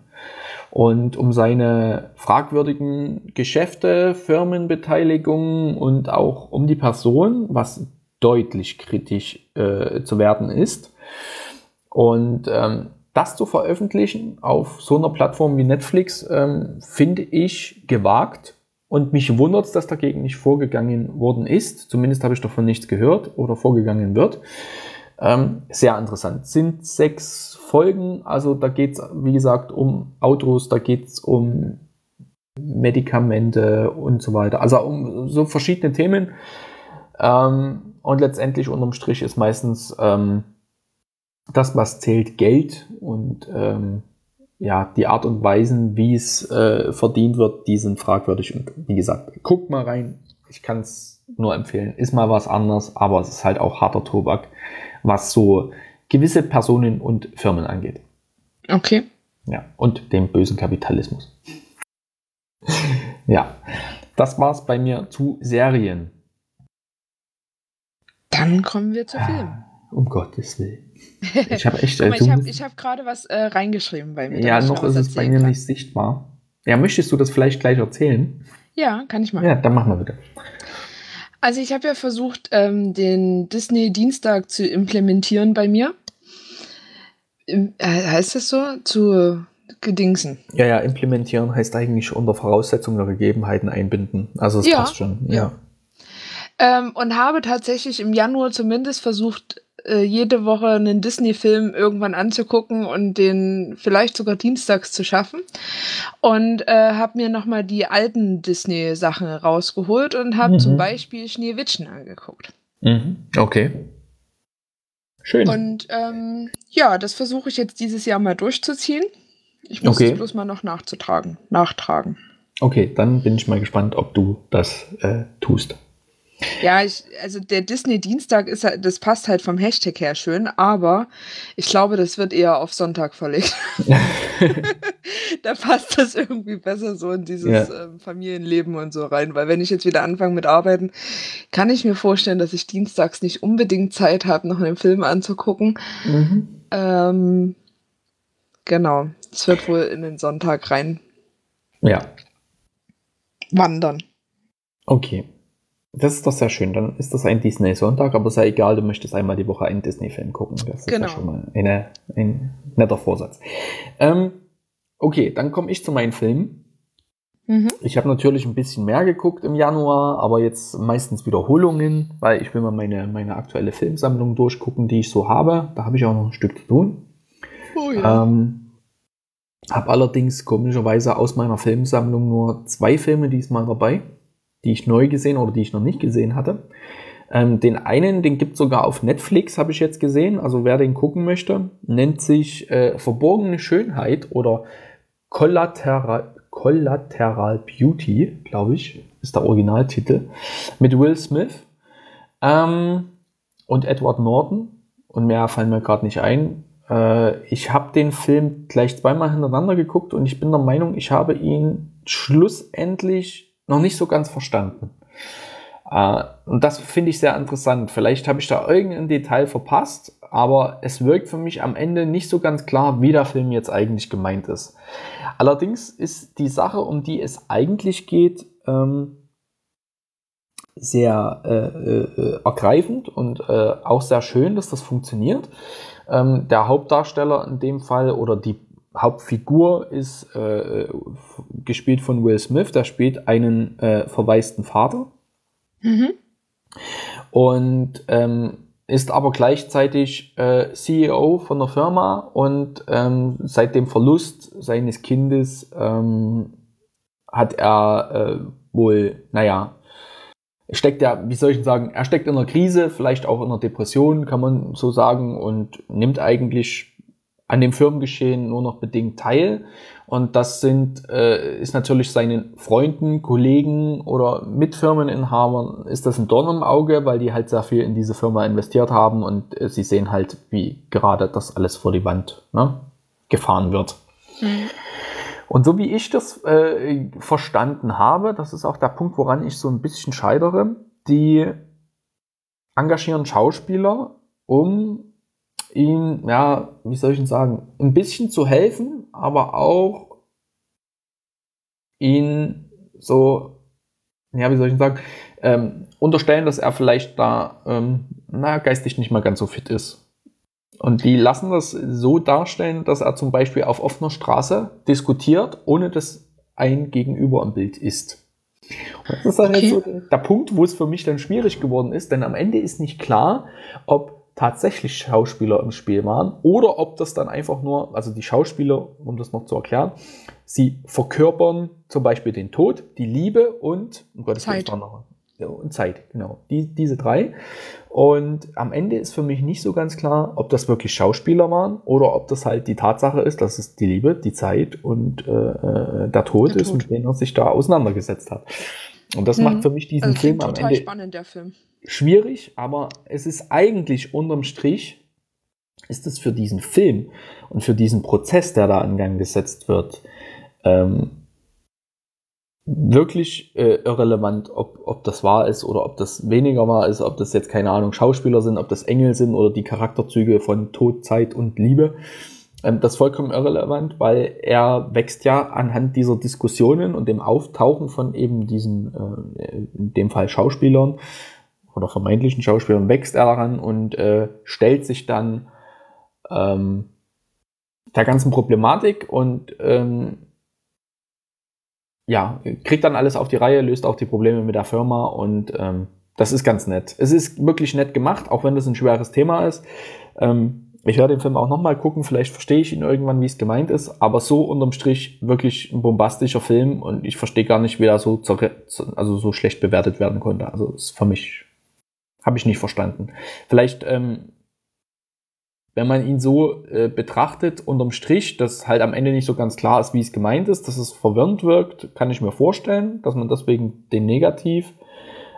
und um seine fragwürdigen Geschäfte, Firmenbeteiligungen und auch um die Person, was deutlich kritisch äh, zu werden ist. Und ähm, das zu veröffentlichen auf so einer Plattform wie Netflix ähm, finde ich gewagt. Und mich wundert dass dagegen nicht vorgegangen worden ist. Zumindest habe ich davon nichts gehört oder vorgegangen wird. Ähm, sehr interessant. Sind sechs Folgen, also da geht es, wie gesagt, um Autos, da geht es um Medikamente und so weiter. Also um so verschiedene Themen. Ähm, und letztendlich unterm Strich ist meistens ähm, das, was zählt, Geld und ähm, ja, die Art und Weisen, wie es äh, verdient wird, die sind fragwürdig. Und wie gesagt, guckt mal rein. Ich kann es nur empfehlen. Ist mal was anderes, aber es ist halt auch harter Tobak was so gewisse Personen und Firmen angeht. Okay. Ja, und dem bösen Kapitalismus. ja, das war's bei mir zu Serien. Dann kommen wir zu Filmen. Um Gottes Willen. Ich habe echt. mal, ich habe hab gerade was äh, reingeschrieben bei mir. Ja, noch ist es bei mir kann. nicht sichtbar. Ja, möchtest du das vielleicht gleich erzählen? Ja, kann ich machen. Ja, dann mach mal bitte. Also ich habe ja versucht, ähm, den Disney-Dienstag zu implementieren bei mir. Im, äh, heißt das so? Zu gedingsen. Ja, ja, implementieren heißt eigentlich unter Voraussetzungen der Gegebenheiten einbinden. Also es ja, passt schon. Ja. ja. Ähm, und habe tatsächlich im Januar zumindest versucht, äh, jede Woche einen Disney-Film irgendwann anzugucken und den vielleicht sogar dienstags zu schaffen. Und äh, habe mir nochmal die alten Disney-Sachen rausgeholt und habe mhm. zum Beispiel Schneewittchen angeguckt. Mhm. Okay. Schön. Und ähm, ja, das versuche ich jetzt dieses Jahr mal durchzuziehen. Ich muss okay. es bloß mal noch nachzutragen, nachtragen. Okay, dann bin ich mal gespannt, ob du das äh, tust. Ja, ich, also der Disney-Dienstag ist halt, das passt halt vom Hashtag her schön, aber ich glaube, das wird eher auf Sonntag verlegt. da passt das irgendwie besser so in dieses ja. ähm, Familienleben und so rein, weil wenn ich jetzt wieder anfange mit Arbeiten, kann ich mir vorstellen, dass ich dienstags nicht unbedingt Zeit habe, noch einen Film anzugucken. Mhm. Ähm, genau, es wird wohl in den Sonntag rein. Ja. Wandern. Okay. Das ist doch sehr schön. Dann ist das ein Disney-Sonntag, aber sei egal, du möchtest einmal die Woche einen Disney-Film gucken. Das ist genau. ja schon mal eine, ein netter Vorsatz. Ähm, okay, dann komme ich zu meinen Filmen. Mhm. Ich habe natürlich ein bisschen mehr geguckt im Januar, aber jetzt meistens Wiederholungen, weil ich will mal meine, meine aktuelle Filmsammlung durchgucken, die ich so habe. Da habe ich auch noch ein Stück zu tun. Oh ja. Ähm, habe allerdings komischerweise aus meiner Filmsammlung nur zwei Filme diesmal dabei, die ich neu gesehen oder die ich noch nicht gesehen hatte. Ähm, den einen, den gibt es sogar auf Netflix, habe ich jetzt gesehen. Also wer den gucken möchte, nennt sich äh, Verborgene Schönheit oder Collateral, Collateral Beauty, glaube ich, ist der Originaltitel, mit Will Smith ähm, und Edward Norton. Und mehr fallen mir gerade nicht ein. Äh, ich habe den Film gleich zweimal hintereinander geguckt und ich bin der Meinung, ich habe ihn schlussendlich noch nicht so ganz verstanden. Äh, und das finde ich sehr interessant. Vielleicht habe ich da irgendein Detail verpasst, aber es wirkt für mich am Ende nicht so ganz klar, wie der Film jetzt eigentlich gemeint ist. Allerdings ist die Sache, um die es eigentlich geht, ähm, sehr äh, äh, ergreifend und äh, auch sehr schön, dass das funktioniert. Ähm, der Hauptdarsteller in dem Fall oder die Hauptfigur ist äh, gespielt von Will Smith, der spielt einen äh, verwaisten Vater. Mhm. Und ähm, ist aber gleichzeitig äh, CEO von der Firma und ähm, seit dem Verlust seines Kindes ähm, hat er äh, wohl, naja, steckt ja, wie soll ich sagen, er steckt in einer Krise, vielleicht auch in einer Depression, kann man so sagen, und nimmt eigentlich an dem Firmengeschehen nur noch bedingt teil. Und das sind, äh, ist natürlich seinen Freunden, Kollegen oder Mitfirmeninhabern ist das ein Dorn im Auge, weil die halt sehr viel in diese Firma investiert haben und äh, sie sehen halt, wie gerade das alles vor die Wand ne, gefahren wird. Mhm. Und so wie ich das äh, verstanden habe, das ist auch der Punkt, woran ich so ein bisschen scheidere, die engagieren Schauspieler, um ihnen, ja, wie soll ich denn sagen, ein bisschen zu helfen, aber auch ihn so, ja, wie soll ich denn sagen, ähm, unterstellen, dass er vielleicht da, ähm, naja, geistig nicht mal ganz so fit ist. Und die lassen das so darstellen, dass er zum Beispiel auf offener Straße diskutiert, ohne dass ein Gegenüber im Bild ist. Und das ist dann okay. jetzt so der Punkt, wo es für mich dann schwierig geworden ist, denn am Ende ist nicht klar, ob tatsächlich Schauspieler im Spiel waren oder ob das dann einfach nur, also die Schauspieler, um das noch zu erklären, sie verkörpern zum Beispiel den Tod, die Liebe und, um Gottes Willen, noch, und Zeit, genau. Die, diese drei. Und am Ende ist für mich nicht so ganz klar, ob das wirklich Schauspieler waren oder ob das halt die Tatsache ist, dass es die Liebe, die Zeit und äh, äh der Tod der ist, Tod. mit denen er sich da auseinandergesetzt hat. Und das hm. macht für mich diesen also Film am Ende spannend, der Film. Schwierig, aber es ist eigentlich unterm Strich ist es für diesen Film und für diesen Prozess, der da in Gang gesetzt wird, ähm, wirklich äh, irrelevant, ob, ob das wahr ist oder ob das weniger wahr ist, ob das jetzt, keine Ahnung, Schauspieler sind, ob das Engel sind oder die Charakterzüge von Tod, Zeit und Liebe. Ähm, das ist vollkommen irrelevant, weil er wächst ja anhand dieser Diskussionen und dem Auftauchen von eben diesen, äh, in dem Fall Schauspielern oder vermeintlichen Schauspielern, wächst er daran und äh, stellt sich dann ähm, der ganzen Problematik und ähm, ja, kriegt dann alles auf die Reihe, löst auch die Probleme mit der Firma und ähm, das ist ganz nett. Es ist wirklich nett gemacht, auch wenn das ein schweres Thema ist. Ähm, ich werde den Film auch nochmal gucken, vielleicht verstehe ich ihn irgendwann, wie es gemeint ist, aber so unterm Strich wirklich ein bombastischer Film und ich verstehe gar nicht, wie er so, also so schlecht bewertet werden konnte. Also ist für mich, habe ich nicht verstanden. Vielleicht ähm, wenn man ihn so äh, betrachtet, unterm Strich, dass halt am Ende nicht so ganz klar ist, wie es gemeint ist, dass es verwirrend wirkt, kann ich mir vorstellen, dass man deswegen den negativ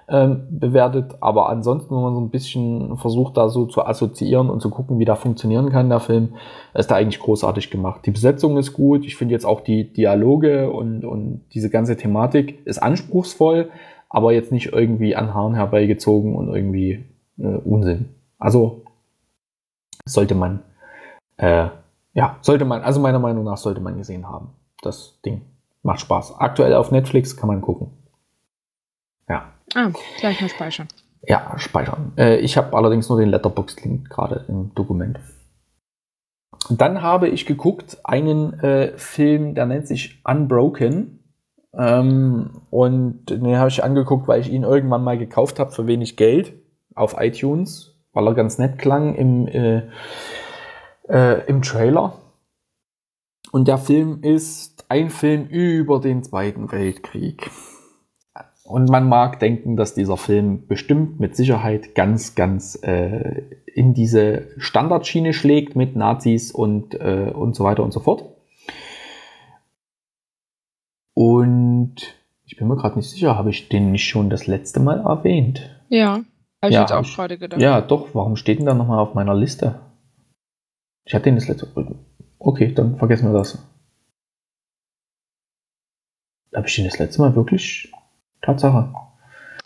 ähm, bewertet. Aber ansonsten, wenn man so ein bisschen versucht, da so zu assoziieren und zu gucken, wie da funktionieren kann, der Film, ist da eigentlich großartig gemacht. Die Besetzung ist gut. Ich finde jetzt auch die Dialoge und, und diese ganze Thematik ist anspruchsvoll, aber jetzt nicht irgendwie an Haaren herbeigezogen und irgendwie äh, Unsinn. Also sollte man, äh, ja, sollte man, also meiner Meinung nach sollte man gesehen haben. Das Ding macht Spaß. Aktuell auf Netflix kann man gucken. Ja. Ah, gleich mal speichern. Ja, speichern. Äh, ich habe allerdings nur den Letterbox-Link gerade im Dokument. Dann habe ich geguckt einen äh, Film, der nennt sich Unbroken. Ähm, und den habe ich angeguckt, weil ich ihn irgendwann mal gekauft habe für wenig Geld auf iTunes, weil er ganz nett klang im, äh, äh, im Trailer. Und der Film ist ein Film über den Zweiten Weltkrieg. Und man mag denken, dass dieser Film bestimmt mit Sicherheit ganz, ganz äh, in diese Standardschiene schlägt mit Nazis und, äh, und so weiter und so fort. Und ich bin mir gerade nicht sicher, habe ich den nicht schon das letzte Mal erwähnt? Ja, habe ich ja, jetzt auch ich, gerade gedacht. Ja, doch, warum steht denn da nochmal auf meiner Liste? Ich hatte den das letzte Mal. Okay, dann vergessen wir das. Habe ich den das letzte Mal wirklich Tatsache.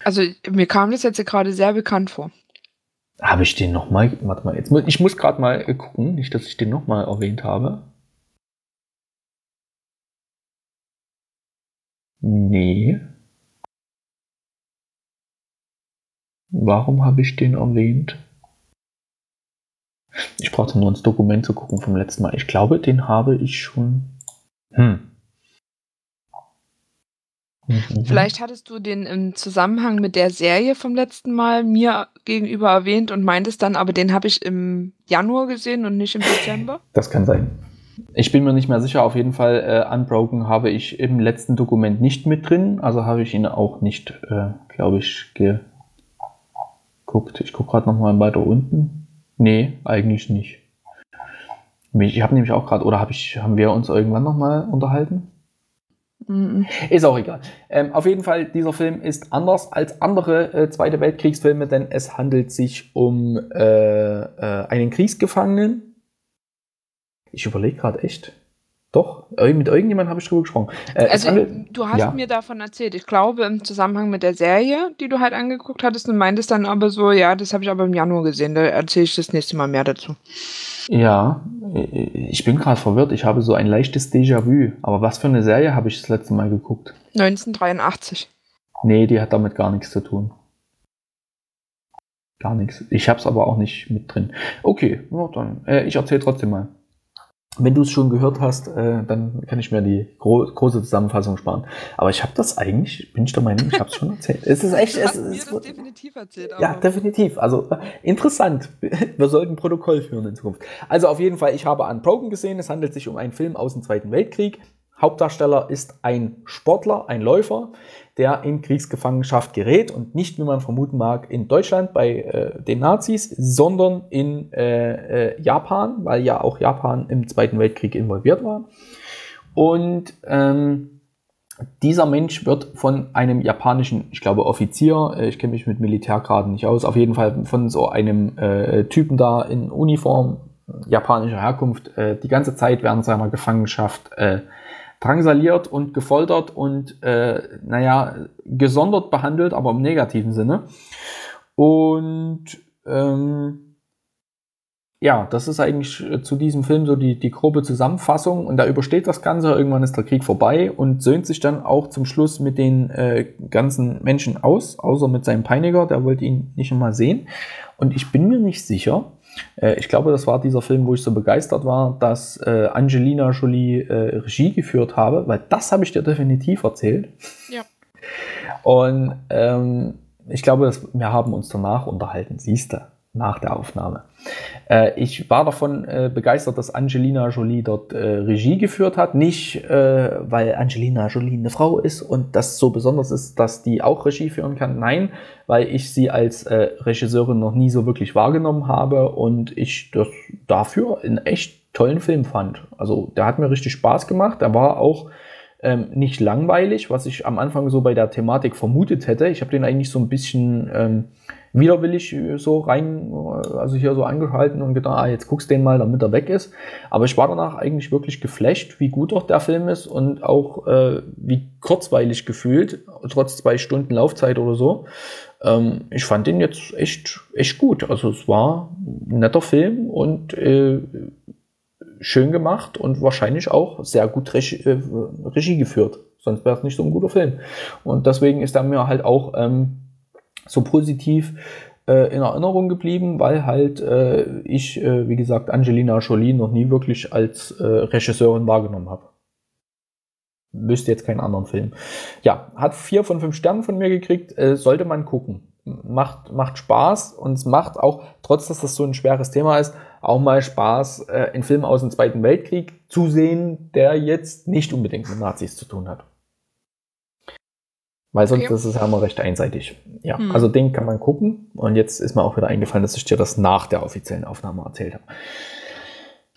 Also mir kam das jetzt gerade sehr bekannt vor. Habe ich den nochmal, warte mal, jetzt, ich muss gerade mal gucken, nicht, dass ich den nochmal erwähnt habe. Nee. Warum habe ich den erwähnt? Ich brauchte nur ins Dokument zu gucken vom letzten Mal. Ich glaube, den habe ich schon. Hm. Mhm. Vielleicht hattest du den im Zusammenhang mit der Serie vom letzten Mal mir gegenüber erwähnt und meintest dann, aber den habe ich im Januar gesehen und nicht im Dezember. Das kann sein. Ich bin mir nicht mehr sicher. Auf jeden Fall, äh, Unbroken habe ich im letzten Dokument nicht mit drin. Also habe ich ihn auch nicht, äh, glaube ich, geguckt. Ich gucke gerade nochmal weiter unten. Nee, eigentlich nicht. Ich habe nämlich auch gerade, oder hab ich, haben wir uns irgendwann nochmal unterhalten? Mhm. Ist auch egal. Ähm, auf jeden Fall, dieser Film ist anders als andere äh, Zweite Weltkriegsfilme, denn es handelt sich um äh, äh, einen Kriegsgefangenen. Ich überlege gerade echt. Doch, mit irgendjemandem habe ich drüber gesprochen. Äh, also, du hast ja. mir davon erzählt. Ich glaube, im Zusammenhang mit der Serie, die du halt angeguckt hattest, und meintest dann aber so, ja, das habe ich aber im Januar gesehen. Da erzähle ich das nächste Mal mehr dazu. Ja, ich bin gerade verwirrt. Ich habe so ein leichtes Déjà-vu. Aber was für eine Serie habe ich das letzte Mal geguckt? 1983. Nee, die hat damit gar nichts zu tun. Gar nichts. Ich habe es aber auch nicht mit drin. Okay, ja, dann. Äh, ich erzähle trotzdem mal. Wenn du es schon gehört hast, äh, dann kann ich mir die gro große Zusammenfassung sparen. Aber ich habe das eigentlich, bin ich der Meinung, ich habe es schon erzählt. Es ist echt. Es, es, das definitiv erzählt. Ja, definitiv. Also äh, interessant. Wir sollten Protokoll führen in Zukunft. Also auf jeden Fall, ich habe Unbroken gesehen. Es handelt sich um einen Film aus dem Zweiten Weltkrieg. Hauptdarsteller ist ein Sportler, ein Läufer, der in Kriegsgefangenschaft gerät und nicht, wie man vermuten mag, in Deutschland bei äh, den Nazis, sondern in äh, äh, Japan, weil ja auch Japan im Zweiten Weltkrieg involviert war. Und ähm, dieser Mensch wird von einem japanischen, ich glaube Offizier, äh, ich kenne mich mit Militärgraden nicht aus, auf jeden Fall von so einem äh, Typen da in Uniform japanischer Herkunft äh, die ganze Zeit während seiner Gefangenschaft drangsaliert und gefoltert und, äh, naja, gesondert behandelt, aber im negativen Sinne. Und ähm, ja, das ist eigentlich äh, zu diesem Film so die, die grobe Zusammenfassung und da übersteht das Ganze, irgendwann ist der Krieg vorbei und söhnt sich dann auch zum Schluss mit den äh, ganzen Menschen aus, außer mit seinem Peiniger, der wollte ihn nicht einmal sehen. Und ich bin mir nicht sicher, äh, ich glaube, das war dieser Film, wo ich so begeistert war, dass äh, Angelina Jolie äh, Regie geführt habe, weil das habe ich dir definitiv erzählt. Ja. Und ähm, ich glaube, dass wir haben uns danach unterhalten, siehst du nach der Aufnahme. Äh, ich war davon äh, begeistert, dass Angelina Jolie dort äh, Regie geführt hat. Nicht, äh, weil Angelina Jolie eine Frau ist und das so besonders ist, dass die auch Regie führen kann. Nein, weil ich sie als äh, Regisseurin noch nie so wirklich wahrgenommen habe und ich das dafür einen echt tollen Film fand. Also der hat mir richtig Spaß gemacht. Er war auch ähm, nicht langweilig, was ich am Anfang so bei der Thematik vermutet hätte. Ich habe den eigentlich so ein bisschen ähm, widerwillig so rein, also hier so angehalten und gedacht, ah, jetzt guckst du den mal, damit er weg ist. Aber ich war danach eigentlich wirklich geflasht, wie gut auch der Film ist und auch äh, wie kurzweilig gefühlt, trotz zwei Stunden Laufzeit oder so. Ähm, ich fand den jetzt echt, echt gut. Also es war ein netter Film und äh, schön gemacht und wahrscheinlich auch sehr gut Regie, äh, Regie geführt. Sonst wäre es nicht so ein guter Film. Und deswegen ist er mir halt auch ähm, so positiv äh, in Erinnerung geblieben, weil halt äh, ich, äh, wie gesagt, Angelina Jolie noch nie wirklich als äh, Regisseurin wahrgenommen habe. Wüsste jetzt keinen anderen Film. Ja, hat vier von fünf Sternen von mir gekriegt, äh, sollte man gucken. Macht, macht Spaß und es macht auch, trotz dass das so ein schweres Thema ist, auch mal Spaß, äh, einen Film aus dem Zweiten Weltkrieg zu sehen, der jetzt nicht unbedingt mit Nazis zu tun hat. Weil sonst okay. ist es ja immer recht einseitig. Ja, hm. also den kann man gucken. Und jetzt ist mir auch wieder eingefallen, dass ich dir das nach der offiziellen Aufnahme erzählt habe.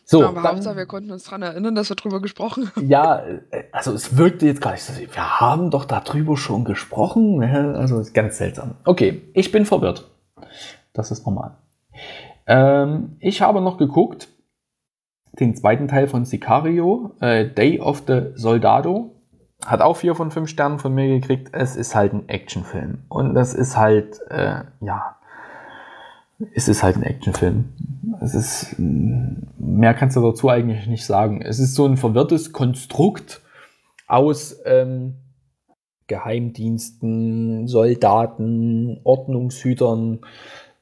So, ja, aber dann, Hauptsache, wir konnten uns daran erinnern, dass wir drüber gesprochen haben. Ja, äh, also es wirkte jetzt gar nicht so. Wir haben doch darüber schon gesprochen. Also ist ganz seltsam. Okay, ich bin verwirrt. Das ist normal. Ähm, ich habe noch geguckt, den zweiten Teil von Sicario, äh, Day of the Soldado. Hat auch vier von fünf Sternen von mir gekriegt. Es ist halt ein Actionfilm. Und das ist halt, äh, ja, es ist halt ein Actionfilm. Es ist, mehr kannst du dazu eigentlich nicht sagen. Es ist so ein verwirrtes Konstrukt aus ähm, Geheimdiensten, Soldaten, Ordnungshütern,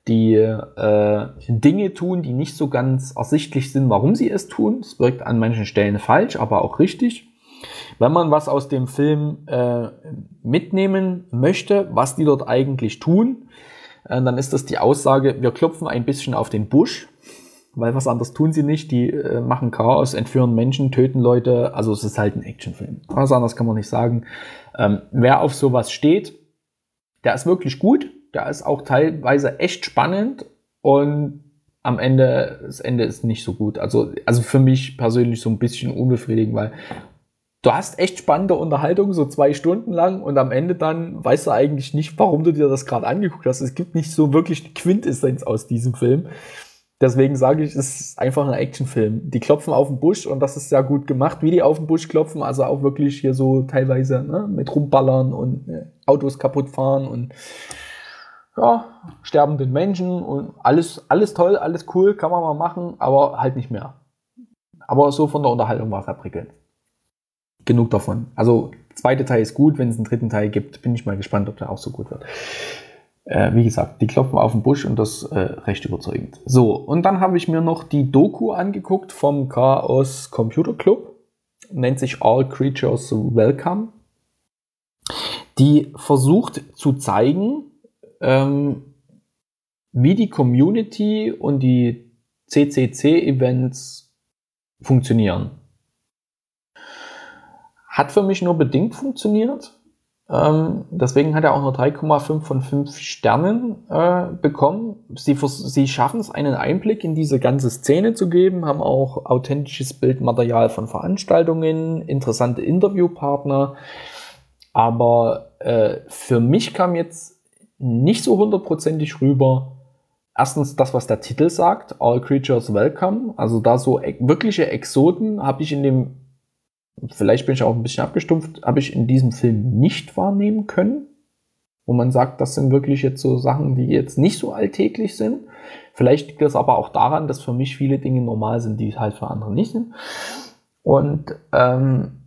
die äh, Dinge tun, die nicht so ganz ersichtlich sind, warum sie es tun. Es wirkt an manchen Stellen falsch, aber auch richtig. Wenn man was aus dem Film äh, mitnehmen möchte, was die dort eigentlich tun, äh, dann ist das die Aussage, wir klopfen ein bisschen auf den Busch, weil was anderes tun sie nicht. Die äh, machen Chaos, entführen Menschen, töten Leute. Also es ist halt ein Actionfilm. Was anderes kann man nicht sagen. Ähm, wer auf sowas steht, der ist wirklich gut. Der ist auch teilweise echt spannend und am Ende, das Ende ist nicht so gut. Also, also für mich persönlich so ein bisschen unbefriedigend, weil du hast echt spannende Unterhaltung, so zwei Stunden lang und am Ende dann weißt du eigentlich nicht, warum du dir das gerade angeguckt hast. Es gibt nicht so wirklich eine Quintessenz aus diesem Film. Deswegen sage ich, es ist einfach ein Actionfilm. Die klopfen auf den Busch und das ist sehr gut gemacht, wie die auf den Busch klopfen. Also auch wirklich hier so teilweise ne, mit rumballern und äh, Autos kaputt fahren und ja, sterbenden Menschen und alles, alles toll, alles cool, kann man mal machen, aber halt nicht mehr. Aber so von der Unterhaltung war es ja prickelnd genug davon. Also, zweite Teil ist gut, wenn es einen dritten Teil gibt, bin ich mal gespannt, ob der auch so gut wird. Äh, wie gesagt, die klopfen auf den Busch und das äh, recht überzeugend. So, und dann habe ich mir noch die Doku angeguckt vom Chaos Computer Club. Nennt sich All Creatures Welcome. Die versucht zu zeigen, ähm, wie die Community und die CCC-Events funktionieren. Hat für mich nur bedingt funktioniert. Ähm, deswegen hat er auch nur 3,5 von 5 Sternen äh, bekommen. Sie, sie schaffen es, einen Einblick in diese ganze Szene zu geben, haben auch authentisches Bildmaterial von Veranstaltungen, interessante Interviewpartner. Aber äh, für mich kam jetzt nicht so hundertprozentig rüber. Erstens das, was der Titel sagt, All Creatures Welcome. Also da so e wirkliche Exoten habe ich in dem vielleicht bin ich auch ein bisschen abgestumpft, habe ich in diesem Film nicht wahrnehmen können. Wo man sagt, das sind wirklich jetzt so Sachen, die jetzt nicht so alltäglich sind. Vielleicht liegt das aber auch daran, dass für mich viele Dinge normal sind, die halt für andere nicht sind. Und ähm,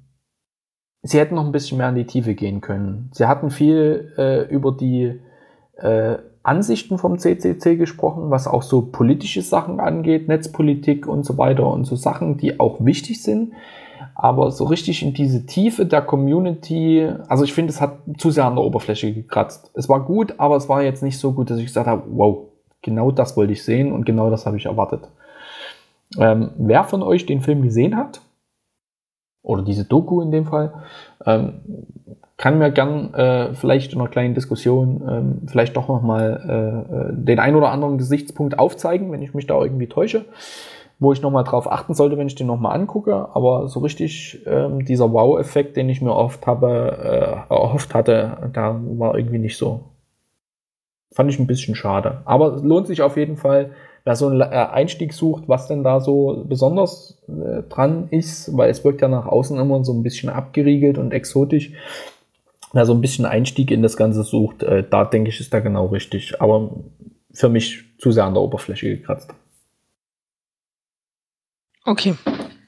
sie hätten noch ein bisschen mehr in die Tiefe gehen können. Sie hatten viel äh, über die äh, Ansichten vom CCC gesprochen, was auch so politische Sachen angeht, Netzpolitik und so weiter und so Sachen, die auch wichtig sind aber so richtig in diese Tiefe der Community, also ich finde, es hat zu sehr an der Oberfläche gekratzt. Es war gut, aber es war jetzt nicht so gut, dass ich gesagt habe, wow, genau das wollte ich sehen und genau das habe ich erwartet. Ähm, wer von euch den Film gesehen hat, oder diese Doku in dem Fall, ähm, kann mir gern äh, vielleicht in einer kleinen Diskussion ähm, vielleicht doch nochmal äh, äh, den ein oder anderen Gesichtspunkt aufzeigen, wenn ich mich da irgendwie täusche wo ich nochmal drauf achten sollte, wenn ich den nochmal angucke. Aber so richtig ähm, dieser Wow-Effekt, den ich mir oft habe, äh, erhofft hatte, da war irgendwie nicht so. Fand ich ein bisschen schade. Aber lohnt sich auf jeden Fall, wer so einen äh, Einstieg sucht, was denn da so besonders äh, dran ist, weil es wirkt ja nach außen immer so ein bisschen abgeriegelt und exotisch. Wer so ein bisschen Einstieg in das Ganze sucht, äh, da denke ich, ist da genau richtig. Aber für mich zu sehr an der Oberfläche gekratzt. Okay.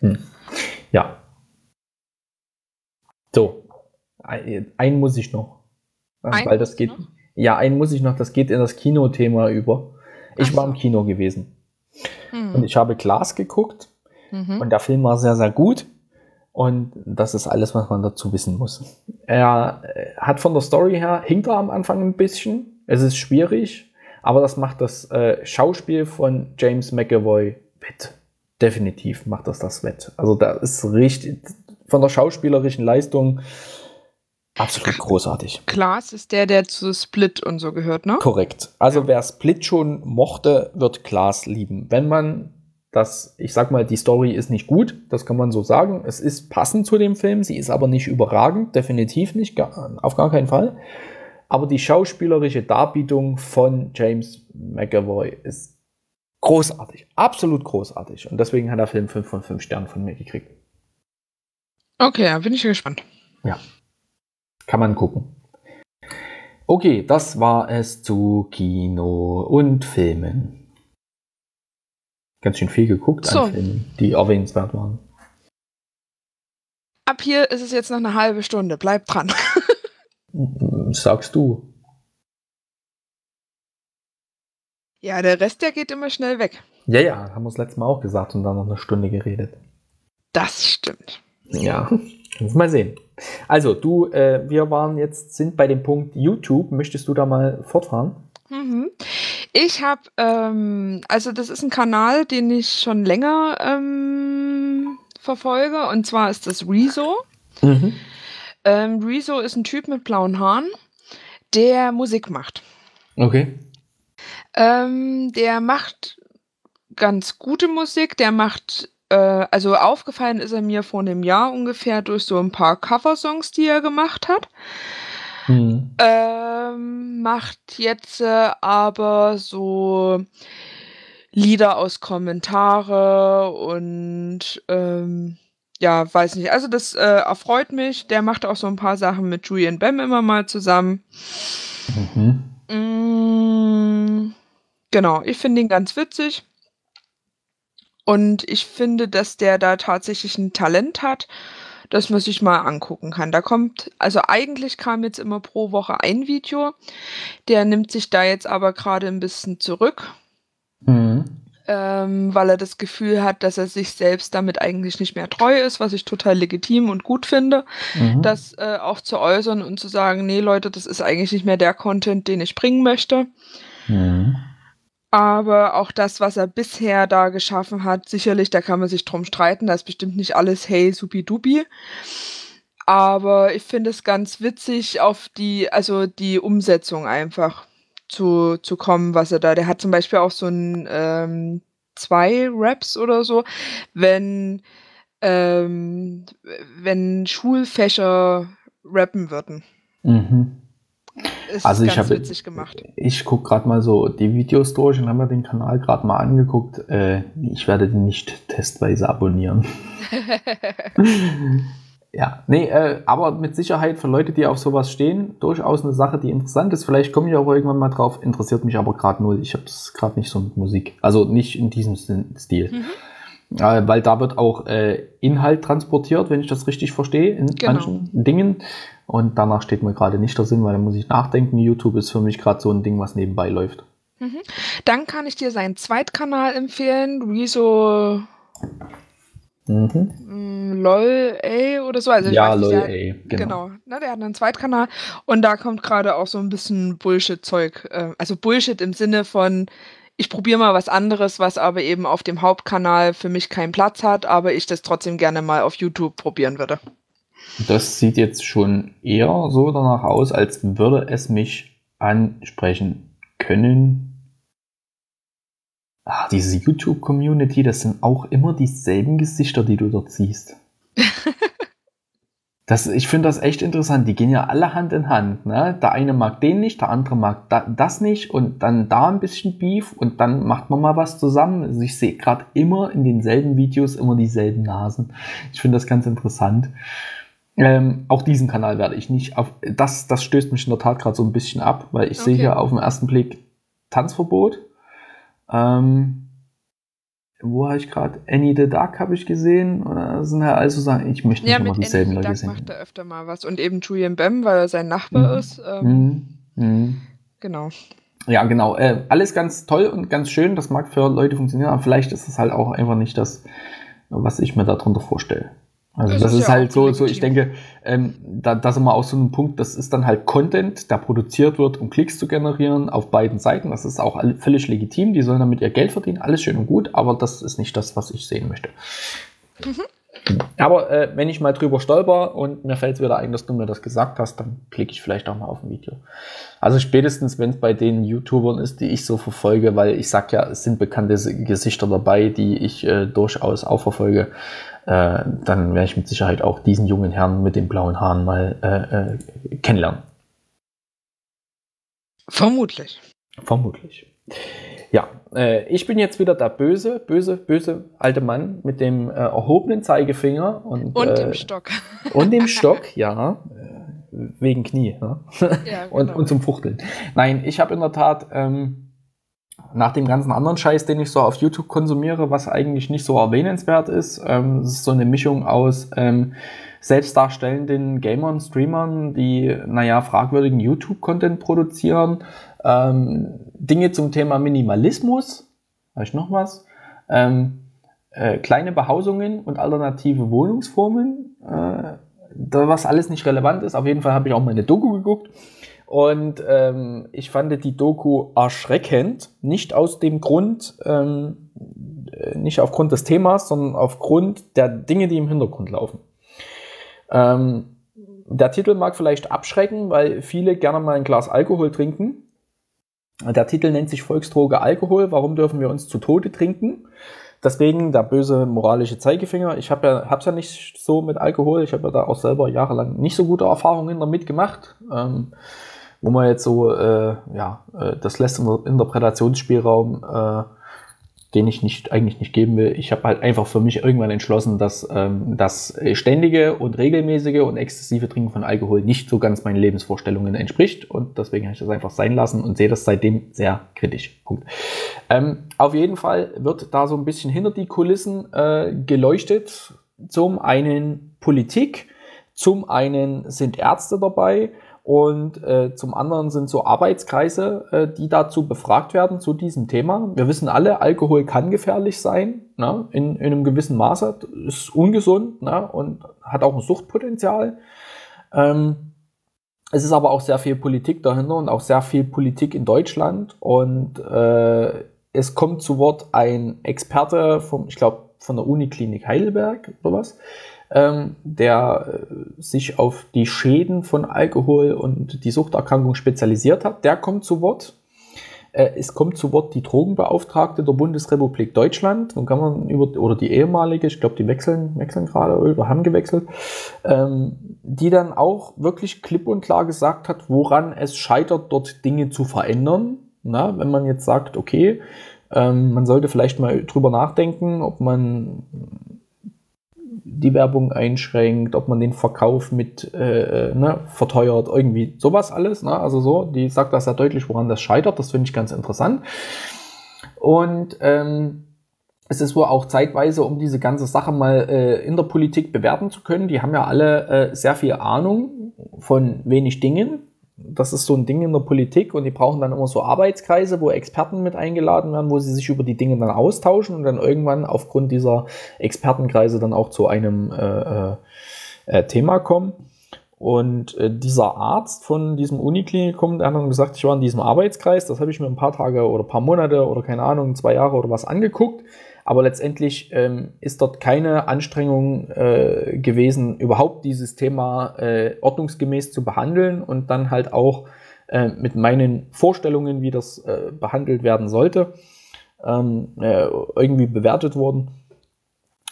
Hm. Ja. So. Einen muss ich noch. Ein weil das geht. Noch? Ja, einen muss ich noch, das geht in das Kinothema über. Ich so. war im Kino gewesen. Hm. Und ich habe Glas geguckt. Mhm. Und der Film war sehr, sehr gut. Und das ist alles, was man dazu wissen muss. Er äh, hat von der Story her, hinkt er am Anfang ein bisschen. Es ist schwierig, aber das macht das äh, Schauspiel von James McAvoy wett. Definitiv macht das das wett. Also da ist richtig, von der schauspielerischen Leistung absolut großartig. Klaas ist der, der zu Split und so gehört, ne? Korrekt. Also ja. wer Split schon mochte, wird Klaas lieben. Wenn man dass ich sag mal, die Story ist nicht gut, das kann man so sagen. Es ist passend zu dem Film, sie ist aber nicht überragend, definitiv nicht, auf gar keinen Fall. Aber die schauspielerische Darbietung von James McAvoy ist großartig, absolut großartig. Und deswegen hat der Film 5 von 5 Sternen von mir gekriegt. Okay, da bin ich gespannt. Ja, kann man gucken. Okay, das war es zu Kino und Filmen ganz schön viel geguckt so. an Filmen, die erwähnenswert waren. Ab hier ist es jetzt noch eine halbe Stunde. Bleib dran. Sagst du. Ja, der Rest, der geht immer schnell weg. Ja, ja, haben wir das letzte Mal auch gesagt und dann noch eine Stunde geredet. Das stimmt. Ja, mal sehen. Also, du, äh, wir waren jetzt, sind bei dem Punkt YouTube. Möchtest du da mal fortfahren? Mhm. Ich habe, ähm, also das ist ein Kanal, den ich schon länger ähm, verfolge, und zwar ist das Rezo. Mhm. Ähm, Rezo ist ein Typ mit blauen Haaren, der Musik macht. Okay. Ähm, der macht ganz gute Musik, der macht äh, also aufgefallen ist er mir vor einem Jahr ungefähr durch so ein paar Coversongs, die er gemacht hat. Mhm. Ähm, macht jetzt äh, aber so Lieder aus Kommentare und ähm, ja, weiß nicht. Also das äh, erfreut mich. Der macht auch so ein paar Sachen mit Julian Bam immer mal zusammen. Mhm. Mm, genau, ich finde ihn ganz witzig. Und ich finde, dass der da tatsächlich ein Talent hat dass man sich mal angucken kann. Da kommt, also eigentlich kam jetzt immer pro Woche ein Video. Der nimmt sich da jetzt aber gerade ein bisschen zurück. Mhm. Ähm, weil er das Gefühl hat, dass er sich selbst damit eigentlich nicht mehr treu ist, was ich total legitim und gut finde, mhm. das äh, auch zu äußern und zu sagen, nee Leute, das ist eigentlich nicht mehr der Content, den ich bringen möchte. Mhm. Aber auch das, was er bisher da geschaffen hat, sicherlich, da kann man sich drum streiten, da ist bestimmt nicht alles hey, supi-dupi. Aber ich finde es ganz witzig, auf die, also die Umsetzung einfach zu, zu kommen, was er da. Der hat zum Beispiel auch so ein ähm, zwei Raps oder so, wenn, ähm, wenn Schulfächer rappen würden. Mhm. Ist also ich habe Ich gucke gerade mal so die Videos durch und habe mir den Kanal gerade mal angeguckt. Äh, ich werde den nicht testweise abonnieren. ja, nee, äh, aber mit Sicherheit für Leute, die auf sowas stehen, durchaus eine Sache, die interessant ist. Vielleicht komme ich auch irgendwann mal drauf. Interessiert mich aber gerade nur. Ich habe es gerade nicht so mit Musik. Also nicht in diesem Stil. Mhm. Äh, weil da wird auch äh, Inhalt transportiert, wenn ich das richtig verstehe, in genau. manchen Dingen. Und danach steht mir gerade nicht der Sinn, weil da muss ich nachdenken. YouTube ist für mich gerade so ein Ding, was nebenbei läuft. Mhm. Dann kann ich dir seinen Zweitkanal empfehlen, Rezo mhm. Mm, LOL A oder so. Also ja, LOL A, genau. genau. Na, der hat einen Zweitkanal und da kommt gerade auch so ein bisschen Bullshit-Zeug. Äh, also Bullshit im Sinne von, ich probiere mal was anderes, was aber eben auf dem Hauptkanal für mich keinen Platz hat, aber ich das trotzdem gerne mal auf YouTube probieren würde. Das sieht jetzt schon eher so danach aus, als würde es mich ansprechen können. Ach, diese YouTube-Community, das sind auch immer dieselben Gesichter, die du dort siehst. Das, ich finde das echt interessant. Die gehen ja alle Hand in Hand. Ne? Der eine mag den nicht, der andere mag da, das nicht und dann da ein bisschen Beef und dann macht man mal was zusammen. Also ich sehe gerade immer in denselben Videos immer dieselben Nasen. Ich finde das ganz interessant. Ähm, auch diesen Kanal werde ich nicht auf. Das, das stößt mich in der Tat gerade so ein bisschen ab, weil ich okay. sehe hier auf den ersten Blick Tanzverbot. Ähm, wo habe ich gerade? Annie the Dark habe ich gesehen. Das sind ja also Sachen, ich möchte nicht ja, immer dieselben Annie Leute sehen. macht er öfter mal was. Und eben Julian Bam, weil er sein Nachbar mhm. ist. Ähm, mhm. Mhm. genau. Ja, genau. Äh, alles ganz toll und ganz schön. Das mag für Leute funktionieren, aber vielleicht ist es halt auch einfach nicht das, was ich mir darunter vorstelle. Also das, das ist, ist ja halt so, so, ich denke, ähm, da, da sind wir auch so ein Punkt, das ist dann halt Content, der produziert wird, um Klicks zu generieren auf beiden Seiten. Das ist auch völlig legitim, die sollen damit ihr Geld verdienen, alles schön und gut, aber das ist nicht das, was ich sehen möchte. Mhm. Aber äh, wenn ich mal drüber stolper und mir fällt es wieder ein, dass du mir das gesagt hast, dann klicke ich vielleicht auch mal auf ein Video. Also spätestens, wenn es bei den YouTubern ist, die ich so verfolge, weil ich sag ja, es sind bekannte Gesichter dabei, die ich äh, durchaus auch verfolge, äh, dann werde ich mit Sicherheit auch diesen jungen Herrn mit den blauen Haaren mal äh, äh, kennenlernen. Vermutlich. Vermutlich. Ja, äh, ich bin jetzt wieder der böse, böse, böse alte Mann mit dem äh, erhobenen Zeigefinger und, und dem Stock. Und dem Stock, ja. Wegen Knie. Ne? Ja, genau. und, und zum Fuchteln. Nein, ich habe in der Tat ähm, nach dem ganzen anderen Scheiß, den ich so auf YouTube konsumiere, was eigentlich nicht so erwähnenswert ist, ähm, es ist so eine Mischung aus ähm, selbstdarstellenden Gamern, Streamern, die, naja, fragwürdigen YouTube-Content produzieren, ähm, Dinge zum Thema Minimalismus, habe ich noch was, ähm, äh, kleine Behausungen und alternative Wohnungsformen, äh, da was alles nicht relevant ist. Auf jeden Fall habe ich auch mal eine Doku geguckt und ähm, ich fand die Doku erschreckend, nicht aus dem Grund, ähm, äh, nicht aufgrund des Themas, sondern aufgrund der Dinge, die im Hintergrund laufen. Ähm, der Titel mag vielleicht abschrecken, weil viele gerne mal ein Glas Alkohol trinken. Der Titel nennt sich Volksdroge Alkohol. Warum dürfen wir uns zu Tode trinken? Deswegen der böse moralische Zeigefinger. Ich habe ja, hab's ja nicht so mit Alkohol. Ich habe ja da auch selber jahrelang nicht so gute Erfahrungen damit gemacht. Ähm, wo man jetzt so, äh, ja, äh, das lässt Interpretationsspielraum, äh, den ich nicht, eigentlich nicht geben will. Ich habe halt einfach für mich irgendwann entschlossen, dass ähm, das ständige und regelmäßige und exzessive Trinken von Alkohol nicht so ganz meinen Lebensvorstellungen entspricht. Und deswegen habe ich das einfach sein lassen und sehe das seitdem sehr kritisch. Punkt. Ähm, auf jeden Fall wird da so ein bisschen hinter die Kulissen äh, geleuchtet. Zum einen Politik, zum einen sind Ärzte dabei und äh, zum anderen sind so Arbeitskreise, äh, die dazu befragt werden zu diesem Thema. Wir wissen alle, Alkohol kann gefährlich sein, ne? in, in einem gewissen Maße, ist ungesund ne? und hat auch ein Suchtpotenzial. Ähm, es ist aber auch sehr viel Politik dahinter und auch sehr viel Politik in Deutschland. Und äh, es kommt zu Wort ein Experte vom, ich glaube, von der Uniklinik Heidelberg oder was, ähm, der äh, sich auf die Schäden von Alkohol und die Suchterkrankung spezialisiert hat. Der kommt zu Wort. Äh, es kommt zu Wort die Drogenbeauftragte der Bundesrepublik Deutschland. Dann kann man über, oder die ehemalige, ich glaube, die wechseln, wechseln gerade oder haben gewechselt, ähm, die dann auch wirklich klipp und klar gesagt hat, woran es scheitert, dort Dinge zu verändern. Na, wenn man jetzt sagt, okay, ähm, man sollte vielleicht mal drüber nachdenken, ob man die Werbung einschränkt, ob man den Verkauf mit äh, äh, ne, verteuert, irgendwie sowas alles. Ne? Also so, die sagt das sehr deutlich, woran das scheitert. Das finde ich ganz interessant. Und ähm, es ist wohl auch zeitweise, um diese ganze Sache mal äh, in der Politik bewerten zu können. Die haben ja alle äh, sehr viel Ahnung von wenig Dingen das ist so ein Ding in der Politik und die brauchen dann immer so Arbeitskreise, wo Experten mit eingeladen werden, wo sie sich über die Dinge dann austauschen und dann irgendwann aufgrund dieser Expertenkreise dann auch zu einem äh, äh, äh Thema kommen. Und äh, dieser Arzt von diesem Uniklinikum, der hat dann gesagt, ich war in diesem Arbeitskreis, das habe ich mir ein paar Tage oder ein paar Monate oder keine Ahnung, zwei Jahre oder was angeguckt aber letztendlich ähm, ist dort keine Anstrengung äh, gewesen, überhaupt dieses Thema äh, ordnungsgemäß zu behandeln und dann halt auch äh, mit meinen Vorstellungen, wie das äh, behandelt werden sollte, ähm, äh, irgendwie bewertet worden.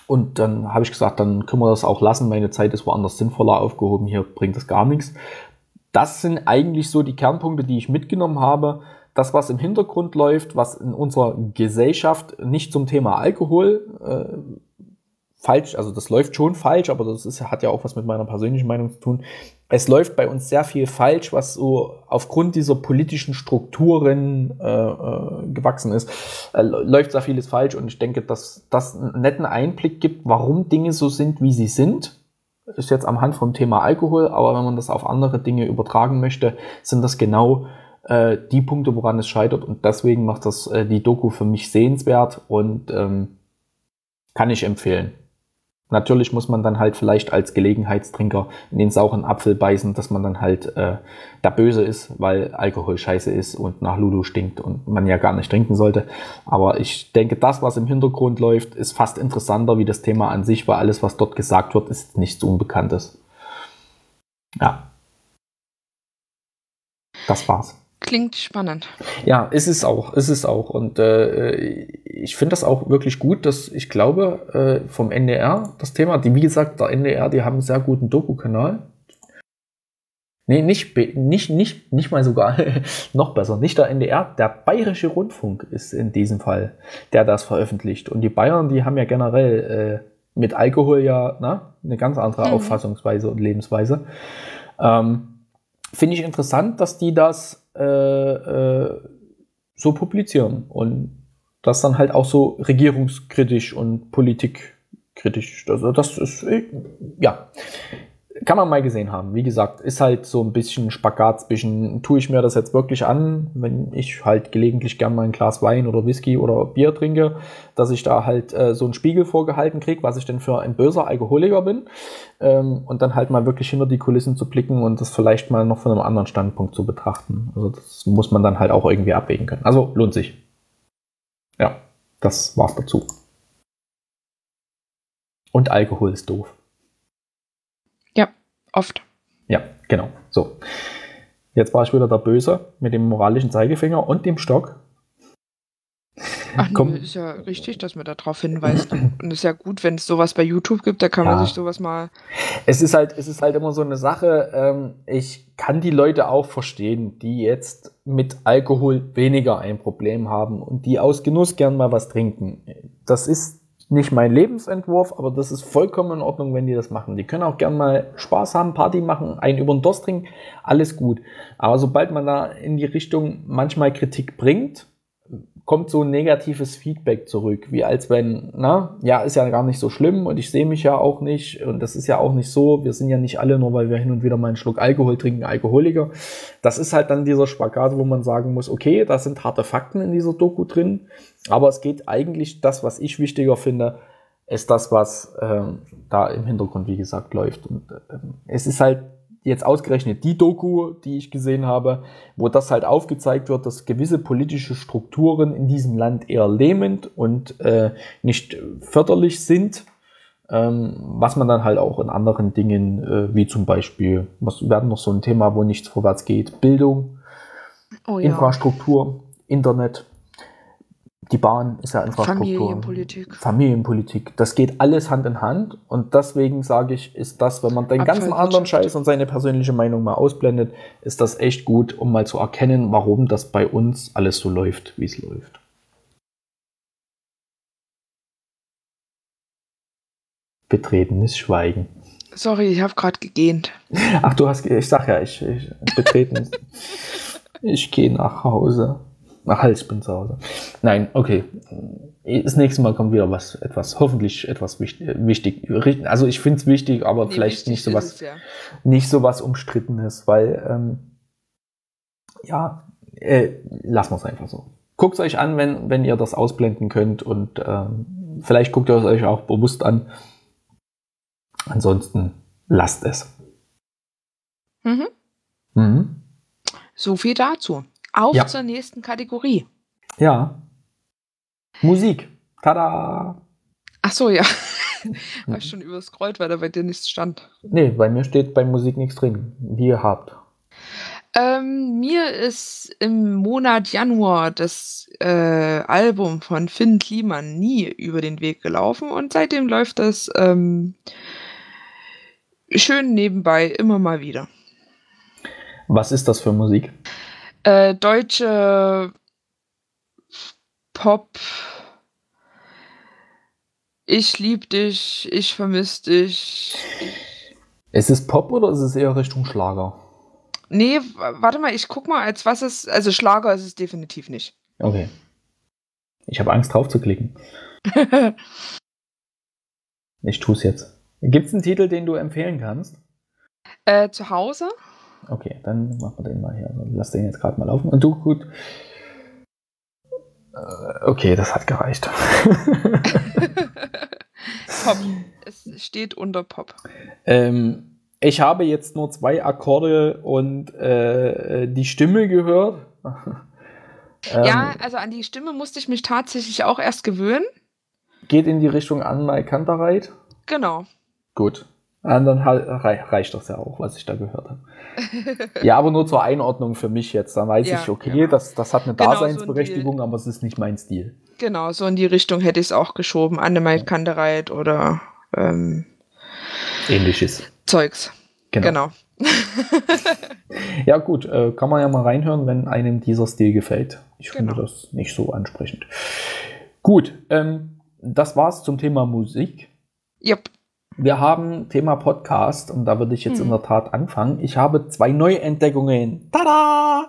Und dann habe ich gesagt, dann können wir das auch lassen. Meine Zeit ist woanders sinnvoller aufgehoben. Hier bringt das gar nichts. Das sind eigentlich so die Kernpunkte, die ich mitgenommen habe das, was im Hintergrund läuft, was in unserer Gesellschaft nicht zum Thema Alkohol äh, falsch, also das läuft schon falsch, aber das ist, hat ja auch was mit meiner persönlichen Meinung zu tun. Es läuft bei uns sehr viel falsch, was so aufgrund dieser politischen Strukturen äh, äh, gewachsen ist. Äh, läuft sehr vieles falsch und ich denke, dass das einen netten Einblick gibt, warum Dinge so sind, wie sie sind. Ist jetzt am Hand vom Thema Alkohol, aber wenn man das auf andere Dinge übertragen möchte, sind das genau äh, die Punkte, woran es scheitert. Und deswegen macht das äh, die Doku für mich sehenswert und ähm, kann ich empfehlen. Natürlich muss man dann halt vielleicht als Gelegenheitstrinker in den sauren Apfel beißen, dass man dann halt äh, da böse ist, weil Alkohol scheiße ist und nach Lulu stinkt und man ja gar nicht trinken sollte. Aber ich denke, das, was im Hintergrund läuft, ist fast interessanter wie das Thema an sich, weil alles, was dort gesagt wird, ist nichts Unbekanntes. Ja. Das war's. Klingt spannend. Ja, ist es auch, ist es auch. Und äh, ich finde das auch wirklich gut, dass ich glaube, äh, vom NDR das Thema, die, wie gesagt, der NDR, die haben einen sehr guten Doku-Kanal. Nee, nicht, nicht, nicht, nicht mal sogar, noch besser, nicht der NDR, der Bayerische Rundfunk ist in diesem Fall, der das veröffentlicht. Und die Bayern, die haben ja generell äh, mit Alkohol ja na, ne, eine ganz andere mhm. Auffassungsweise und Lebensweise. Ähm, Finde ich interessant, dass die das äh, äh, so publizieren und das dann halt auch so regierungskritisch und politikkritisch. Also das ist, äh, ja, kann man mal gesehen haben. Wie gesagt, ist halt so ein bisschen Spagat zwischen, tue ich mir das jetzt wirklich an, wenn ich halt gelegentlich gern mal ein Glas Wein oder Whisky oder Bier trinke, dass ich da halt äh, so einen Spiegel vorgehalten kriege, was ich denn für ein böser Alkoholiker bin. Ähm, und dann halt mal wirklich hinter die Kulissen zu blicken und das vielleicht mal noch von einem anderen Standpunkt zu betrachten. Also das muss man dann halt auch irgendwie abwägen können. Also lohnt sich. Ja, das war's dazu. Und Alkohol ist doof. Oft. Ja, genau. So. Jetzt war ich wieder der Böse mit dem moralischen Zeigefinger und dem Stock. Ach, nee, ist ja richtig, dass man darauf hinweist. Und es ist ja gut, wenn es sowas bei YouTube gibt, da kann ja. man sich sowas mal. Es ist halt, es ist halt immer so eine Sache. Ähm, ich kann die Leute auch verstehen, die jetzt mit Alkohol weniger ein Problem haben und die aus Genuss gern mal was trinken. Das ist nicht mein Lebensentwurf, aber das ist vollkommen in Ordnung, wenn die das machen. Die können auch gern mal Spaß haben, Party machen, einen über den Durst trinken, alles gut. Aber sobald man da in die Richtung manchmal Kritik bringt, kommt so ein negatives Feedback zurück, wie als wenn, na, ja, ist ja gar nicht so schlimm und ich sehe mich ja auch nicht und das ist ja auch nicht so, wir sind ja nicht alle nur, weil wir hin und wieder mal einen Schluck Alkohol trinken, Alkoholiker. Das ist halt dann dieser Spagat, wo man sagen muss, okay, da sind harte Fakten in dieser Doku drin, aber es geht eigentlich, das, was ich wichtiger finde, ist das, was ähm, da im Hintergrund, wie gesagt, läuft. Und ähm, es ist halt jetzt ausgerechnet die Doku, die ich gesehen habe, wo das halt aufgezeigt wird, dass gewisse politische Strukturen in diesem Land eher lähmend und äh, nicht förderlich sind, ähm, was man dann halt auch in anderen Dingen, äh, wie zum Beispiel, was werden noch so ein Thema, wo nichts vorwärts geht, Bildung, oh ja. Infrastruktur, Internet, die Bahn ist ja Infrastruktur. Familienpolitik. Familienpolitik. Das geht alles Hand in Hand. Und deswegen sage ich, ist das, wenn man den ganzen anderen Scheiß und seine persönliche Meinung mal ausblendet, ist das echt gut, um mal zu erkennen, warum das bei uns alles so läuft, wie es läuft. Betretenes Schweigen. Sorry, ich habe gerade gegähnt. Ach, du hast, ich sag ja, ich, ich betreten. ich gehe nach Hause. Ach, halt, ich bin zu Hause. Nein, okay. Das nächste Mal kommt wieder was, etwas, hoffentlich etwas wichtig. Also ich finde es wichtig, aber nee, vielleicht nicht so was, ja. nicht so was Umstrittenes, weil, ähm, ja, äh, lassen wir es einfach so. Guckt es euch an, wenn, wenn ihr das ausblenden könnt und ähm, vielleicht guckt ihr es euch auch bewusst an. Ansonsten lasst es. Mhm. Mhm. So viel dazu. Auf ja. zur nächsten Kategorie. Ja. Musik. Tada! Ach so, ja. Habe ich schon überscrollt, weil da bei dir nichts stand. Nee, bei mir steht bei Musik nichts drin. Wie ihr habt. Ähm, mir ist im Monat Januar das äh, Album von Finn Kliman nie über den Weg gelaufen und seitdem läuft das ähm, schön nebenbei immer mal wieder. Was ist das für Musik? Äh, deutsche Pop. Ich lieb dich, ich vermiss dich. Ist es Pop oder ist es eher Richtung Schlager? Nee, warte mal, ich guck mal, als was es. Also Schlager ist es definitiv nicht. Okay. Ich habe Angst drauf zu klicken. ich tue es jetzt. Gibt es einen Titel, den du empfehlen kannst? Äh, zu Hause? Okay, dann machen wir den mal hier. Lass den jetzt gerade mal laufen. Und du, gut. Äh, okay, das hat gereicht. Pop. Es steht unter Pop. Ähm, ich habe jetzt nur zwei Akkorde und äh, die Stimme gehört. ähm, ja, also an die Stimme musste ich mich tatsächlich auch erst gewöhnen. Geht in die Richtung an Mai Kantereit. Genau. Gut. Dann reicht das ja auch, was ich da gehört habe. ja, aber nur zur Einordnung für mich jetzt. Dann weiß ja, ich, okay, genau. das, das hat eine genau, Daseinsberechtigung, so aber es ist nicht mein Stil. Genau, so in die Richtung hätte ich es auch geschoben. Annemai Kandereit oder ähm, ähnliches. Zeugs. Genau. genau. ja, gut, äh, kann man ja mal reinhören, wenn einem dieser Stil gefällt. Ich genau. finde das nicht so ansprechend. Gut, ähm, das war's zum Thema Musik. Yep. Wir haben Thema Podcast und da würde ich jetzt hm. in der Tat anfangen. Ich habe zwei Neuentdeckungen, tada,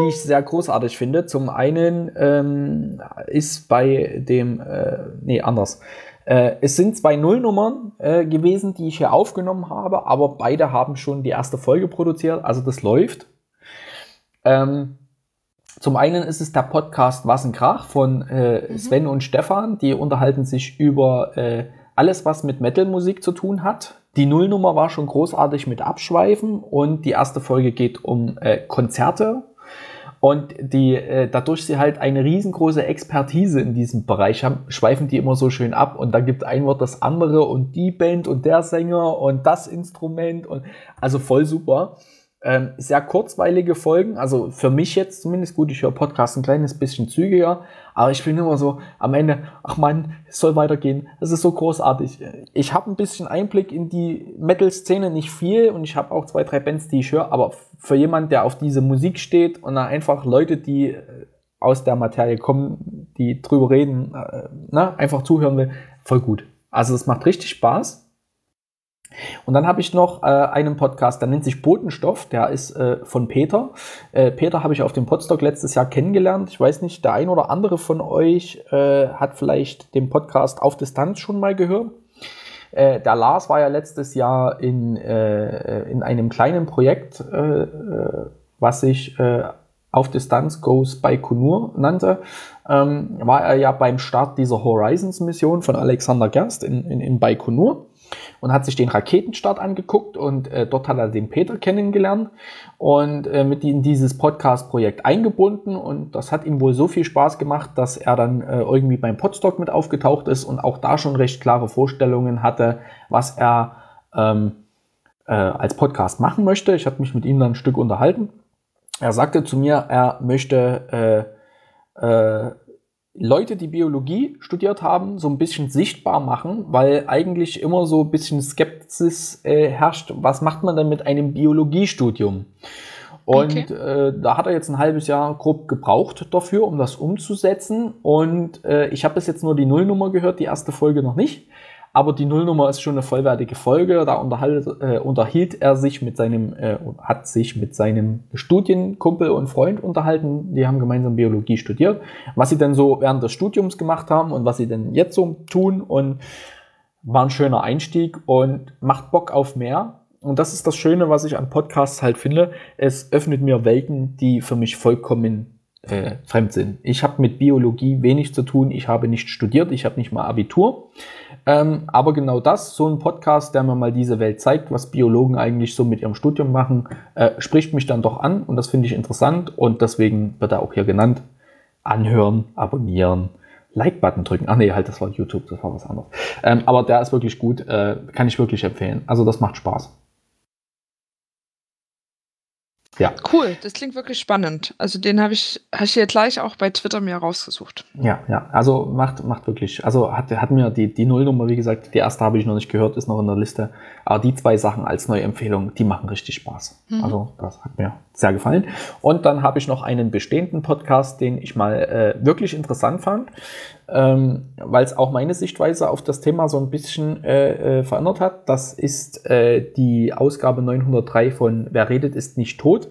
die ich sehr großartig finde. Zum einen ähm, ist bei dem, äh, nee, anders. Äh, es sind zwei Nullnummern äh, gewesen, die ich hier aufgenommen habe, aber beide haben schon die erste Folge produziert, also das läuft. Ähm, zum einen ist es der Podcast Was ein Krach von äh, mhm. Sven und Stefan. Die unterhalten sich über äh, alles, was mit Metal-Musik zu tun hat. Die Nullnummer war schon großartig mit Abschweifen und die erste Folge geht um äh, Konzerte. Und die, äh, dadurch sie halt eine riesengroße Expertise in diesem Bereich haben, schweifen die immer so schön ab und dann gibt ein Wort das andere und die Band und der Sänger und das Instrument und also voll super. Ähm, sehr kurzweilige Folgen, also für mich jetzt zumindest gut, ich höre Podcast ein kleines bisschen zügiger, aber ich bin immer so am Ende, ach man, es soll weitergehen, es ist so großartig. Ich habe ein bisschen Einblick in die Metal-Szene, nicht viel und ich habe auch zwei, drei Bands, die ich höre, aber für jemand, der auf diese Musik steht und einfach Leute, die äh, aus der Materie kommen, die drüber reden, äh, na, einfach zuhören will, voll gut. Also es macht richtig Spaß. Und dann habe ich noch äh, einen Podcast, der nennt sich Botenstoff, der ist äh, von Peter. Äh, Peter habe ich auf dem Podstock letztes Jahr kennengelernt. Ich weiß nicht, der ein oder andere von euch äh, hat vielleicht den Podcast auf Distanz schon mal gehört. Äh, der Lars war ja letztes Jahr in, äh, in einem kleinen Projekt, was sich auf Distanz Goes by Kunur nannte, ähm, war er ja beim Start dieser Horizons-Mission von Alexander Gerst in, in, in Baikonur und hat sich den Raketenstart angeguckt und äh, dort hat er den Peter kennengelernt und äh, mit in dieses Podcast-Projekt eingebunden und das hat ihm wohl so viel Spaß gemacht, dass er dann äh, irgendwie beim Podstock mit aufgetaucht ist und auch da schon recht klare Vorstellungen hatte, was er ähm, äh, als Podcast machen möchte. Ich habe mich mit ihm dann ein Stück unterhalten. Er sagte zu mir, er möchte äh, äh, Leute, die Biologie studiert haben, so ein bisschen sichtbar machen, weil eigentlich immer so ein bisschen Skepsis äh, herrscht, was macht man denn mit einem Biologiestudium? Und okay. äh, da hat er jetzt ein halbes Jahr grob gebraucht dafür, um das umzusetzen. Und äh, ich habe bis jetzt nur die Nullnummer gehört, die erste Folge noch nicht. Aber die Nullnummer ist schon eine vollwertige Folge. Da unterhalt, äh, unterhielt er sich mit seinem, äh, hat sich mit seinem Studienkumpel und Freund unterhalten. Die haben gemeinsam Biologie studiert. Was sie denn so während des Studiums gemacht haben und was sie denn jetzt so tun. Und war ein schöner Einstieg und macht Bock auf mehr. Und das ist das Schöne, was ich an Podcasts halt finde. Es öffnet mir Welten, die für mich vollkommen äh, fremd sind. Ich habe mit Biologie wenig zu tun. Ich habe nicht studiert. Ich habe nicht mal Abitur. Ähm, aber genau das, so ein Podcast, der mir mal diese Welt zeigt, was Biologen eigentlich so mit ihrem Studium machen, äh, spricht mich dann doch an und das finde ich interessant und deswegen wird er auch hier genannt. Anhören, abonnieren, Like-Button drücken. Ach nee, halt, das war YouTube, das war was anderes. Ähm, aber der ist wirklich gut, äh, kann ich wirklich empfehlen. Also das macht Spaß. Ja. Cool, das klingt wirklich spannend. Also den habe ich, hab ich hier gleich auch bei Twitter mir rausgesucht. Ja, ja, also macht, macht wirklich, also hat, hat mir die, die Nullnummer, wie gesagt, die erste habe ich noch nicht gehört, ist noch in der Liste. Aber die zwei Sachen als neue Empfehlung, die machen richtig Spaß. Mhm. Also das hat mir sehr gefallen. Und dann habe ich noch einen bestehenden Podcast, den ich mal äh, wirklich interessant fand, ähm, weil es auch meine Sichtweise auf das Thema so ein bisschen äh, äh, verändert hat. Das ist äh, die Ausgabe 903 von Wer redet ist nicht tot.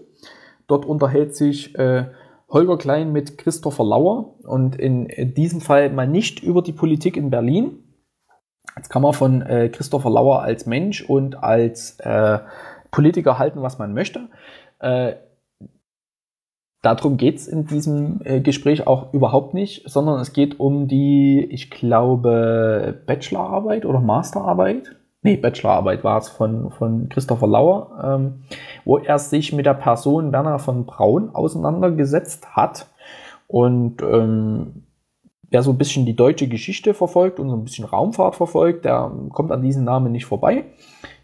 Dort unterhält sich äh, Holger Klein mit Christopher Lauer und in, diesem Fall mal nicht über die Politik in Berlin. Jetzt kann man von äh, Christopher Lauer als Mensch und als äh, Politiker halten, was man möchte. Darum geht es in diesem äh, Gespräch auch überhaupt nicht, sondern es geht um die, ich glaube, Bachelorarbeit oder Masterarbeit. Nee, Bachelorarbeit war es von, von Christopher Lauer, ähm, wo er sich mit der Person Werner von Braun auseinandergesetzt hat. Und ähm, wer so ein bisschen die deutsche Geschichte verfolgt und so ein bisschen Raumfahrt verfolgt, der kommt an diesen Namen nicht vorbei.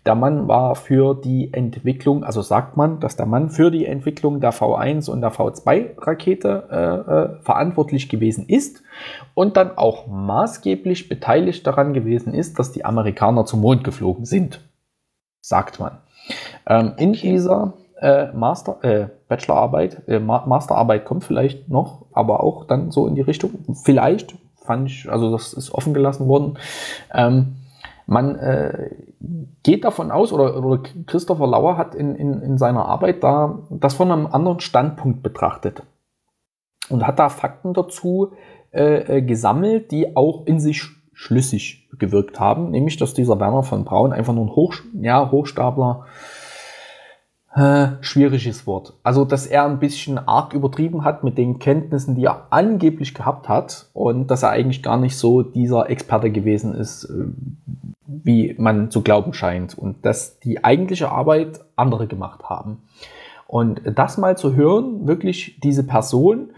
Der Mann war für die Entwicklung, also sagt man, dass der Mann für die Entwicklung der V1 und der V2-Rakete äh, äh, verantwortlich gewesen ist und dann auch maßgeblich beteiligt daran gewesen ist, dass die Amerikaner zum Mond geflogen sind, sagt man. Ähm, in dieser äh, Master, äh, Bachelorarbeit, äh, Masterarbeit kommt vielleicht noch, aber auch dann so in die Richtung. Vielleicht fand ich, also das ist offen gelassen worden. Ähm, man äh, geht davon aus, oder, oder Christopher Lauer hat in, in, in seiner Arbeit da das von einem anderen Standpunkt betrachtet und hat da Fakten dazu äh, äh gesammelt, die auch in sich schlüssig gewirkt haben, nämlich dass dieser Werner von Braun einfach nur ein Hoch, ja, Hochstapler äh, schwieriges Wort. Also, dass er ein bisschen arg übertrieben hat mit den Kenntnissen, die er angeblich gehabt hat und dass er eigentlich gar nicht so dieser Experte gewesen ist, äh, wie man zu glauben scheint und dass die eigentliche Arbeit andere gemacht haben. Und das mal zu hören, wirklich diese Person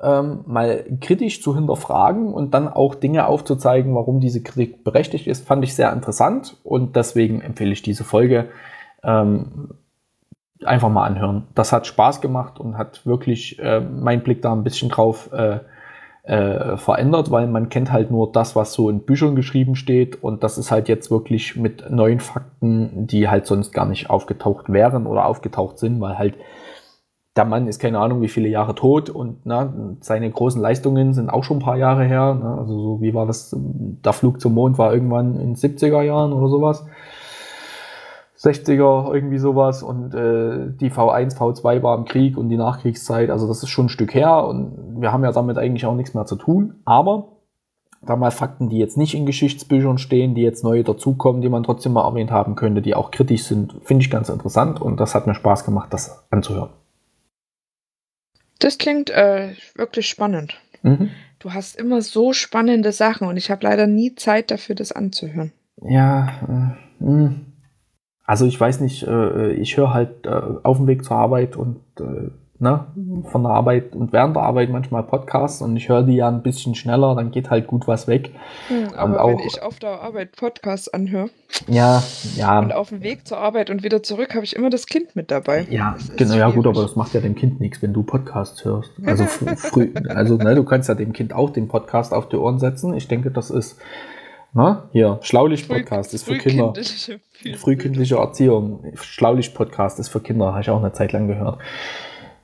ähm, mal kritisch zu hinterfragen und dann auch Dinge aufzuzeigen, warum diese Kritik berechtigt ist, fand ich sehr interessant und deswegen empfehle ich diese Folge. Ähm, einfach mal anhören. Das hat Spaß gemacht und hat wirklich äh, mein Blick da ein bisschen drauf äh, äh, verändert, weil man kennt halt nur das, was so in Büchern geschrieben steht und das ist halt jetzt wirklich mit neuen Fakten, die halt sonst gar nicht aufgetaucht wären oder aufgetaucht sind, weil halt der Mann ist keine Ahnung wie viele Jahre tot und na, seine großen Leistungen sind auch schon ein paar Jahre her. Ne? Also so wie war das, der Flug zum Mond war irgendwann in 70er Jahren oder sowas. 60er, irgendwie sowas. Und äh, die V1, V2 war im Krieg und die Nachkriegszeit. Also das ist schon ein Stück her und wir haben ja damit eigentlich auch nichts mehr zu tun. Aber da mal Fakten, die jetzt nicht in Geschichtsbüchern stehen, die jetzt neu dazukommen, die man trotzdem mal erwähnt haben könnte, die auch kritisch sind, finde ich ganz interessant und das hat mir Spaß gemacht, das anzuhören. Das klingt äh, wirklich spannend. Mhm. Du hast immer so spannende Sachen und ich habe leider nie Zeit dafür, das anzuhören. Ja, äh, mh. Also ich weiß nicht, äh, ich höre halt äh, auf dem Weg zur Arbeit und äh, ne, von der Arbeit und während der Arbeit manchmal Podcasts und ich höre die ja ein bisschen schneller, dann geht halt gut was weg. Hm, aber auch, wenn ich auf der Arbeit Podcasts anhöre ja, ja. und auf dem Weg zur Arbeit und wieder zurück, habe ich immer das Kind mit dabei. Ja, genau, ja gut, aber das macht ja dem Kind nichts, wenn du Podcasts hörst. Also früh, also ne, du kannst ja dem Kind auch den Podcast auf die Ohren setzen. Ich denke, das ist na, hier, Schlaulicht-Podcast ist für Kinder. Frühkindliche Erziehung. Schlaulicht-Podcast ist für Kinder, habe ich auch eine Zeit lang gehört.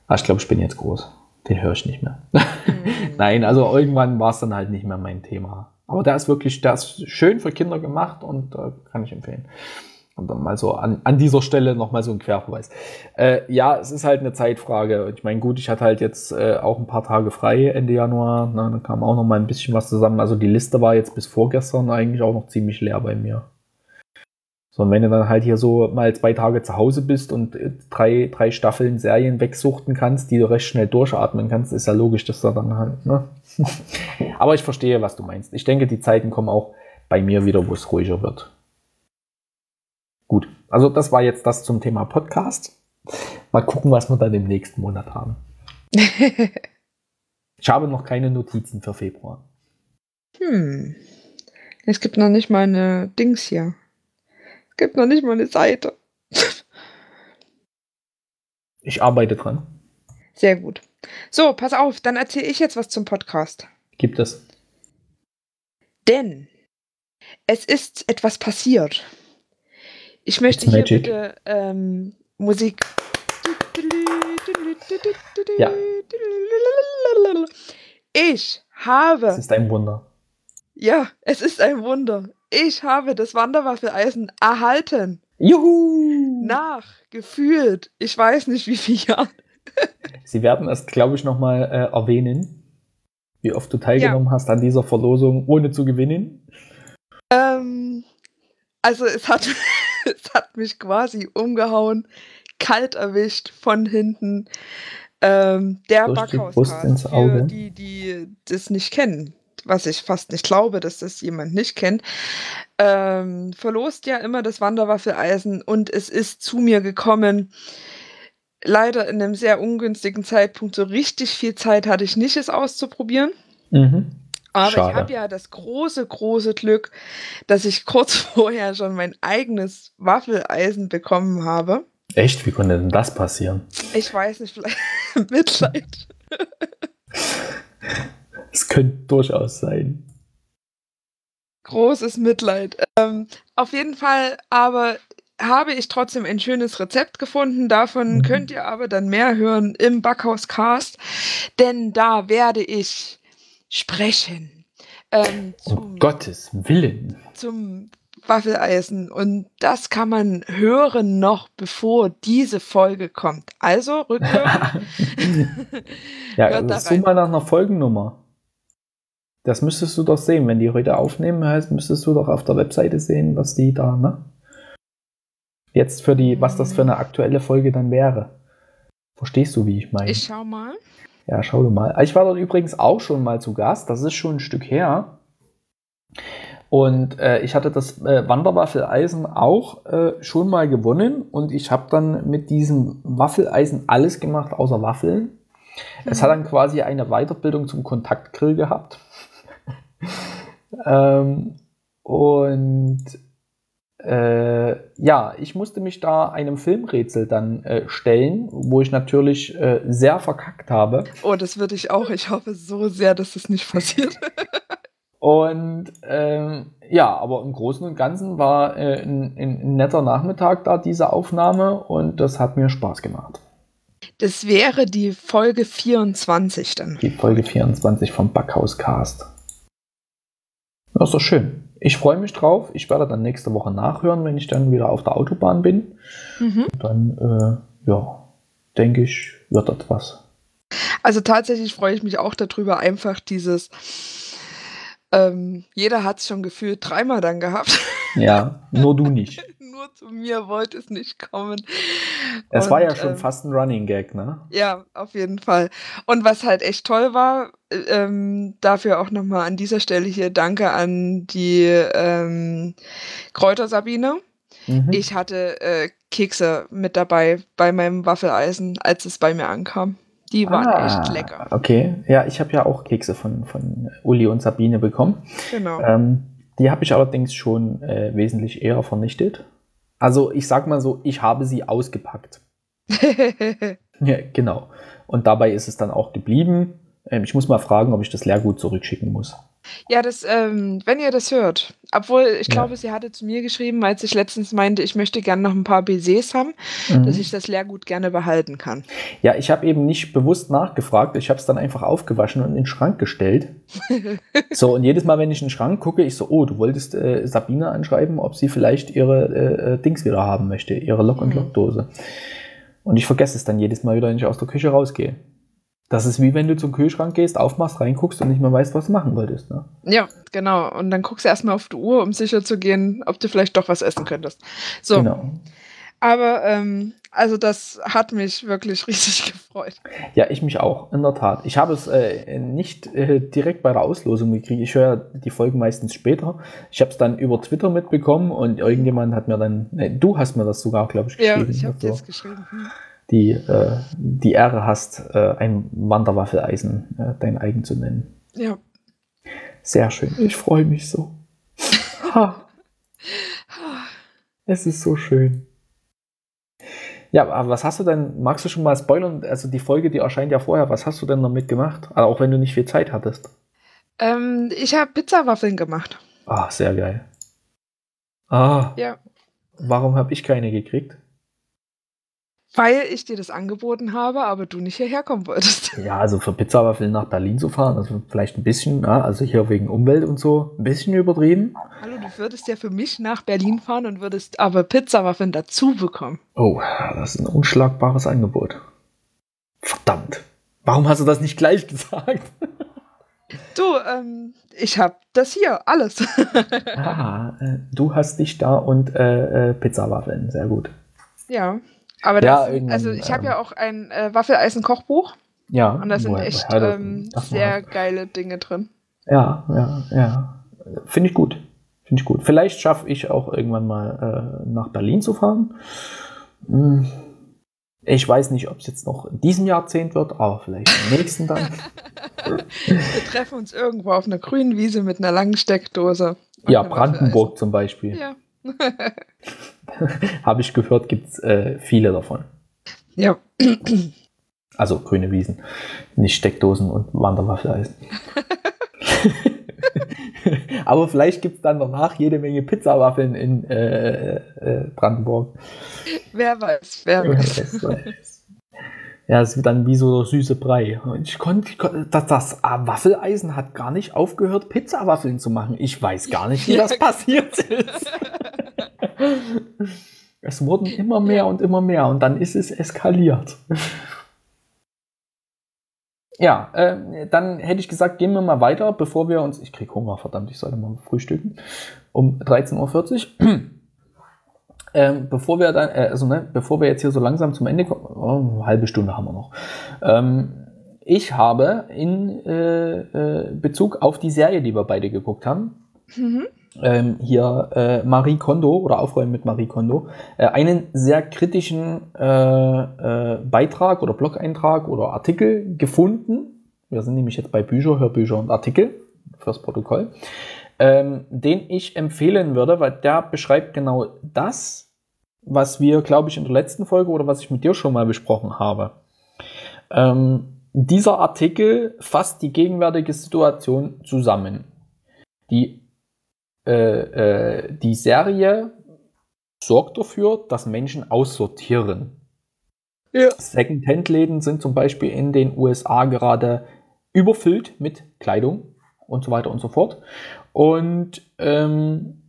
Ah, ich glaube, ich bin jetzt groß. Den höre ich nicht mehr. Mhm. Nein, also irgendwann war es dann halt nicht mehr mein Thema. Aber der ist wirklich, der ist schön für Kinder gemacht und äh, kann ich empfehlen. Und dann mal so an, an dieser Stelle nochmal so ein Querverweis. Äh, ja, es ist halt eine Zeitfrage. Ich meine, gut, ich hatte halt jetzt äh, auch ein paar Tage frei Ende Januar. Na, da kam auch noch mal ein bisschen was zusammen. Also die Liste war jetzt bis vorgestern eigentlich auch noch ziemlich leer bei mir. So, und wenn du dann halt hier so mal zwei Tage zu Hause bist und äh, drei, drei Staffeln Serien wegsuchten kannst, die du recht schnell durchatmen kannst, ist ja logisch, dass da dann halt, ne? Aber ich verstehe, was du meinst. Ich denke, die Zeiten kommen auch bei mir wieder, wo es ruhiger wird. Gut, also das war jetzt das zum Thema Podcast. Mal gucken, was wir dann im nächsten Monat haben. ich habe noch keine Notizen für Februar. Hm. Es gibt noch nicht mal eine Dings hier. Es gibt noch nicht mal eine Seite. ich arbeite dran. Sehr gut. So, pass auf, dann erzähle ich jetzt was zum Podcast. Gibt es. Denn es ist etwas passiert. Ich möchte hier Magic. bitte ähm, Musik. Ja. Ich habe. Es ist ein Wunder. Ja, es ist ein Wunder. Ich habe das Wanderwaffeleisen erhalten. Juhu! Nach, gefühlt, ich weiß nicht wie viele Jahren. Sie werden es, glaube ich, nochmal äh, erwähnen, wie oft du teilgenommen ja. hast an dieser Verlosung, ohne zu gewinnen. Ähm, also es hat es hat mich quasi umgehauen, kalt erwischt von hinten. Ähm, der Backhauscast, für die, die das nicht kennen, was ich fast nicht glaube, dass das jemand nicht kennt, ähm, verlost ja immer das Wanderwaffeleisen und es ist zu mir gekommen. Leider in einem sehr ungünstigen Zeitpunkt. So richtig viel Zeit hatte ich nicht, es auszuprobieren. Mhm. Aber Schade. ich habe ja das große, große Glück, dass ich kurz vorher schon mein eigenes Waffeleisen bekommen habe. Echt? Wie konnte denn das passieren? Ich weiß nicht, vielleicht Mitleid. Es könnte durchaus sein. Großes Mitleid. Ähm, auf jeden Fall aber habe ich trotzdem ein schönes Rezept gefunden. Davon mhm. könnt ihr aber dann mehr hören im Backhaus Cast, denn da werde ich sprechen. Ähm, zum, um Gottes Willen. Zum Waffeleisen. Und das kann man hören noch bevor diese Folge kommt. Also rückhören. ja, such mal nach einer Folgennummer. Das müsstest du doch sehen. Wenn die heute aufnehmen, heißt, müsstest du doch auf der Webseite sehen, was die da, ne? Jetzt für die, was das für eine aktuelle Folge dann wäre. Verstehst du, wie ich meine? Ich schau mal. Ja, schau du mal. Ich war dort übrigens auch schon mal zu Gast. Das ist schon ein Stück her. Und äh, ich hatte das äh, Wanderwaffeleisen auch äh, schon mal gewonnen und ich habe dann mit diesem Waffeleisen alles gemacht außer Waffeln. Mhm. Es hat dann quasi eine Weiterbildung zum Kontaktgrill gehabt. ähm, und äh, ja, ich musste mich da einem Filmrätsel dann äh, stellen, wo ich natürlich äh, sehr verkackt habe. Oh, das würde ich auch. Ich hoffe so sehr, dass das nicht passiert. und ähm, ja, aber im Großen und Ganzen war äh, ein, ein netter Nachmittag da, diese Aufnahme, und das hat mir Spaß gemacht. Das wäre die Folge 24 dann. Die Folge 24 vom Backhauscast. Das ist doch schön ich freue mich drauf. Ich werde dann nächste Woche nachhören, wenn ich dann wieder auf der Autobahn bin. Mhm. Dann, äh, ja, denke ich, wird das was. Also tatsächlich freue ich mich auch darüber, einfach dieses, ähm, jeder hat es schon gefühlt dreimal dann gehabt. Ja, nur du nicht. Zu mir wollte es nicht kommen. Es war ja schon ähm, fast ein Running Gag, ne? Ja, auf jeden Fall. Und was halt echt toll war, ähm, dafür auch nochmal an dieser Stelle hier Danke an die ähm, Kräuter Sabine. Mhm. Ich hatte äh, Kekse mit dabei bei meinem Waffeleisen, als es bei mir ankam. Die waren ah, echt lecker. Okay, ja, ich habe ja auch Kekse von, von Uli und Sabine bekommen. Genau. Ähm, die habe ich allerdings schon äh, wesentlich eher vernichtet. Also ich sag mal so, ich habe sie ausgepackt. ja, genau. Und dabei ist es dann auch geblieben. Ähm, ich muss mal fragen, ob ich das Lehrgut zurückschicken muss. Ja, das, ähm, wenn ihr das hört, obwohl ich glaube, ja. sie hatte zu mir geschrieben, als ich letztens meinte, ich möchte gerne noch ein paar BCs haben, mhm. dass ich das Lehrgut gerne behalten kann. Ja, ich habe eben nicht bewusst nachgefragt, ich habe es dann einfach aufgewaschen und in den Schrank gestellt. so, und jedes Mal, wenn ich in den Schrank gucke, ich so, oh, du wolltest äh, Sabine anschreiben, ob sie vielleicht ihre äh, äh Dings wieder haben möchte, ihre Lock- und mhm. Lockdose. Und ich vergesse es dann jedes Mal wieder, wenn ich aus der Küche rausgehe. Das ist wie wenn du zum Kühlschrank gehst, aufmachst, reinguckst und nicht mehr weißt, was du machen wolltest. Ne? Ja, genau. Und dann guckst du erstmal auf die Uhr, um sicher zu gehen, ob du vielleicht doch was essen könntest. So. Genau. Aber ähm, also das hat mich wirklich riesig gefreut. Ja, ich mich auch, in der Tat. Ich habe es äh, nicht äh, direkt bei der Auslosung gekriegt. Ich höre die Folgen meistens später. Ich habe es dann über Twitter mitbekommen und irgendjemand hat mir dann, äh, du hast mir das sogar, glaube ich, geschrieben. Ja, ich habe dir das geschrieben. Hm die, äh, die Ehre hast, äh, ein Wanderwaffeleisen äh, dein eigen zu nennen. Ja. Sehr schön. Ich freue mich so. Ha. Es ist so schön. Ja, aber was hast du denn, magst du schon mal spoilern? Also die Folge, die erscheint ja vorher, was hast du denn damit gemacht? Also auch wenn du nicht viel Zeit hattest. Ähm, ich habe Pizzawaffeln gemacht. Ah, sehr geil. Ah. Ja. Warum habe ich keine gekriegt? Weil ich dir das angeboten habe, aber du nicht hierher kommen wolltest. Ja, also für Pizzawaffeln nach Berlin zu fahren, also vielleicht ein bisschen, ja, also hier wegen Umwelt und so, ein bisschen übertrieben. Hallo, du würdest ja für mich nach Berlin fahren und würdest aber Pizzawaffeln dazu bekommen. Oh, das ist ein unschlagbares Angebot. Verdammt. Warum hast du das nicht gleich gesagt? Du, ähm, ich habe das hier, alles. ah, äh, du hast dich da und äh, äh, Pizzawaffeln, sehr gut. Ja, aber das, ja, also ich habe ähm, ja auch ein äh, Waffeleisen-Kochbuch. Ja. Und da sind echt ähm, sehr geile Dinge drin. Ja, ja, ja. Finde ich gut. Finde ich gut. Vielleicht schaffe ich auch irgendwann mal äh, nach Berlin zu fahren. Hm. Ich weiß nicht, ob es jetzt noch in diesem Jahrzehnt wird, aber vielleicht im nächsten dann. Wir treffen uns irgendwo auf einer grünen Wiese mit einer langen Steckdose. Ja, Brandenburg zum Beispiel. Ja. Habe ich gehört, gibt es äh, viele davon. Ja. Also grüne Wiesen, nicht Steckdosen und Wanderwaffeleisen. Aber vielleicht gibt es dann danach jede Menge Pizzawaffeln in äh, äh, Brandenburg. Wer weiß, wer weiß. Ja, es wird dann wie so der süße Brei. Ich konnte, das, das Waffeleisen hat gar nicht aufgehört, Pizzawaffeln zu machen. Ich weiß gar nicht, wie das passiert ist. es wurden immer mehr und immer mehr und dann ist es eskaliert. Ja, äh, dann hätte ich gesagt, gehen wir mal weiter, bevor wir uns. Ich krieg Hunger, verdammt, ich sollte mal frühstücken. Um 13.40 Uhr. Ähm, bevor wir dann, äh, also ne, bevor wir jetzt hier so langsam zum Ende kommen, oh, eine halbe Stunde haben wir noch. Ähm, ich habe in äh, äh Bezug auf die Serie, die wir beide geguckt haben, mhm ähm, hier äh, Marie Kondo oder Aufräumen mit Marie Kondo, äh, einen sehr kritischen äh, Beitrag oder Blog-Eintrag oder Artikel gefunden. Wir sind nämlich jetzt bei Bücher, Hörbücher und Artikel fürs Protokoll, ähm, den ich empfehlen würde, weil der beschreibt genau das, was wir, glaube ich, in der letzten Folge oder was ich mit dir schon mal besprochen habe. Ähm, dieser Artikel fasst die gegenwärtige Situation zusammen. Die äh, äh, die Serie sorgt dafür, dass Menschen aussortieren. Ja. Second-Hand-Läden sind zum Beispiel in den USA gerade überfüllt mit Kleidung und so weiter und so fort. Und ähm,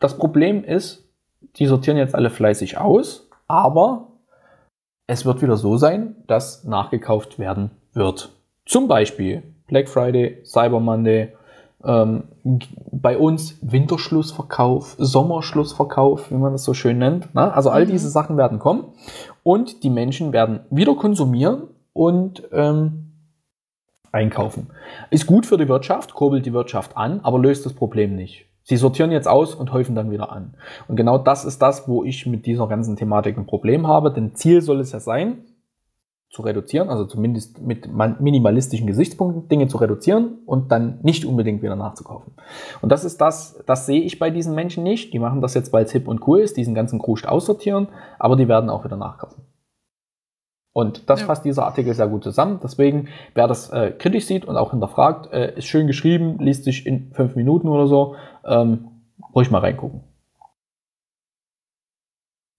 das Problem ist, die sortieren jetzt alle fleißig aus, aber es wird wieder so sein, dass nachgekauft werden wird. Zum Beispiel Black Friday, Cyber Monday, ähm, bei uns Winterschlussverkauf, Sommerschlussverkauf, wie man das so schön nennt. Ne? Also all mhm. diese Sachen werden kommen und die Menschen werden wieder konsumieren und ähm, einkaufen. Ist gut für die Wirtschaft, kurbelt die Wirtschaft an, aber löst das Problem nicht. Sie sortieren jetzt aus und häufen dann wieder an. Und genau das ist das, wo ich mit dieser ganzen Thematik ein Problem habe, denn Ziel soll es ja sein, zu reduzieren, also zumindest mit minimalistischen Gesichtspunkten Dinge zu reduzieren und dann nicht unbedingt wieder nachzukaufen. Und das ist das, das sehe ich bei diesen Menschen nicht. Die machen das jetzt, weil es hip und cool ist, diesen ganzen Kruscht aussortieren, aber die werden auch wieder nachkaufen. Und das ja. fasst dieser Artikel sehr gut zusammen. Deswegen, wer das äh, kritisch sieht und auch hinterfragt, äh, ist schön geschrieben, liest sich in fünf Minuten oder so, ähm, ruhig mal reingucken.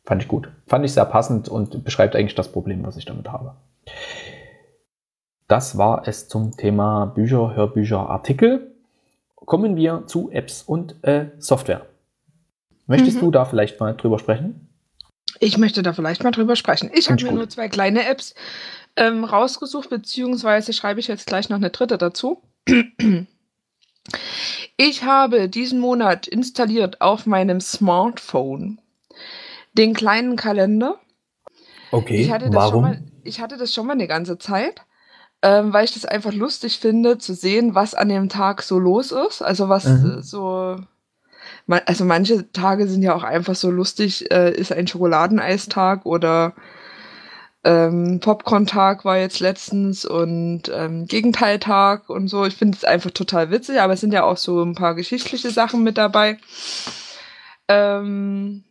Fand ich gut. Fand ich sehr passend und beschreibt eigentlich das Problem, was ich damit habe. Das war es zum Thema Bücher, Hörbücher, Artikel. Kommen wir zu Apps und äh, Software. Möchtest mhm. du da vielleicht mal drüber sprechen? Ich möchte da vielleicht mal drüber sprechen. Ich habe mir nur zwei kleine Apps ähm, rausgesucht, beziehungsweise schreibe ich jetzt gleich noch eine dritte dazu. Ich habe diesen Monat installiert auf meinem Smartphone den kleinen Kalender. Okay, ich hatte warum? Mal, ich hatte das schon mal eine ganze Zeit, ähm, weil ich das einfach lustig finde, zu sehen, was an dem Tag so los ist. Also was mhm. so also manche Tage sind ja auch einfach so lustig, äh, ist ein Schokoladeneistag oder ähm, Popcorn-Tag war jetzt letztens und ähm, Gegenteiltag und so. Ich finde es einfach total witzig, aber es sind ja auch so ein paar geschichtliche Sachen mit dabei. Ähm,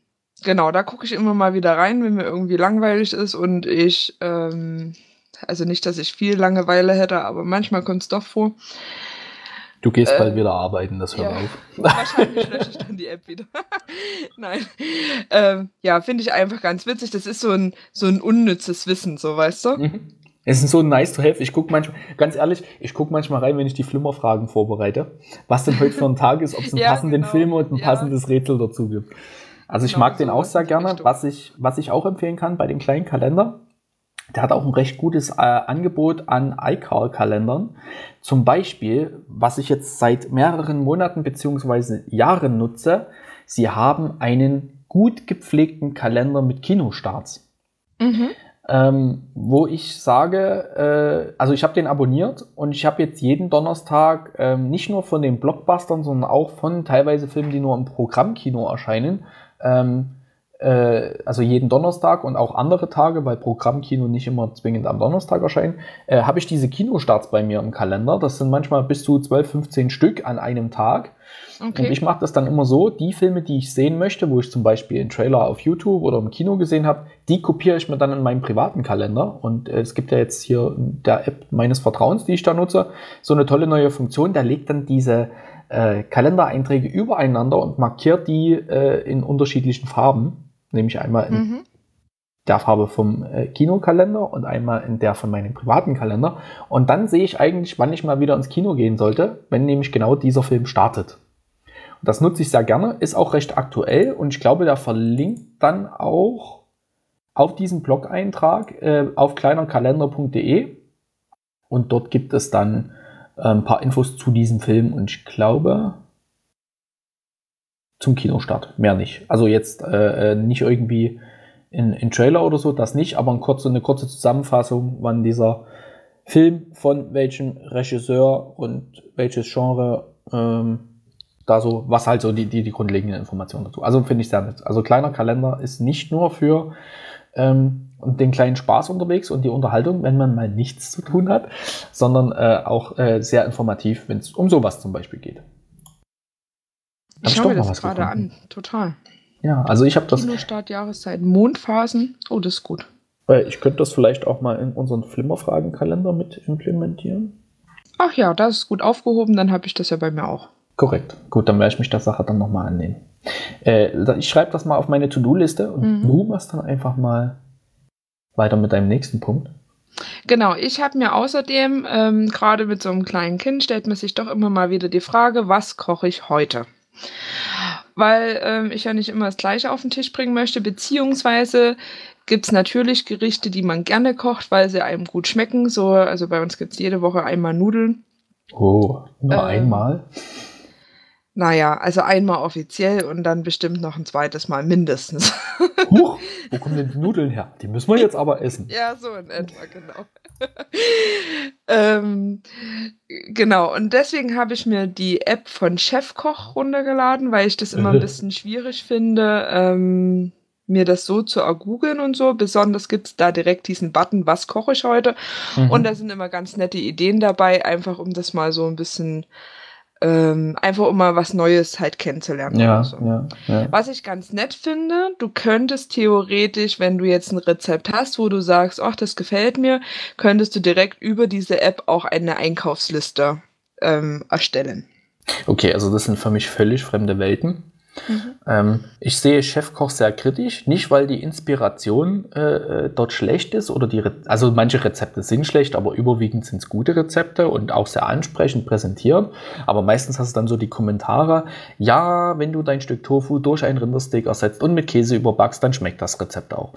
Genau, da gucke ich immer mal wieder rein, wenn mir irgendwie langweilig ist und ich, ähm, also nicht, dass ich viel Langeweile hätte, aber manchmal kommt es doch vor. Du gehst äh, bald wieder arbeiten, das hört ja, auf. Wahrscheinlich lösche ich dann die App wieder. Nein. Ähm, ja, finde ich einfach ganz witzig. Das ist so ein, so ein unnützes Wissen, so weißt du? Mhm. Es ist so nice to have. Ich gucke manchmal, ganz ehrlich, ich gucke manchmal rein, wenn ich die Flimmerfragen vorbereite, was denn heute für ein Tag ist, ob es einen ja, passenden genau. Film und ein ja. passendes Rätsel dazu gibt. Also ich genau, mag den auch sehr gerne. Was ich, was ich auch empfehlen kann bei dem kleinen Kalender, der hat auch ein recht gutes äh, Angebot an iCar-Kalendern. Zum Beispiel, was ich jetzt seit mehreren Monaten bzw. Jahren nutze, sie haben einen gut gepflegten Kalender mit Kinostarts. Mhm. Ähm, wo ich sage, äh, also ich habe den abonniert und ich habe jetzt jeden Donnerstag äh, nicht nur von den Blockbustern, sondern auch von teilweise Filmen, die nur im Programmkino erscheinen, ähm, äh, also jeden Donnerstag und auch andere Tage, weil Programmkino nicht immer zwingend am Donnerstag erscheint, äh, habe ich diese Kinostarts bei mir im Kalender. Das sind manchmal bis zu 12, 15 Stück an einem Tag. Okay. Und ich mache das dann immer so, die Filme, die ich sehen möchte, wo ich zum Beispiel einen Trailer auf YouTube oder im Kino gesehen habe, die kopiere ich mir dann in meinen privaten Kalender. Und äh, es gibt ja jetzt hier der App meines Vertrauens, die ich da nutze, so eine tolle neue Funktion, der legt dann diese äh, Kalendereinträge übereinander und markiert die äh, in unterschiedlichen Farben nämlich einmal in mhm. der Farbe vom äh, Kinokalender und einmal in der von meinem privaten Kalender. Und dann sehe ich eigentlich, wann ich mal wieder ins Kino gehen sollte, wenn nämlich genau dieser Film startet. Und das nutze ich sehr gerne, ist auch recht aktuell und ich glaube, der verlinkt dann auch auf diesen Blog-Eintrag äh, auf kleinerkalender.de und dort gibt es dann äh, ein paar Infos zu diesem Film und ich glaube, zum Kinostart. Mehr nicht. Also jetzt äh, äh nicht irgendwie in, in Trailer oder so, das nicht, aber ein kurze, eine kurze Zusammenfassung, wann dieser Film von welchem Regisseur und welches Genre ähm, da so, was halt so die, die, die grundlegenden Informationen dazu. Also finde ich sehr nett. Also kleiner Kalender ist nicht nur für ähm, den kleinen Spaß unterwegs und die Unterhaltung, wenn man mal nichts zu tun hat, sondern äh, auch äh, sehr informativ, wenn es um sowas zum Beispiel geht. Ich schaue mir das gerade an, total. Ja, also ich habe das. Kinostart, Jahreszeit, Mondphasen. Oh, das ist gut. Ich könnte das vielleicht auch mal in unseren Flimmerfragenkalender mit implementieren. Ach ja, das ist gut aufgehoben, dann habe ich das ja bei mir auch. Korrekt. Gut, dann werde ich mich der Sache dann nochmal annehmen. Äh, ich schreibe das mal auf meine To-Do-Liste und mhm. du machst dann einfach mal weiter mit deinem nächsten Punkt. Genau, ich habe mir außerdem, ähm, gerade mit so einem kleinen Kind, stellt man sich doch immer mal wieder die Frage, was koche ich heute? Weil ähm, ich ja nicht immer das Gleiche auf den Tisch bringen möchte, beziehungsweise gibt es natürlich Gerichte, die man gerne kocht, weil sie einem gut schmecken. So, also bei uns gibt es jede Woche einmal Nudeln. Oh, nur ähm, einmal? Naja, also einmal offiziell und dann bestimmt noch ein zweites Mal mindestens. Huch, wo kommen denn die Nudeln her? Die müssen wir jetzt aber essen. Ja, so in etwa, genau. ähm, genau, und deswegen habe ich mir die App von Chefkoch runtergeladen, weil ich das immer ein bisschen schwierig finde, ähm, mir das so zu ergoogeln und so. Besonders gibt es da direkt diesen Button, was koche ich heute? Mhm. Und da sind immer ganz nette Ideen dabei, einfach um das mal so ein bisschen ähm, einfach um mal was Neues halt kennenzulernen. Ja, so. ja, ja, Was ich ganz nett finde, du könntest theoretisch, wenn du jetzt ein Rezept hast, wo du sagst, ach, das gefällt mir, könntest du direkt über diese App auch eine Einkaufsliste ähm, erstellen. Okay, also das sind für mich völlig fremde Welten. Mhm. Ähm, ich sehe Chefkoch sehr kritisch, nicht weil die Inspiration äh, äh dort schlecht ist oder die, Re also manche Rezepte sind schlecht, aber überwiegend sind es gute Rezepte und auch sehr ansprechend präsentiert. Aber meistens hast du dann so die Kommentare, ja, wenn du dein Stück Tofu durch ein Rindersteak ersetzt und mit Käse überbackst, dann schmeckt das Rezept auch.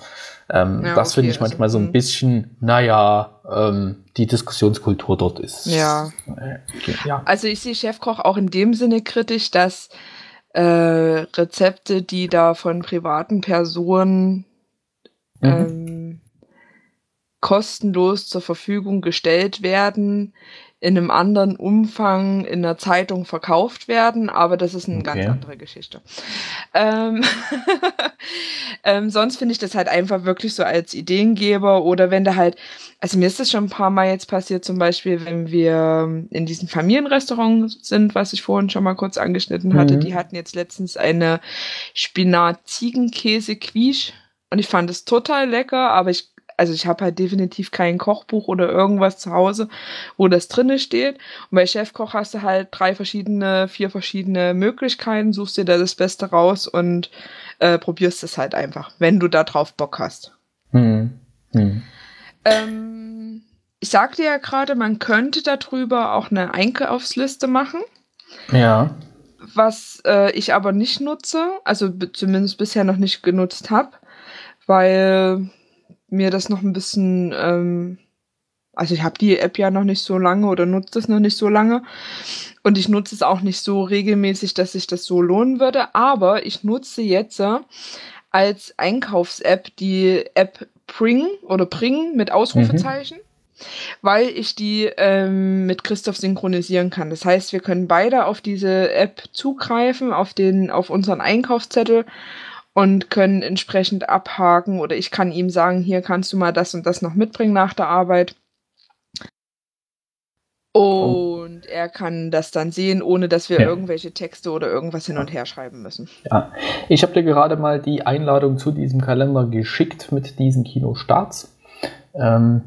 Ähm, ja, das okay, finde ich manchmal also, so ein hm. bisschen, naja, ähm, die Diskussionskultur dort ist. Ja. Äh, okay, ja. Also ich sehe Chefkoch auch in dem Sinne kritisch, dass äh, Rezepte, die da von privaten Personen mhm. ähm, kostenlos zur Verfügung gestellt werden, in einem anderen Umfang in der Zeitung verkauft werden, aber das ist eine okay. ganz andere Geschichte. Ähm, ähm, sonst finde ich das halt einfach wirklich so als Ideengeber oder wenn da halt, also mir ist das schon ein paar Mal jetzt passiert, zum Beispiel, wenn wir in diesem Familienrestaurant sind, was ich vorhin schon mal kurz angeschnitten hatte, mhm. die hatten jetzt letztens eine Spinat-Ziegenkäse-Quiche und ich fand es total lecker, aber ich also ich habe halt definitiv kein Kochbuch oder irgendwas zu Hause, wo das drinne steht. Und bei Chefkoch hast du halt drei verschiedene, vier verschiedene Möglichkeiten, suchst dir da das Beste raus und äh, probierst es halt einfach, wenn du da drauf Bock hast. Hm. Hm. Ähm, ich sagte ja gerade, man könnte darüber auch eine Einkaufsliste machen. Ja. Was äh, ich aber nicht nutze, also zumindest bisher noch nicht genutzt habe, weil mir das noch ein bisschen, ähm, also ich habe die App ja noch nicht so lange oder nutze es noch nicht so lange. Und ich nutze es auch nicht so regelmäßig, dass sich das so lohnen würde. Aber ich nutze jetzt äh, als Einkaufs-App die App Pring oder Pring mit Ausrufezeichen. Mhm weil ich die ähm, mit Christoph synchronisieren kann. Das heißt, wir können beide auf diese App zugreifen, auf den, auf unseren Einkaufszettel und können entsprechend abhaken oder ich kann ihm sagen, hier kannst du mal das und das noch mitbringen nach der Arbeit. Und er kann das dann sehen, ohne dass wir ja. irgendwelche Texte oder irgendwas hin und her schreiben müssen. Ja, ich habe dir gerade mal die Einladung zu diesem Kalender geschickt mit diesen Kinostarts. Ähm,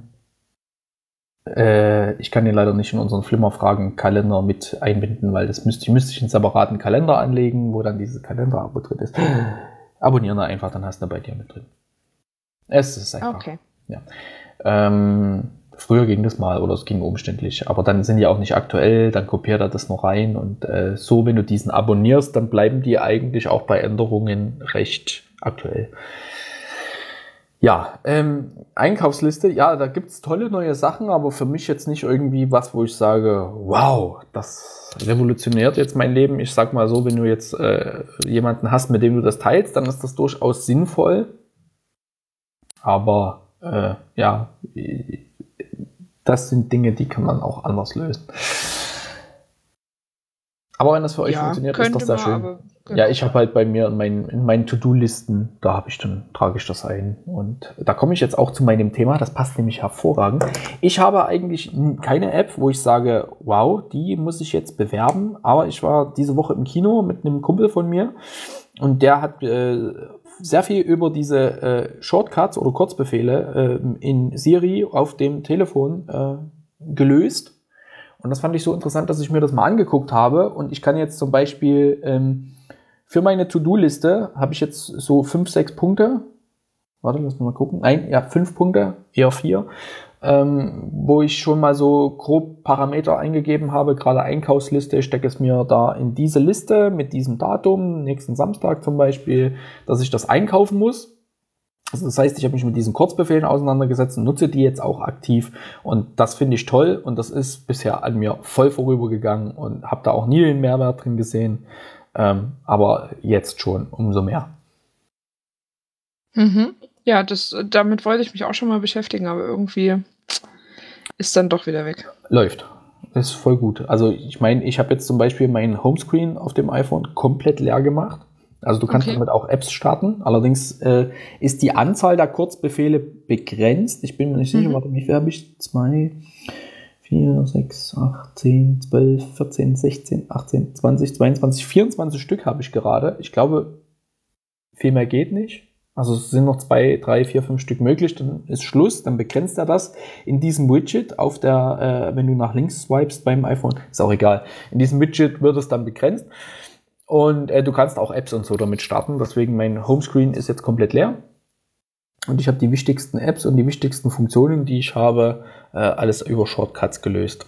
äh, ich kann den leider nicht in unseren Flimmerfragen-Kalender mit einbinden, weil das müsste, müsste ich einen separaten Kalender anlegen, wo dann dieses Kalender-Abo drin ist. Abonnieren da einfach, dann hast du bei dir mit drin. Es ist einfach. Okay. Ja. Ähm, Früher ging das mal oder es ging umständlich, aber dann sind die auch nicht aktuell, dann kopiert er das noch rein und äh, so, wenn du diesen abonnierst, dann bleiben die eigentlich auch bei Änderungen recht aktuell. Ja, ähm, Einkaufsliste, ja, da gibt es tolle neue Sachen, aber für mich jetzt nicht irgendwie was, wo ich sage, wow, das revolutioniert jetzt mein Leben. Ich sag mal so, wenn du jetzt äh, jemanden hast, mit dem du das teilst, dann ist das durchaus sinnvoll. Aber äh, ja, das sind Dinge, die kann man auch anders lösen. Aber wenn das für euch ja, funktioniert, ist das sehr schön. Genau. Ja, ich habe halt bei mir in meinen, in meinen To-Do-Listen, da habe ich dann, trage ich das ein. Und da komme ich jetzt auch zu meinem Thema, das passt nämlich hervorragend. Ich habe eigentlich keine App, wo ich sage, wow, die muss ich jetzt bewerben. Aber ich war diese Woche im Kino mit einem Kumpel von mir und der hat äh, sehr viel über diese äh, Shortcuts oder Kurzbefehle äh, in Siri auf dem Telefon äh, gelöst. Und das fand ich so interessant, dass ich mir das mal angeguckt habe. Und ich kann jetzt zum Beispiel ähm, für meine To-Do-Liste habe ich jetzt so fünf, sechs Punkte. Warte, lass mal gucken. Nein, ja, fünf Punkte, eher vier ähm, wo ich schon mal so grob Parameter eingegeben habe, gerade Einkaufsliste, ich stecke es mir da in diese Liste mit diesem Datum, nächsten Samstag zum Beispiel, dass ich das einkaufen muss. Also das heißt, ich habe mich mit diesen Kurzbefehlen auseinandergesetzt und nutze die jetzt auch aktiv und das finde ich toll und das ist bisher an mir voll vorübergegangen und habe da auch nie den Mehrwert drin gesehen, ähm, aber jetzt schon umso mehr. Mhm. Ja, das, damit wollte ich mich auch schon mal beschäftigen, aber irgendwie ist dann doch wieder weg. Läuft. ist voll gut. Also ich meine, ich habe jetzt zum Beispiel meinen Homescreen auf dem iPhone komplett leer gemacht. Also du kannst okay. damit auch Apps starten. Allerdings äh, ist die Anzahl der Kurzbefehle begrenzt. Ich bin mir nicht sicher, mhm. warte, wie viel habe ich? Zwei, vier, sechs, acht, zehn, zwölf, 14, 16, 18, 20, 22, 24 Stück habe ich gerade. Ich glaube, viel mehr geht nicht. Also es sind noch zwei, drei, vier, fünf Stück möglich, dann ist Schluss, dann begrenzt er das in diesem Widget auf der, äh, wenn du nach links swipest beim iPhone, ist auch egal. In diesem Widget wird es dann begrenzt. Und äh, du kannst auch Apps und so damit starten. Deswegen mein Homescreen ist jetzt komplett leer. Und ich habe die wichtigsten Apps und die wichtigsten Funktionen, die ich habe, äh, alles über Shortcuts gelöst.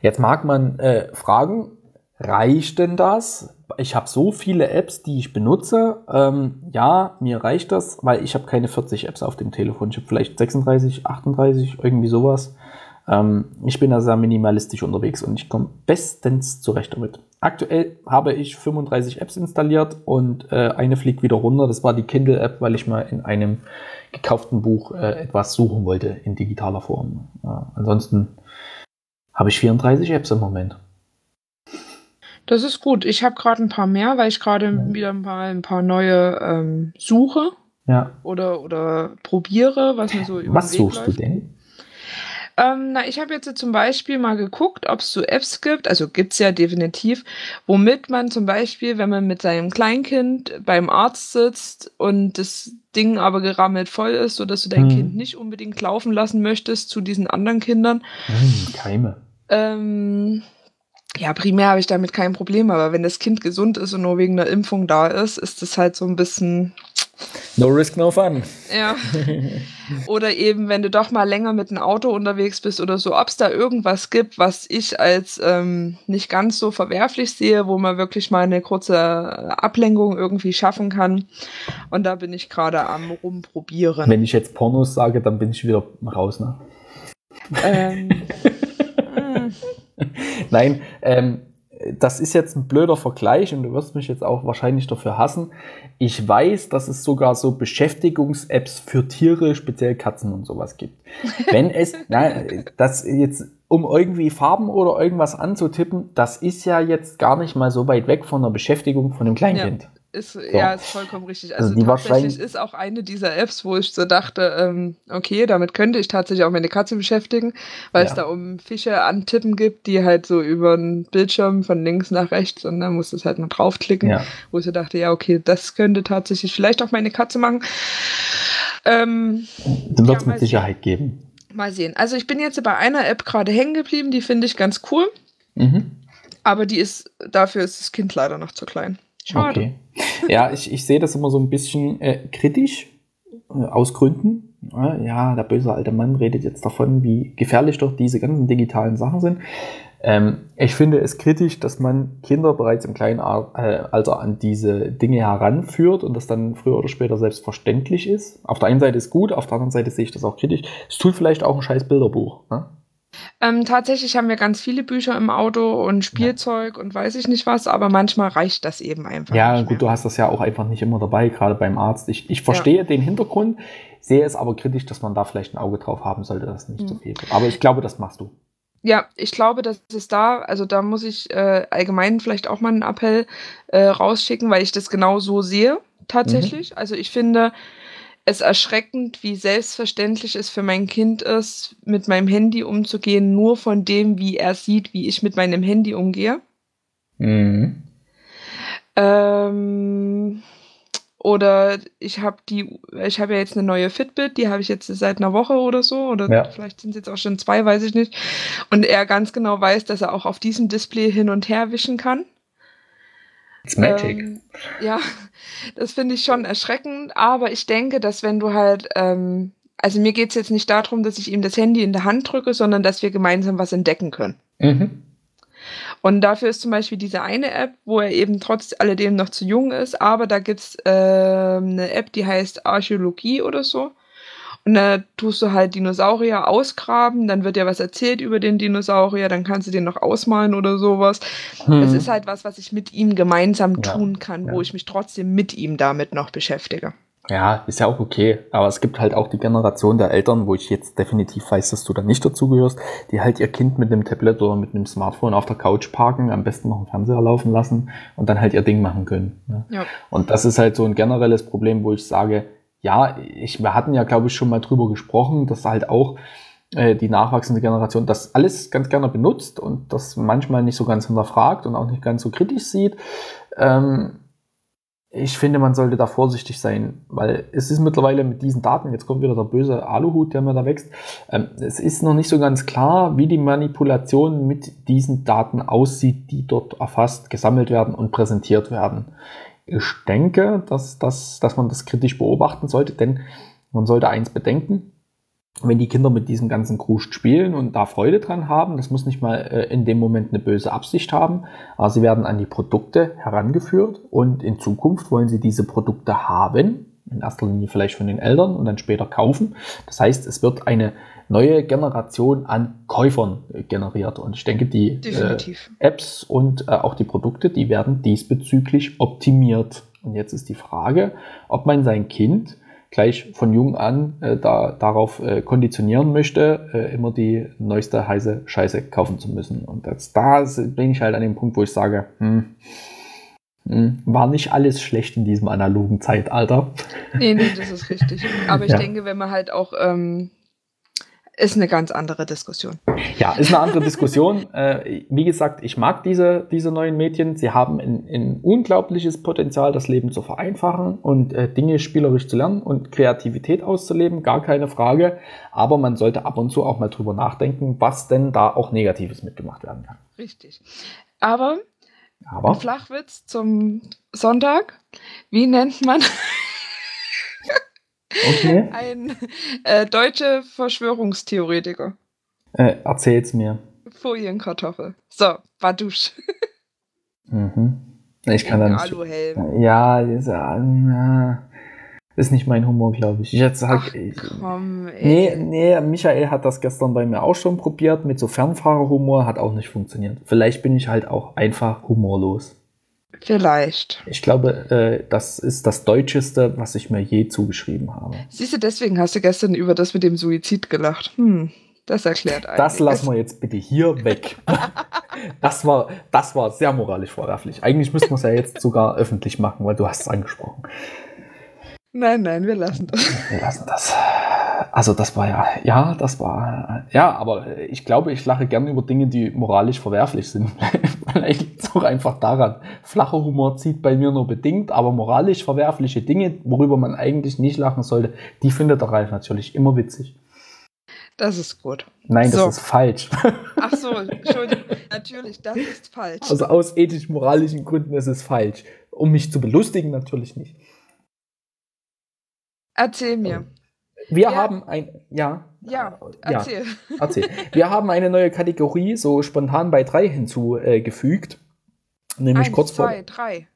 Jetzt mag man äh, fragen, reicht denn das? ich habe so viele Apps, die ich benutze. Ähm, ja, mir reicht das, weil ich habe keine 40 Apps auf dem Telefon. Ich habe vielleicht 36, 38, irgendwie sowas. Ähm, ich bin da sehr minimalistisch unterwegs und ich komme bestens zurecht damit. Aktuell habe ich 35 Apps installiert und äh, eine fliegt wieder runter. Das war die Kindle-App, weil ich mal in einem gekauften Buch äh, etwas suchen wollte in digitaler Form. Ja, ansonsten habe ich 34 Apps im Moment. Das ist gut. Ich habe gerade ein paar mehr, weil ich gerade ja. wieder mal ein paar neue ähm, suche. Ja. Oder, oder probiere, was mir so über Was suchst läuft. du denn? Ähm, na, ich habe jetzt zum Beispiel mal geguckt, ob es so Apps gibt, also gibt es ja definitiv, womit man zum Beispiel, wenn man mit seinem Kleinkind beim Arzt sitzt und das Ding aber gerammelt voll ist, sodass du dein hm. Kind nicht unbedingt laufen lassen möchtest zu diesen anderen Kindern. Hm, Keime. Ähm, ja, primär habe ich damit kein Problem, aber wenn das Kind gesund ist und nur wegen der Impfung da ist, ist das halt so ein bisschen. No risk, no fun. Ja. Oder eben, wenn du doch mal länger mit dem Auto unterwegs bist oder so, ob es da irgendwas gibt, was ich als ähm, nicht ganz so verwerflich sehe, wo man wirklich mal eine kurze Ablenkung irgendwie schaffen kann. Und da bin ich gerade am rumprobieren. Wenn ich jetzt Pornos sage, dann bin ich wieder raus, ne? Ähm. Nein, ähm, das ist jetzt ein blöder Vergleich und du wirst mich jetzt auch wahrscheinlich dafür hassen. Ich weiß, dass es sogar so Beschäftigungs-Apps für Tiere, speziell Katzen und sowas gibt. Wenn es, na, das jetzt, um irgendwie Farben oder irgendwas anzutippen, das ist ja jetzt gar nicht mal so weit weg von der Beschäftigung von einem Kleinkind. Ja. Ist, so. Ja, ist vollkommen richtig. Also, also tatsächlich ist auch eine dieser Apps, wo ich so dachte, ähm, okay, damit könnte ich tatsächlich auch meine Katze beschäftigen, weil ja. es da um Fische antippen gibt, die halt so über den Bildschirm von links nach rechts und dann musst du es halt noch draufklicken, ja. wo ich so dachte, ja, okay, das könnte tatsächlich vielleicht auch meine Katze machen. Ähm, dann wird es ja, mit Sicherheit geben. Mal sehen. Also ich bin jetzt bei einer App gerade hängen geblieben, die finde ich ganz cool. Mhm. Aber die ist, dafür ist das Kind leider noch zu klein. Schade. Okay. Ja, ich, ich sehe das immer so ein bisschen äh, kritisch, äh, aus Gründen. Ja, der böse alte Mann redet jetzt davon, wie gefährlich doch diese ganzen digitalen Sachen sind. Ähm, ich finde es kritisch, dass man Kinder bereits im kleinen äh, Alter an diese Dinge heranführt und das dann früher oder später selbstverständlich ist. Auf der einen Seite ist gut, auf der anderen Seite sehe ich das auch kritisch. Es tut vielleicht auch ein scheiß Bilderbuch. Ne? Ähm, tatsächlich haben wir ganz viele Bücher im Auto und Spielzeug ja. und weiß ich nicht was, aber manchmal reicht das eben einfach. Ja, gut, du hast das ja auch einfach nicht immer dabei, gerade beim Arzt. Ich, ich verstehe ja. den Hintergrund, sehe es aber kritisch, dass man da vielleicht ein Auge drauf haben sollte, dass nicht mhm. zu viel wird. Aber ich glaube, das machst du. Ja, ich glaube, dass es da, also da muss ich äh, allgemein vielleicht auch mal einen Appell äh, rausschicken, weil ich das genau so sehe, tatsächlich. Mhm. Also ich finde, es erschreckend, wie selbstverständlich es für mein Kind ist, mit meinem Handy umzugehen, nur von dem, wie er sieht, wie ich mit meinem Handy umgehe. Mhm. Ähm, oder ich habe die, ich habe ja jetzt eine neue Fitbit, die habe ich jetzt seit einer Woche oder so, oder ja. vielleicht sind es jetzt auch schon zwei, weiß ich nicht. Und er ganz genau weiß, dass er auch auf diesem Display hin und her wischen kann. It's magic. Ähm, ja, das finde ich schon erschreckend, aber ich denke, dass wenn du halt, ähm, also mir geht es jetzt nicht darum, dass ich ihm das Handy in der Hand drücke, sondern dass wir gemeinsam was entdecken können. Mhm. Und dafür ist zum Beispiel diese eine App, wo er eben trotz alledem noch zu jung ist, aber da gibt es äh, eine App, die heißt Archäologie oder so. Und da tust du halt Dinosaurier ausgraben, dann wird dir was erzählt über den Dinosaurier, dann kannst du den noch ausmalen oder sowas. Hm. Es ist halt was, was ich mit ihm gemeinsam ja. tun kann, ja. wo ich mich trotzdem mit ihm damit noch beschäftige. Ja, ist ja auch okay. Aber es gibt halt auch die Generation der Eltern, wo ich jetzt definitiv weiß, dass du da nicht dazugehörst, die halt ihr Kind mit einem Tablet oder mit einem Smartphone auf der Couch parken, am besten noch einen Fernseher laufen lassen und dann halt ihr Ding machen können. Ne? Ja. Und das ist halt so ein generelles Problem, wo ich sage, ja, ich, wir hatten ja, glaube ich, schon mal drüber gesprochen, dass halt auch äh, die nachwachsende Generation das alles ganz gerne benutzt und das manchmal nicht so ganz hinterfragt und auch nicht ganz so kritisch sieht. Ähm, ich finde, man sollte da vorsichtig sein, weil es ist mittlerweile mit diesen Daten, jetzt kommt wieder der böse Aluhut, der mir da wächst, ähm, es ist noch nicht so ganz klar, wie die Manipulation mit diesen Daten aussieht, die dort erfasst, gesammelt werden und präsentiert werden ich denke, dass, dass, dass man das kritisch beobachten sollte, denn man sollte eins bedenken, wenn die Kinder mit diesem ganzen Kruscht spielen und da Freude dran haben, das muss nicht mal äh, in dem Moment eine böse Absicht haben, aber sie werden an die Produkte herangeführt und in Zukunft wollen sie diese Produkte haben, in erster Linie vielleicht von den Eltern und dann später kaufen. Das heißt, es wird eine neue Generation an Käufern generiert. Und ich denke, die äh, Apps und äh, auch die Produkte, die werden diesbezüglich optimiert. Und jetzt ist die Frage, ob man sein Kind gleich von jung an äh, da, darauf äh, konditionieren möchte, äh, immer die neueste heiße Scheiße kaufen zu müssen. Und das, da bin ich halt an dem Punkt, wo ich sage, hm, hm, war nicht alles schlecht in diesem analogen Zeitalter. Nee, nee, das ist richtig. Aber ich ja. denke, wenn man halt auch ähm, ist eine ganz andere Diskussion. Ja, ist eine andere Diskussion. äh, wie gesagt, ich mag diese, diese neuen Medien. Sie haben ein, ein unglaubliches Potenzial, das Leben zu vereinfachen und äh, Dinge spielerisch zu lernen und Kreativität auszuleben, gar keine Frage. Aber man sollte ab und zu auch mal drüber nachdenken, was denn da auch Negatives mitgemacht werden kann. Richtig. Aber, Aber? Flachwitz zum Sonntag. Wie nennt man Okay. Ein äh, deutscher Verschwörungstheoretiker. Äh, erzähl's mir. Folienkartoffel. So, Badusch. mhm. Ich kann dann. Aluhelm. Ja, ist, ja, ist nicht mein Humor, glaube ich. Ich jetzt sag, Ach, komm, ey. Nee, nee, Michael hat das gestern bei mir auch schon probiert mit so Fernfahrerhumor, hat auch nicht funktioniert. Vielleicht bin ich halt auch einfach humorlos. Vielleicht. Ich glaube, äh, das ist das Deutscheste, was ich mir je zugeschrieben habe. Siehst du, deswegen hast du gestern über das mit dem Suizid gelacht. Hm, das erklärt einiges. Das lassen wir jetzt bitte hier weg. das, war, das war sehr moralisch verwerflich. Eigentlich müssten wir es ja jetzt sogar öffentlich machen, weil du hast es angesprochen. Nein, nein, wir lassen das. Wir lassen das. Also das war ja, ja, das war, ja, aber ich glaube, ich lache gerne über Dinge, die moralisch verwerflich sind. Vielleicht liegt es auch einfach daran. Flacher Humor zieht bei mir nur bedingt, aber moralisch verwerfliche Dinge, worüber man eigentlich nicht lachen sollte, die findet der Ralf natürlich immer witzig. Das ist gut. Nein, das so. ist falsch. Ach so, Entschuldigung. Natürlich, das ist falsch. Also aus ethisch-moralischen Gründen ist es falsch. Um mich zu belustigen, natürlich nicht. Erzähl mir. Wir ja. haben ein, ja. Ja, erzähl. Ja, erzähl. Wir haben eine neue Kategorie so spontan bei drei hinzugefügt. Äh, nämlich Eins, kurz zwei, vor. drei.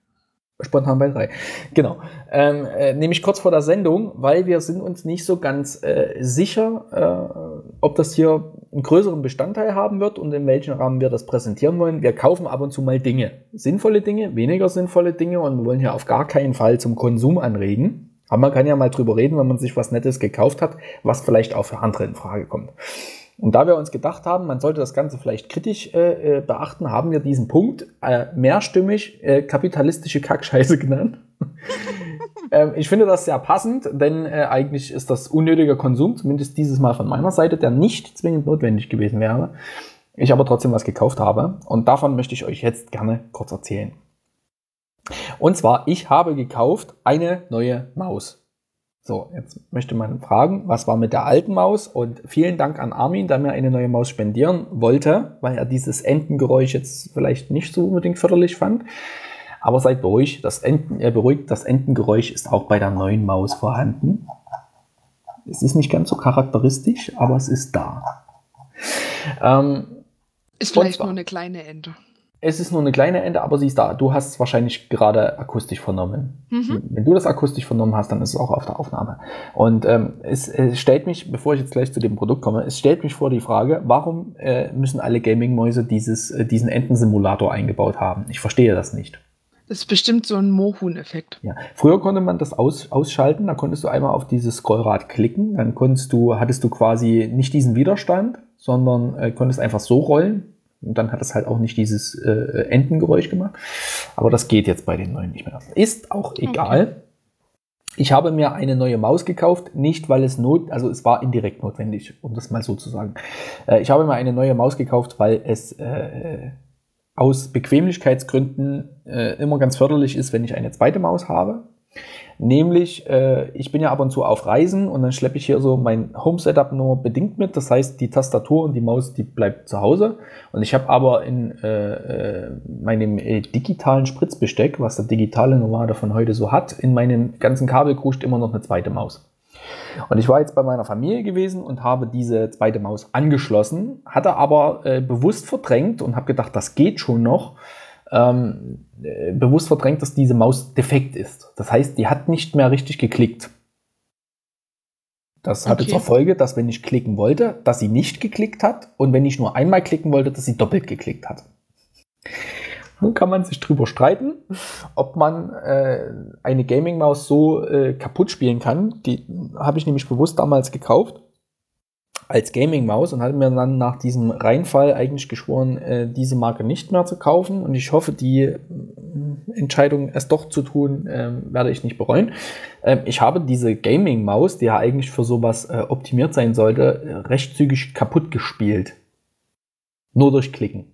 Spontan bei drei. Genau. Ähm, äh, nämlich kurz vor der Sendung, weil wir sind uns nicht so ganz äh, sicher, äh, ob das hier einen größeren Bestandteil haben wird und in welchem Rahmen wir das präsentieren wollen. Wir kaufen ab und zu mal Dinge. Sinnvolle Dinge, weniger sinnvolle Dinge und wir wollen hier auf gar keinen Fall zum Konsum anregen. Aber man kann ja mal drüber reden, wenn man sich was Nettes gekauft hat, was vielleicht auch für andere in Frage kommt. Und da wir uns gedacht haben, man sollte das Ganze vielleicht kritisch äh, äh beachten, haben wir diesen Punkt äh, mehrstimmig äh, kapitalistische Kackscheiße genannt. ähm, ich finde das sehr passend, denn äh, eigentlich ist das unnötiger Konsum, zumindest dieses Mal von meiner Seite, der nicht zwingend notwendig gewesen wäre. Ich aber trotzdem was gekauft habe. Und davon möchte ich euch jetzt gerne kurz erzählen. Und zwar, ich habe gekauft eine neue Maus. So, jetzt möchte man fragen, was war mit der alten Maus? Und vielen Dank an Armin, der mir eine neue Maus spendieren wollte, weil er dieses Entengeräusch jetzt vielleicht nicht so unbedingt förderlich fand. Aber seid beruhigt, das, Enten, äh, beruhigt, das Entengeräusch ist auch bei der neuen Maus vorhanden. Es ist nicht ganz so charakteristisch, aber es ist da. Ähm, ist vielleicht nur eine kleine Ente. Es ist nur eine kleine Ende, aber sie ist da. Du hast es wahrscheinlich gerade akustisch vernommen. Mhm. Wenn du das akustisch vernommen hast, dann ist es auch auf der Aufnahme. Und ähm, es, es, stellt mich, bevor ich jetzt gleich zu dem Produkt komme, es stellt mich vor die Frage, warum äh, müssen alle Gaming-Mäuse dieses, äh, diesen Entensimulator eingebaut haben? Ich verstehe das nicht. Das ist bestimmt so ein Mohun-Effekt. Ja. Früher konnte man das aus, ausschalten, da konntest du einmal auf dieses Scrollrad klicken, dann konntest du, hattest du quasi nicht diesen Widerstand, sondern äh, konntest einfach so rollen und dann hat es halt auch nicht dieses äh, Entengeräusch gemacht. Aber das geht jetzt bei den neuen nicht mehr. Ist auch egal. Okay. Ich habe mir eine neue Maus gekauft, nicht weil es not, also es war indirekt notwendig, um das mal so zu sagen. Äh, ich habe mir eine neue Maus gekauft, weil es äh, aus Bequemlichkeitsgründen äh, immer ganz förderlich ist, wenn ich eine zweite Maus habe. Nämlich, äh, ich bin ja ab und zu auf Reisen und dann schleppe ich hier so mein Home-Setup nur bedingt mit. Das heißt, die Tastatur und die Maus, die bleibt zu Hause. Und ich habe aber in äh, äh meinem äh, digitalen Spritzbesteck, was der digitale Nomade von heute so hat, in meinem ganzen Kabelkruscht immer noch eine zweite Maus. Und ich war jetzt bei meiner Familie gewesen und habe diese zweite Maus angeschlossen, hatte aber äh, bewusst verdrängt und habe gedacht, das geht schon noch ähm, äh, bewusst verdrängt, dass diese Maus defekt ist. Das heißt, die hat nicht mehr richtig geklickt. Das hatte okay. zur Folge, dass wenn ich klicken wollte, dass sie nicht geklickt hat und wenn ich nur einmal klicken wollte, dass sie doppelt geklickt hat. Nun kann man sich drüber streiten, ob man äh, eine Gaming-Maus so äh, kaputt spielen kann. Die habe ich nämlich bewusst damals gekauft als Gaming-Maus und hatte mir dann nach diesem Reinfall eigentlich geschworen, äh, diese Marke nicht mehr zu kaufen. Und ich hoffe, die äh, Entscheidung, es doch zu tun, äh, werde ich nicht bereuen. Ähm, ich habe diese Gaming-Maus, die ja eigentlich für sowas äh, optimiert sein sollte, äh, recht zügig kaputt gespielt. Nur durch Klicken.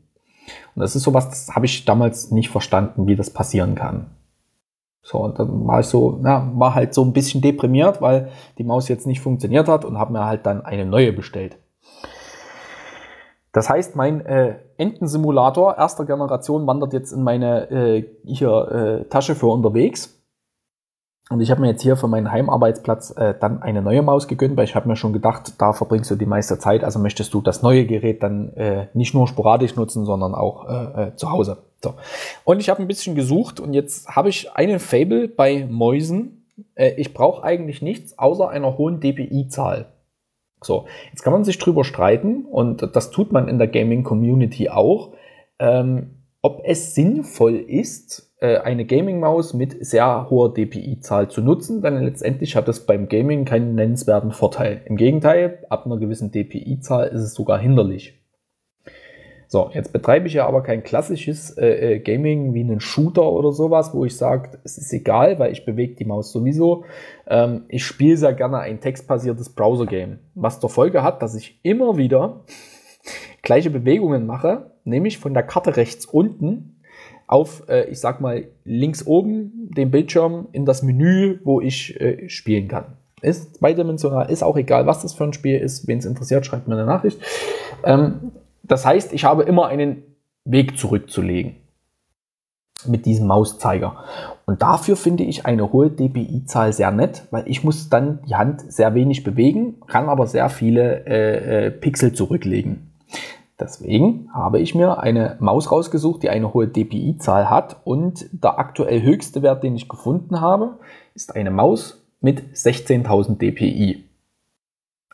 Und das ist sowas, das habe ich damals nicht verstanden, wie das passieren kann. So, und dann war ich so, na, war halt so ein bisschen deprimiert, weil die Maus jetzt nicht funktioniert hat und habe mir halt dann eine neue bestellt. Das heißt, mein äh, Entensimulator erster Generation wandert jetzt in meine äh, hier, äh, Tasche für unterwegs. Und ich habe mir jetzt hier für meinen Heimarbeitsplatz äh, dann eine neue Maus gegönnt, weil ich habe mir schon gedacht, da verbringst du die meiste Zeit, also möchtest du das neue Gerät dann äh, nicht nur sporadisch nutzen, sondern auch äh, äh zu Hause. So. Und ich habe ein bisschen gesucht und jetzt habe ich einen Fable bei Mäusen. Äh, ich brauche eigentlich nichts außer einer hohen DPI-Zahl. So, jetzt kann man sich drüber streiten und das tut man in der Gaming-Community auch, ähm, ob es sinnvoll ist, eine Gaming-Maus mit sehr hoher DPI-Zahl zu nutzen, denn letztendlich hat es beim Gaming keinen nennenswerten Vorteil. Im Gegenteil, ab einer gewissen DPI-Zahl ist es sogar hinderlich. So, jetzt betreibe ich ja aber kein klassisches äh, äh Gaming wie einen Shooter oder sowas, wo ich sage, es ist egal, weil ich bewege die Maus sowieso. Ähm, ich spiele sehr gerne ein textbasiertes Browser-Game, was zur Folge hat, dass ich immer wieder gleiche Bewegungen mache, nämlich von der Karte rechts unten auf, äh, ich sag mal, links oben den Bildschirm in das Menü, wo ich äh, spielen kann. Ist zweidimensional, ist auch egal, was das für ein Spiel ist. Wen es interessiert, schreibt mir eine Nachricht. Ähm, das heißt, ich habe immer einen Weg zurückzulegen mit diesem Mauszeiger. Und dafür finde ich eine hohe DPI-Zahl sehr nett, weil ich muss dann die Hand sehr wenig bewegen, kann aber sehr viele äh, äh Pixel zurücklegen. Deswegen habe ich mir eine Maus rausgesucht, die eine hohe DPI-Zahl hat und der aktuell höchste Wert, den ich gefunden habe, ist eine Maus mit 16.000 DPI.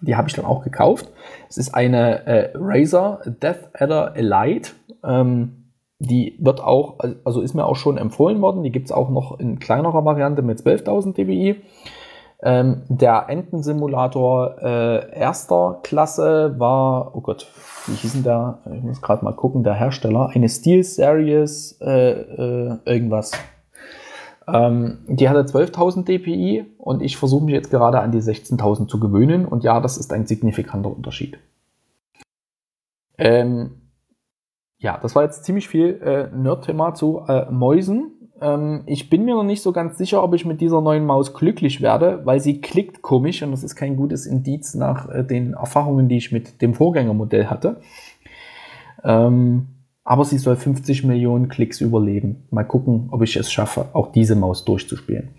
Die habe ich dann auch gekauft. Es ist eine äh, Razer Death Adder Elite. Ähm, die wird auch, also ist mir auch schon empfohlen worden. Die gibt es auch noch in kleinerer Variante mit 12.000 dpi. Ähm, der Entensimulator äh, erster Klasse war, oh Gott, wie hieß denn der? Ich muss gerade mal gucken, der Hersteller. Eine Steel Series äh, äh, irgendwas. Ähm, die hatte 12.000 dpi und ich versuche mich jetzt gerade an die 16.000 zu gewöhnen. Und ja, das ist ein signifikanter Unterschied. Ähm, ja, das war jetzt ziemlich viel äh, Nerd-Thema zu äh, Mäusen. Ähm, ich bin mir noch nicht so ganz sicher, ob ich mit dieser neuen Maus glücklich werde, weil sie klickt komisch und das ist kein gutes Indiz nach äh, den Erfahrungen, die ich mit dem Vorgängermodell hatte. Ähm, aber sie soll 50 Millionen Klicks überleben. Mal gucken, ob ich es schaffe, auch diese Maus durchzuspielen.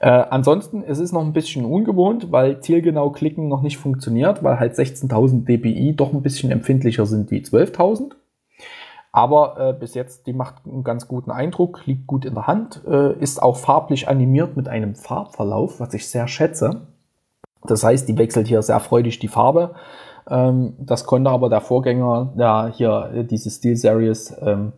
Äh, ansonsten, es ist noch ein bisschen ungewohnt, weil zielgenau klicken noch nicht funktioniert, weil halt 16.000 dpi doch ein bisschen empfindlicher sind wie 12.000. Aber äh, bis jetzt, die macht einen ganz guten Eindruck, liegt gut in der Hand, äh, ist auch farblich animiert mit einem Farbverlauf, was ich sehr schätze. Das heißt, die wechselt hier sehr freudig die Farbe. Ähm, das konnte aber der Vorgänger, der hier äh, diese Steel Series ähm,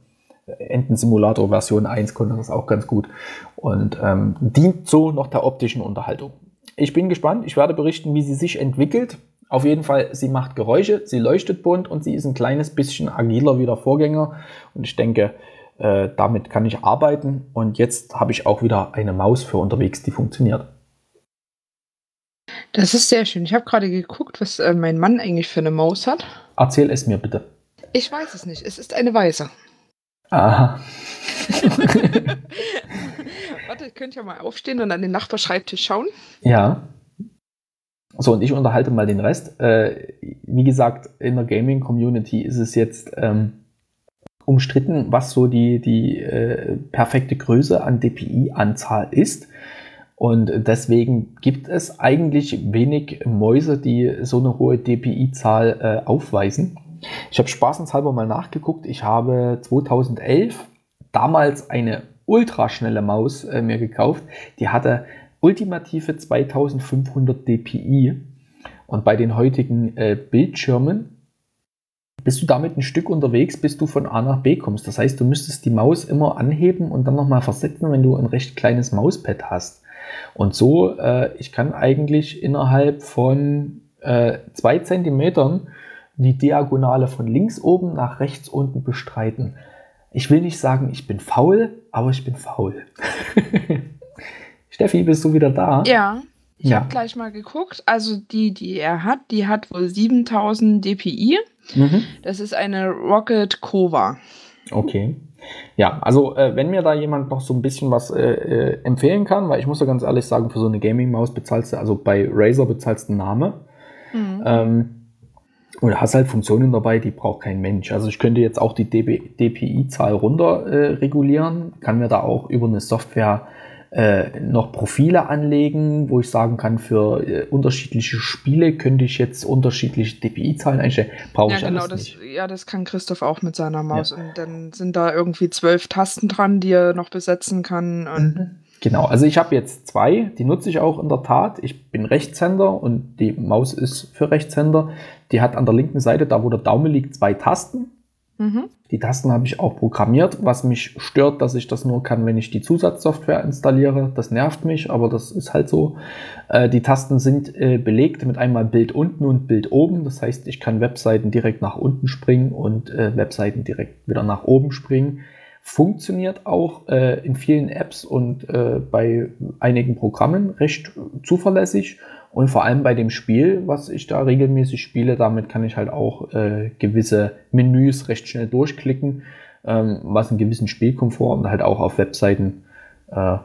Entensimulator Version 1 konnte das auch ganz gut und ähm, dient so noch der optischen Unterhaltung. Ich bin gespannt, ich werde berichten, wie sie sich entwickelt. Auf jeden Fall, sie macht Geräusche, sie leuchtet bunt und sie ist ein kleines bisschen agiler wie der Vorgänger. Und ich denke, äh, damit kann ich arbeiten. Und jetzt habe ich auch wieder eine Maus für unterwegs, die funktioniert. Das ist sehr schön. Ich habe gerade geguckt, was äh, mein Mann eigentlich für eine Maus hat. Erzähl es mir bitte. Ich weiß es nicht. Es ist eine weiße. Aha. Warte, ich könnte ja mal aufstehen und an den Nachbarschreibtisch schauen. Ja. So, und ich unterhalte mal den Rest. Äh, wie gesagt, in der Gaming-Community ist es jetzt ähm, umstritten, was so die, die äh, perfekte Größe an DPI-Anzahl ist. Und deswegen gibt es eigentlich wenig Mäuse, die so eine hohe DPI-Zahl äh, aufweisen. Ich habe spaßenshalber mal nachgeguckt. Ich habe 2011 damals eine ultraschnelle Maus äh, mir gekauft. Die hatte ultimative 2500 dpi. Und bei den heutigen äh, Bildschirmen bist du damit ein Stück unterwegs, bis du von A nach B kommst. Das heißt, du müsstest die Maus immer anheben und dann nochmal versetzen, wenn du ein recht kleines Mauspad hast. Und so, äh, ich kann eigentlich innerhalb von äh, zwei Zentimetern die Diagonale von links oben nach rechts unten bestreiten. Ich will nicht sagen, ich bin faul, aber ich bin faul. Steffi, bist du wieder da? Ja. Ich ja. habe gleich mal geguckt. Also die, die er hat, die hat wohl 7000 dpi. Mhm. Das ist eine Rocket Kova. Okay. Ja, also äh, wenn mir da jemand noch so ein bisschen was äh, äh, empfehlen kann, weil ich muss ja ganz ehrlich sagen, für so eine Gaming-Maus bezahlst du, also bei Razer bezahlst du einen Name. Mhm. Ähm, und hast halt Funktionen dabei, die braucht kein Mensch. Also ich könnte jetzt auch die DPI-Zahl runter äh, regulieren, kann mir da auch über eine Software äh, noch Profile anlegen, wo ich sagen kann, für äh, unterschiedliche Spiele könnte ich jetzt unterschiedliche DPI-Zahlen einstellen. Brauche ja, ich genau, das, nicht. Ja, das kann Christoph auch mit seiner Maus. Ja. Und dann sind da irgendwie zwölf Tasten dran, die er noch besetzen kann. Mhm. Genau, also ich habe jetzt zwei, die nutze ich auch in der Tat. Ich bin Rechtshänder und die Maus ist für Rechtshänder. Die hat an der linken Seite, da wo der Daumen liegt, zwei Tasten. Mhm. Die Tasten habe ich auch programmiert. Was mich stört, dass ich das nur kann, wenn ich die Zusatzsoftware installiere. Das nervt mich, aber das ist halt so. Äh, die Tasten sind äh, belegt mit einmal Bild unten und Bild oben. Das heißt, ich kann Webseiten direkt nach unten springen und äh, Webseiten direkt wieder nach oben springen. Funktioniert auch äh, in vielen Apps und äh, bei einigen Programmen recht zuverlässig. Und vor allem bei dem Spiel, was ich da regelmäßig spiele, damit kann ich halt auch äh, gewisse Menüs recht schnell durchklicken, ähm, was einen gewissen Spielkomfort und halt auch auf Webseiten äh,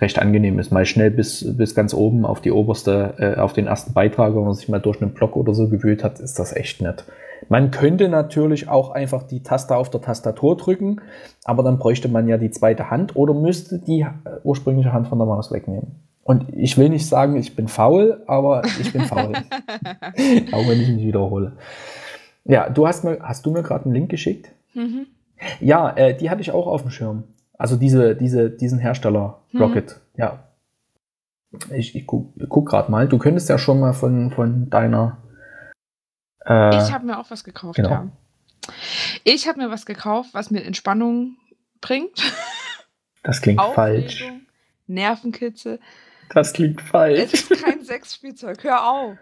recht angenehm ist. Mal schnell bis, bis ganz oben auf die oberste, äh, auf den ersten Beitrag, wenn man sich mal durch einen Blog oder so gewühlt hat, ist das echt nett. Man könnte natürlich auch einfach die Taste auf der Tastatur drücken, aber dann bräuchte man ja die zweite Hand oder müsste die äh, ursprüngliche Hand von der Maus wegnehmen. Und ich will nicht sagen, ich bin faul, aber ich bin faul. auch wenn ich mich wiederhole. Ja, du hast mir, hast du mir gerade einen Link geschickt? Mhm. Ja, äh, die hatte ich auch auf dem Schirm. Also diese, diese, diesen Hersteller mhm. Rocket, ja. Ich, ich guck, guck gerade mal. Du könntest ja schon mal von, von deiner äh, ich habe mir auch was gekauft, genau. ja. Ich habe mir was gekauft, was mir Entspannung bringt. Das klingt falsch. Nervenkitzel. Das klingt falsch. Es ist kein Sexspielzeug, hör auf.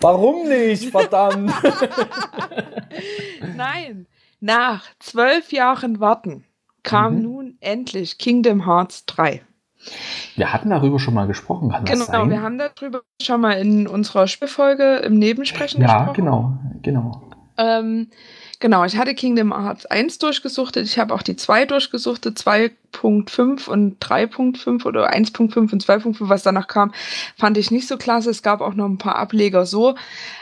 Warum nicht, verdammt? Nein, nach zwölf Jahren Warten kam mhm. nun endlich Kingdom Hearts 3. Wir hatten darüber schon mal gesprochen, kann genau, das sein? Genau, wir haben darüber schon mal in unserer Spielfolge im Nebensprechen ja, gesprochen. Ja, genau, genau. Ähm, genau, ich hatte Kingdom Hearts 1 durchgesuchtet, ich habe auch die 2 durchgesuchtet, 2.5 und 3.5 oder 1.5 und 2.5, was danach kam, fand ich nicht so klasse. Es gab auch noch ein paar Ableger so.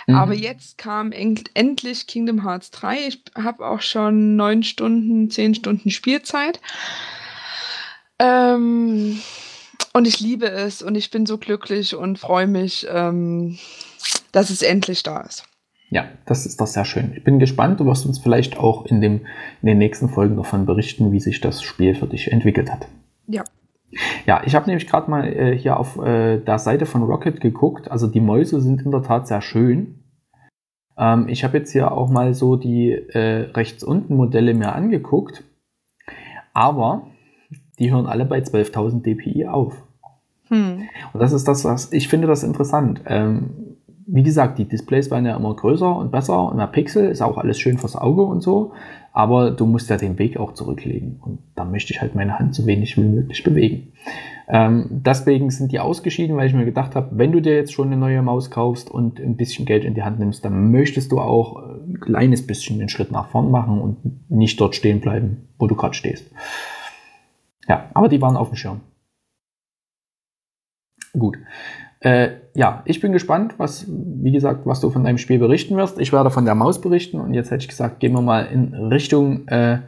Mhm. Aber jetzt kam endlich Kingdom Hearts 3. Ich habe auch schon 9 Stunden, 10 Stunden Spielzeit. Ähm, und ich liebe es und ich bin so glücklich und freue mich, ähm, dass es endlich da ist. Ja, das ist doch sehr schön. Ich bin gespannt. Du wirst uns vielleicht auch in, dem, in den nächsten Folgen davon berichten, wie sich das Spiel für dich entwickelt hat. Ja. Ja, ich habe nämlich gerade mal äh, hier auf äh, der Seite von Rocket geguckt. Also die Mäuse sind in der Tat sehr schön. Ähm, ich habe jetzt hier auch mal so die äh, rechts unten Modelle mir angeguckt. Aber die hören alle bei 12.000 dpi auf. Hm. Und das ist das, was ich finde das interessant. Ähm, wie gesagt, die Displays werden ja immer größer und besser und mehr Pixel, ist auch alles schön fürs Auge und so, aber du musst ja den Weg auch zurücklegen und da möchte ich halt meine Hand so wenig wie möglich bewegen. Ähm, deswegen sind die ausgeschieden, weil ich mir gedacht habe, wenn du dir jetzt schon eine neue Maus kaufst und ein bisschen Geld in die Hand nimmst, dann möchtest du auch ein kleines bisschen den Schritt nach vorn machen und nicht dort stehen bleiben, wo du gerade stehst. Ja, aber die waren auf dem Schirm. Gut. Äh, ja, ich bin gespannt, was, wie gesagt, was du von deinem Spiel berichten wirst. Ich werde von der Maus berichten und jetzt hätte ich gesagt, gehen wir mal in Richtung äh,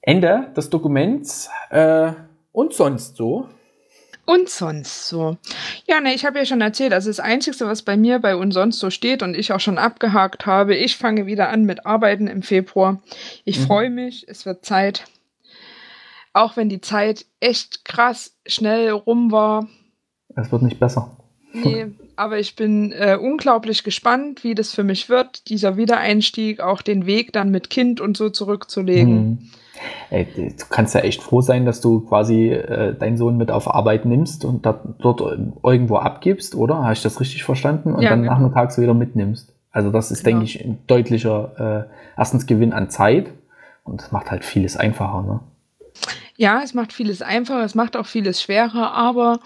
Ende des Dokuments äh, und sonst so. Und sonst so. Ja, ne, ich habe ja schon erzählt, also das Einzige, was bei mir bei und sonst so steht und ich auch schon abgehakt habe, ich fange wieder an mit Arbeiten im Februar. Ich mhm. freue mich, es wird Zeit auch wenn die Zeit echt krass schnell rum war. Es wird nicht besser. Nee, aber ich bin äh, unglaublich gespannt, wie das für mich wird, dieser Wiedereinstieg, auch den Weg dann mit Kind und so zurückzulegen. Mhm. Ey, du kannst ja echt froh sein, dass du quasi äh, deinen Sohn mit auf Arbeit nimmst und dort irgendwo abgibst, oder? Habe ich das richtig verstanden? Und ja, dann genau. nachmittags wieder mitnimmst. Also das ist, genau. denke ich, ein deutlicher äh, erstens Gewinn an Zeit und das macht halt vieles einfacher. Ne? Ja, es macht vieles einfacher, es macht auch vieles schwerer, aber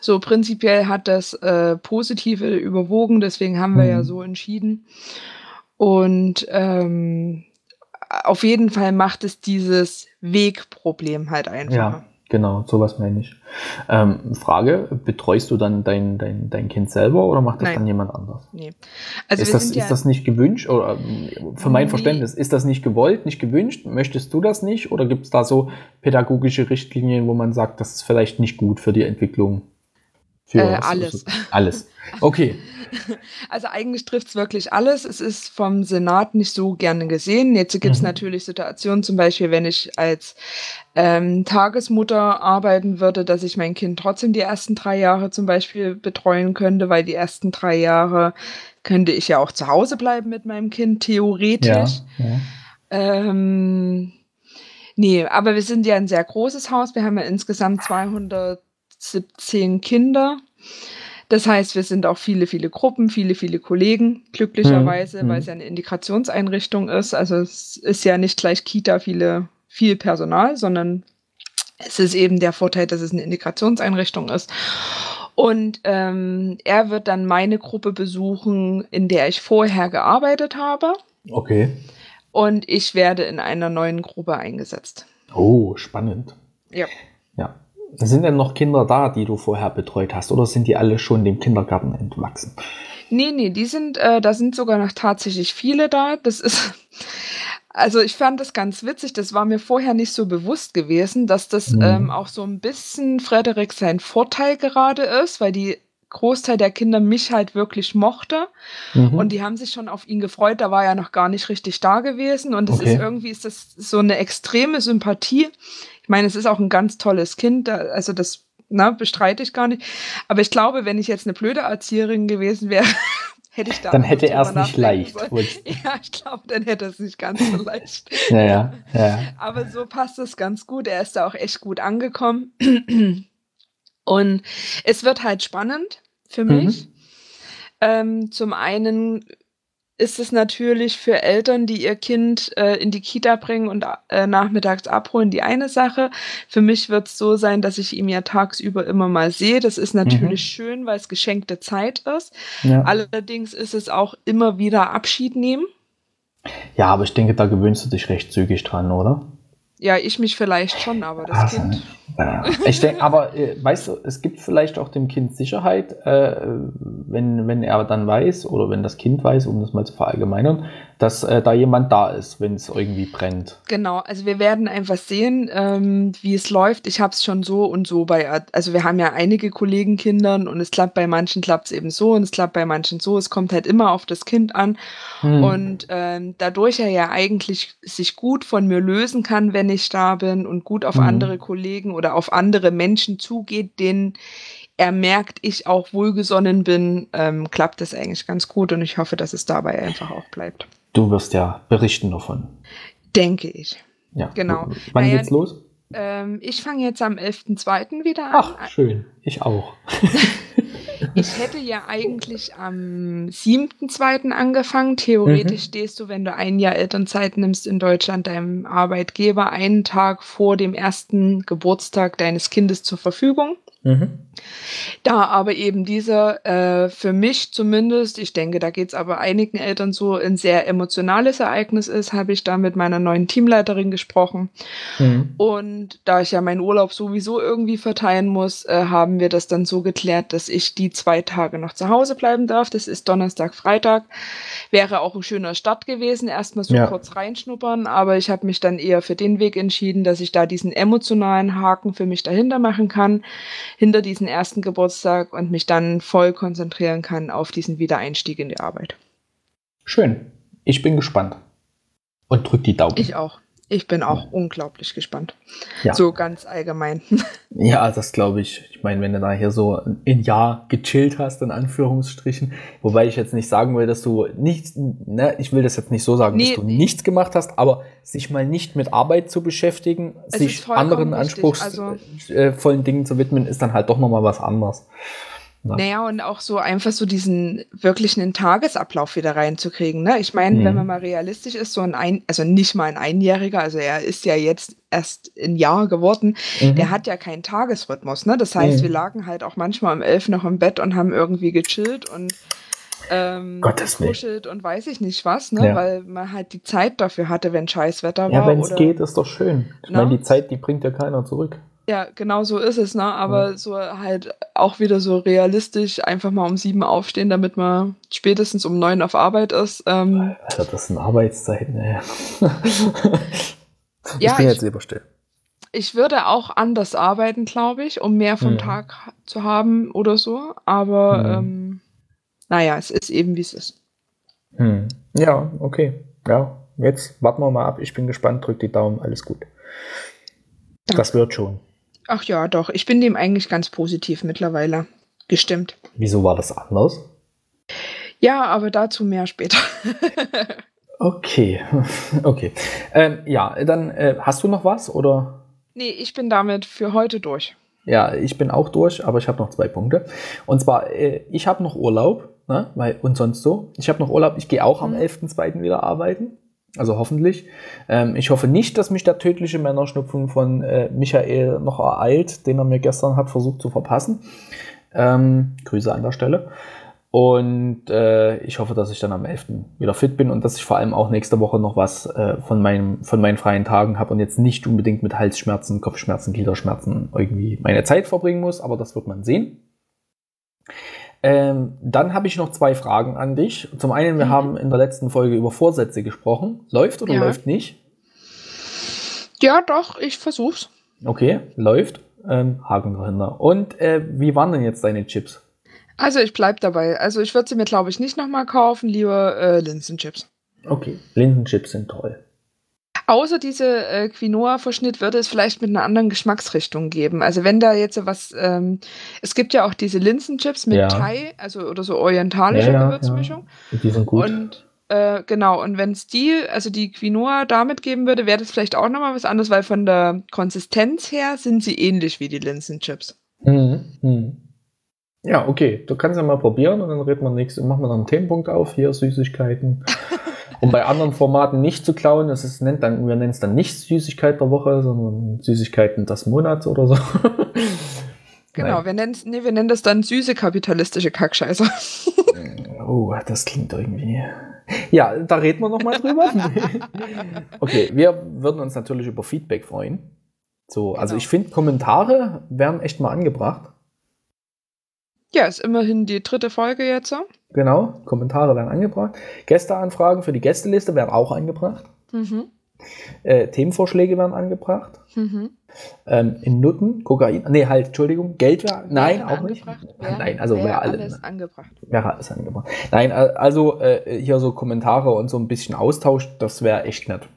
so prinzipiell hat das äh, Positive überwogen, deswegen haben wir mhm. ja so entschieden. Und ähm, auf jeden Fall macht es dieses Wegproblem halt einfacher. Ja, Genau, sowas meine ich. Ähm, Frage, betreust du dann dein, dein, dein Kind selber oder macht das Nein. dann jemand anders? Nee. Also ist, das, ja ist das nicht gewünscht oder für mein nee. Verständnis, ist das nicht gewollt, nicht gewünscht? Möchtest du das nicht oder gibt es da so pädagogische Richtlinien, wo man sagt, das ist vielleicht nicht gut für die Entwicklung? Für äh, alles. Alles. Okay. Also eigentlich trifft es wirklich alles. Es ist vom Senat nicht so gerne gesehen. Jetzt gibt es mhm. natürlich Situationen, zum Beispiel, wenn ich als ähm, Tagesmutter arbeiten würde, dass ich mein Kind trotzdem die ersten drei Jahre zum Beispiel betreuen könnte, weil die ersten drei Jahre könnte ich ja auch zu Hause bleiben mit meinem Kind, theoretisch. Ja, ja. Ähm, nee, aber wir sind ja ein sehr großes Haus. Wir haben ja insgesamt 217 Kinder. Das heißt, wir sind auch viele, viele Gruppen, viele, viele Kollegen, glücklicherweise, mhm. weil es ja eine Integrationseinrichtung ist. Also es ist ja nicht gleich Kita viele, viel Personal, sondern es ist eben der Vorteil, dass es eine Integrationseinrichtung ist. Und ähm, er wird dann meine Gruppe besuchen, in der ich vorher gearbeitet habe. Okay. Und ich werde in einer neuen Gruppe eingesetzt. Oh, spannend. Ja. Sind denn noch Kinder da, die du vorher betreut hast, oder sind die alle schon dem Kindergarten entwachsen? Nee, nee, die sind, äh, da sind sogar noch tatsächlich viele da. Das ist, also ich fand das ganz witzig, das war mir vorher nicht so bewusst gewesen, dass das mhm. ähm, auch so ein bisschen Frederik sein Vorteil gerade ist, weil die Großteil der Kinder mich halt wirklich mochte. Mhm. Und die haben sich schon auf ihn gefreut. Da war er noch gar nicht richtig da gewesen. Und es okay. ist irgendwie ist das so eine extreme Sympathie. Ich meine, es ist auch ein ganz tolles Kind, also das na, bestreite ich gar nicht. Aber ich glaube, wenn ich jetzt eine blöde Erzieherin gewesen wäre, hätte ich da. Dann hätte er es nicht leicht. Ja, ich glaube, dann hätte er es nicht ganz so leicht. ja, ja, ja. Aber so passt es ganz gut. Er ist da auch echt gut angekommen. Und es wird halt spannend für mich. Mhm. Ähm, zum einen ist es natürlich für Eltern, die ihr Kind äh, in die Kita bringen und äh, nachmittags abholen, die eine Sache. Für mich wird es so sein, dass ich ihn ja tagsüber immer mal sehe. Das ist natürlich mhm. schön, weil es geschenkte Zeit ist. Ja. Allerdings ist es auch immer wieder Abschied nehmen. Ja, aber ich denke, da gewöhnst du dich recht zügig dran, oder? Ja, ich mich vielleicht schon, aber das Ach, Kind. Ja. Ich denke, aber äh, weißt du, es gibt vielleicht auch dem Kind Sicherheit, äh, wenn, wenn er dann weiß oder wenn das Kind weiß, um das mal zu verallgemeinern, dass äh, da jemand da ist, wenn es irgendwie brennt. Genau, also wir werden einfach sehen, ähm, wie es läuft. Ich habe es schon so und so bei, also wir haben ja einige Kollegenkindern und es klappt bei manchen klappt es eben so und es klappt bei manchen so. Es kommt halt immer auf das Kind an. Hm. Und ähm, dadurch er ja eigentlich sich gut von mir lösen kann, wenn ich da bin und gut auf hm. andere Kollegen oder auf andere Menschen zugeht, denen er merkt, ich auch wohlgesonnen bin, ähm, klappt das eigentlich ganz gut und ich hoffe, dass es dabei einfach auch bleibt. Du wirst ja berichten davon. Denke ich. Ja. Genau. Wann naja, geht's los? Ähm, ich fange jetzt am 11.02. wieder an. Ach, schön. Ich auch. ich hätte ja eigentlich am 7.02. angefangen. Theoretisch mhm. stehst du, wenn du ein Jahr Elternzeit nimmst in Deutschland, deinem Arbeitgeber einen Tag vor dem ersten Geburtstag deines Kindes zur Verfügung. Mhm. Da aber eben dieser äh, für mich zumindest, ich denke, da geht es aber einigen Eltern so, ein sehr emotionales Ereignis ist, habe ich da mit meiner neuen Teamleiterin gesprochen. Mhm. Und da ich ja meinen Urlaub sowieso irgendwie verteilen muss, äh, haben wir das dann so geklärt, dass ich die zwei Tage noch zu Hause bleiben darf. Das ist Donnerstag, Freitag. Wäre auch ein schöner Start gewesen, erstmal so ja. kurz reinschnuppern, aber ich habe mich dann eher für den Weg entschieden, dass ich da diesen emotionalen Haken für mich dahinter machen kann hinter diesen ersten Geburtstag und mich dann voll konzentrieren kann auf diesen Wiedereinstieg in die Arbeit. Schön. Ich bin gespannt. Und drück die Daumen. Ich auch. Ich bin auch unglaublich gespannt. Ja. So ganz allgemein. Ja, das glaube ich. Ich meine, wenn du da hier so ein Jahr gechillt hast, in Anführungsstrichen, wobei ich jetzt nicht sagen will, dass du nichts, ne, ich will das jetzt nicht so sagen, nee, dass du nichts gemacht hast, aber sich mal nicht mit Arbeit zu beschäftigen, sich anderen anspruchsvollen also, äh, Dingen zu widmen, ist dann halt doch nochmal was anderes. Ja. Naja, und auch so einfach so diesen wirklichen Tagesablauf wieder reinzukriegen. Ne? Ich meine, mhm. wenn man mal realistisch ist, so ein, ein, also nicht mal ein Einjähriger, also er ist ja jetzt erst ein Jahr geworden, mhm. der hat ja keinen Tagesrhythmus. Ne? Das heißt, mhm. wir lagen halt auch manchmal um elf noch im Bett und haben irgendwie gechillt und ähm, kuschelt und weiß ich nicht was, ne? Ja. weil man halt die Zeit dafür hatte, wenn Scheißwetter war. Ja, wenn es geht, ist doch schön. Ich meine, die Zeit, die bringt ja keiner zurück. Ja, genau so ist es, ne? Aber ja. so halt auch wieder so realistisch, einfach mal um sieben aufstehen, damit man spätestens um neun auf Arbeit ist. Ähm, Alter, das sind Arbeitszeiten, ey. ja, ich bin jetzt lieber still. Ich würde auch anders arbeiten, glaube ich, um mehr vom mhm. Tag zu haben oder so. Aber mhm. ähm, naja, es ist eben, wie es ist. Mhm. Ja, okay. Ja, jetzt warten wir mal ab. Ich bin gespannt, drück die Daumen, alles gut. Das wird schon. Ach ja, doch. Ich bin dem eigentlich ganz positiv mittlerweile gestimmt. Wieso war das anders? Ja, aber dazu mehr später. okay, okay. Ähm, ja, dann äh, hast du noch was oder? Nee, ich bin damit für heute durch. Ja, ich bin auch durch, aber ich habe noch zwei Punkte. Und zwar, äh, ich habe noch Urlaub, ne? Weil, und sonst so. Ich habe noch Urlaub, ich gehe auch am 11.02. Mhm. wieder arbeiten. Also hoffentlich. Ähm, ich hoffe nicht, dass mich der tödliche Männerschnupfen von äh, Michael noch ereilt, den er mir gestern hat versucht zu verpassen. Ähm, Grüße an der Stelle. Und äh, ich hoffe, dass ich dann am 11. wieder fit bin und dass ich vor allem auch nächste Woche noch was äh, von, meinem, von meinen freien Tagen habe und jetzt nicht unbedingt mit Halsschmerzen, Kopfschmerzen, Gliederschmerzen irgendwie meine Zeit verbringen muss, aber das wird man sehen. Ähm, dann habe ich noch zwei Fragen an dich. Zum einen, wir mhm. haben in der letzten Folge über Vorsätze gesprochen. Läuft oder ja. läuft nicht? Ja, doch, ich versuch's. Okay, läuft. Ähm, Haken dahinter. Und äh, wie waren denn jetzt deine Chips? Also ich bleib dabei. Also ich würde sie mir, glaube ich, nicht nochmal kaufen, lieber äh, Linsenchips. Okay, Linsenchips sind toll. Außer diese äh, Quinoa-Verschnitt würde es vielleicht mit einer anderen Geschmacksrichtung geben. Also wenn da jetzt was, ähm, es gibt ja auch diese Linsenchips mit ja. Thai, also oder so orientalische ja, Gewürzmischung. Ja. Die sind gut. Und äh, genau, und wenn es die, also die Quinoa damit geben würde, wäre das vielleicht auch nochmal was anderes, weil von der Konsistenz her sind sie ähnlich wie die Linsenchips. Mhm. Mhm. Ja, okay. Du kannst ja mal probieren und dann reden wir nächstes, machen wir dann einen Themenpunkt auf, hier Süßigkeiten. um bei anderen Formaten nicht zu klauen, das ist, nennt dann, wir nennen es dann nicht Süßigkeit der Woche, sondern Süßigkeiten des Monats oder so. Genau, wir nennen, nee, wir nennen das dann süße kapitalistische Kackscheiße. oh, das klingt irgendwie. Ja, da reden wir nochmal drüber. okay, wir würden uns natürlich über Feedback freuen. So, also genau. also ich finde, Kommentare wären echt mal angebracht. Ja, ist immerhin die dritte Folge jetzt. Genau, Kommentare werden angebracht. Gästeanfragen für die Gästeliste werden auch angebracht. Mhm. Äh, Themenvorschläge werden angebracht. Mhm. Ähm, in Nutten, Kokain, nee, halt, Entschuldigung, Geld wäre, nein, auch nicht. Wär, nein, also wäre alles, alles angebracht. Wäre alles angebracht. Nein, also äh, hier so Kommentare und so ein bisschen Austausch, das wäre echt nett.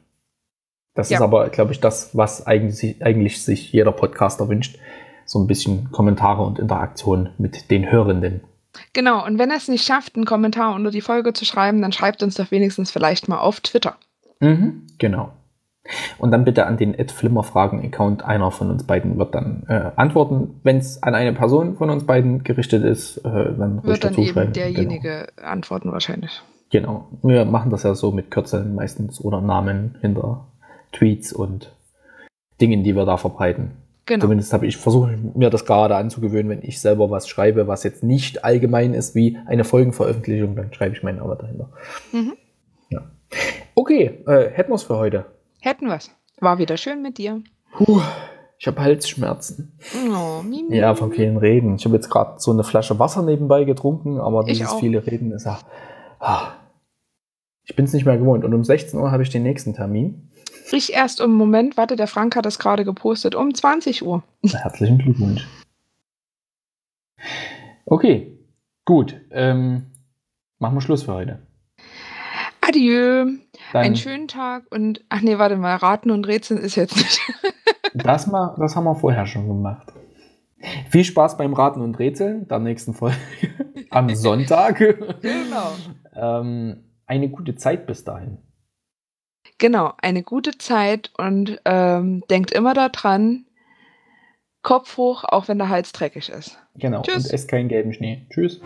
Das ja. ist aber, glaube ich, das, was eigentlich, eigentlich sich jeder Podcaster wünscht. So ein bisschen Kommentare und Interaktion mit den Hörenden. Genau, und wenn er es nicht schafft, einen Kommentar unter die Folge zu schreiben, dann schreibt uns doch wenigstens vielleicht mal auf Twitter. Mhm, genau. Und dann bitte an den Ed Flimmer Fragen Account. Einer von uns beiden wird dann äh, antworten. Wenn es an eine Person von uns beiden gerichtet ist, äh, dann wird dann eben derjenige genau. antworten wahrscheinlich. Genau. Wir machen das ja so mit Kürzeln meistens oder Namen hinter Tweets und Dingen, die wir da verbreiten. Genau. Zumindest habe ich versucht, mir das gerade anzugewöhnen, wenn ich selber was schreibe, was jetzt nicht allgemein ist wie eine Folgenveröffentlichung, dann schreibe ich meinen Namen dahinter. Mhm. Ja. Okay, äh, hätten wir es für heute. Hätten wir es. War wieder schön mit dir. Puh, ich habe Halsschmerzen. Oh, Mimi. Ja, von vielen Reden. Ich habe jetzt gerade so eine Flasche Wasser nebenbei getrunken, aber dieses viele Reden ist ja. Ah, ich bin es nicht mehr gewohnt. Und um 16 Uhr habe ich den nächsten Termin. Ich erst im Moment, warte, der Frank hat das gerade gepostet, um 20 Uhr. Herzlichen Glückwunsch. Okay, gut. Ähm, machen wir Schluss für heute. Adieu. Dann Einen schönen Tag und, ach nee, warte mal, Raten und Rätseln ist jetzt nicht. das, mal, das haben wir vorher schon gemacht. Viel Spaß beim Raten und Rätseln, der nächsten Folge am Sonntag. Genau. ähm, eine gute Zeit bis dahin. Genau, eine gute Zeit und ähm, denkt immer daran, Kopf hoch, auch wenn der Hals dreckig ist. Genau, Tschüss. und esst keinen gelben Schnee. Tschüss.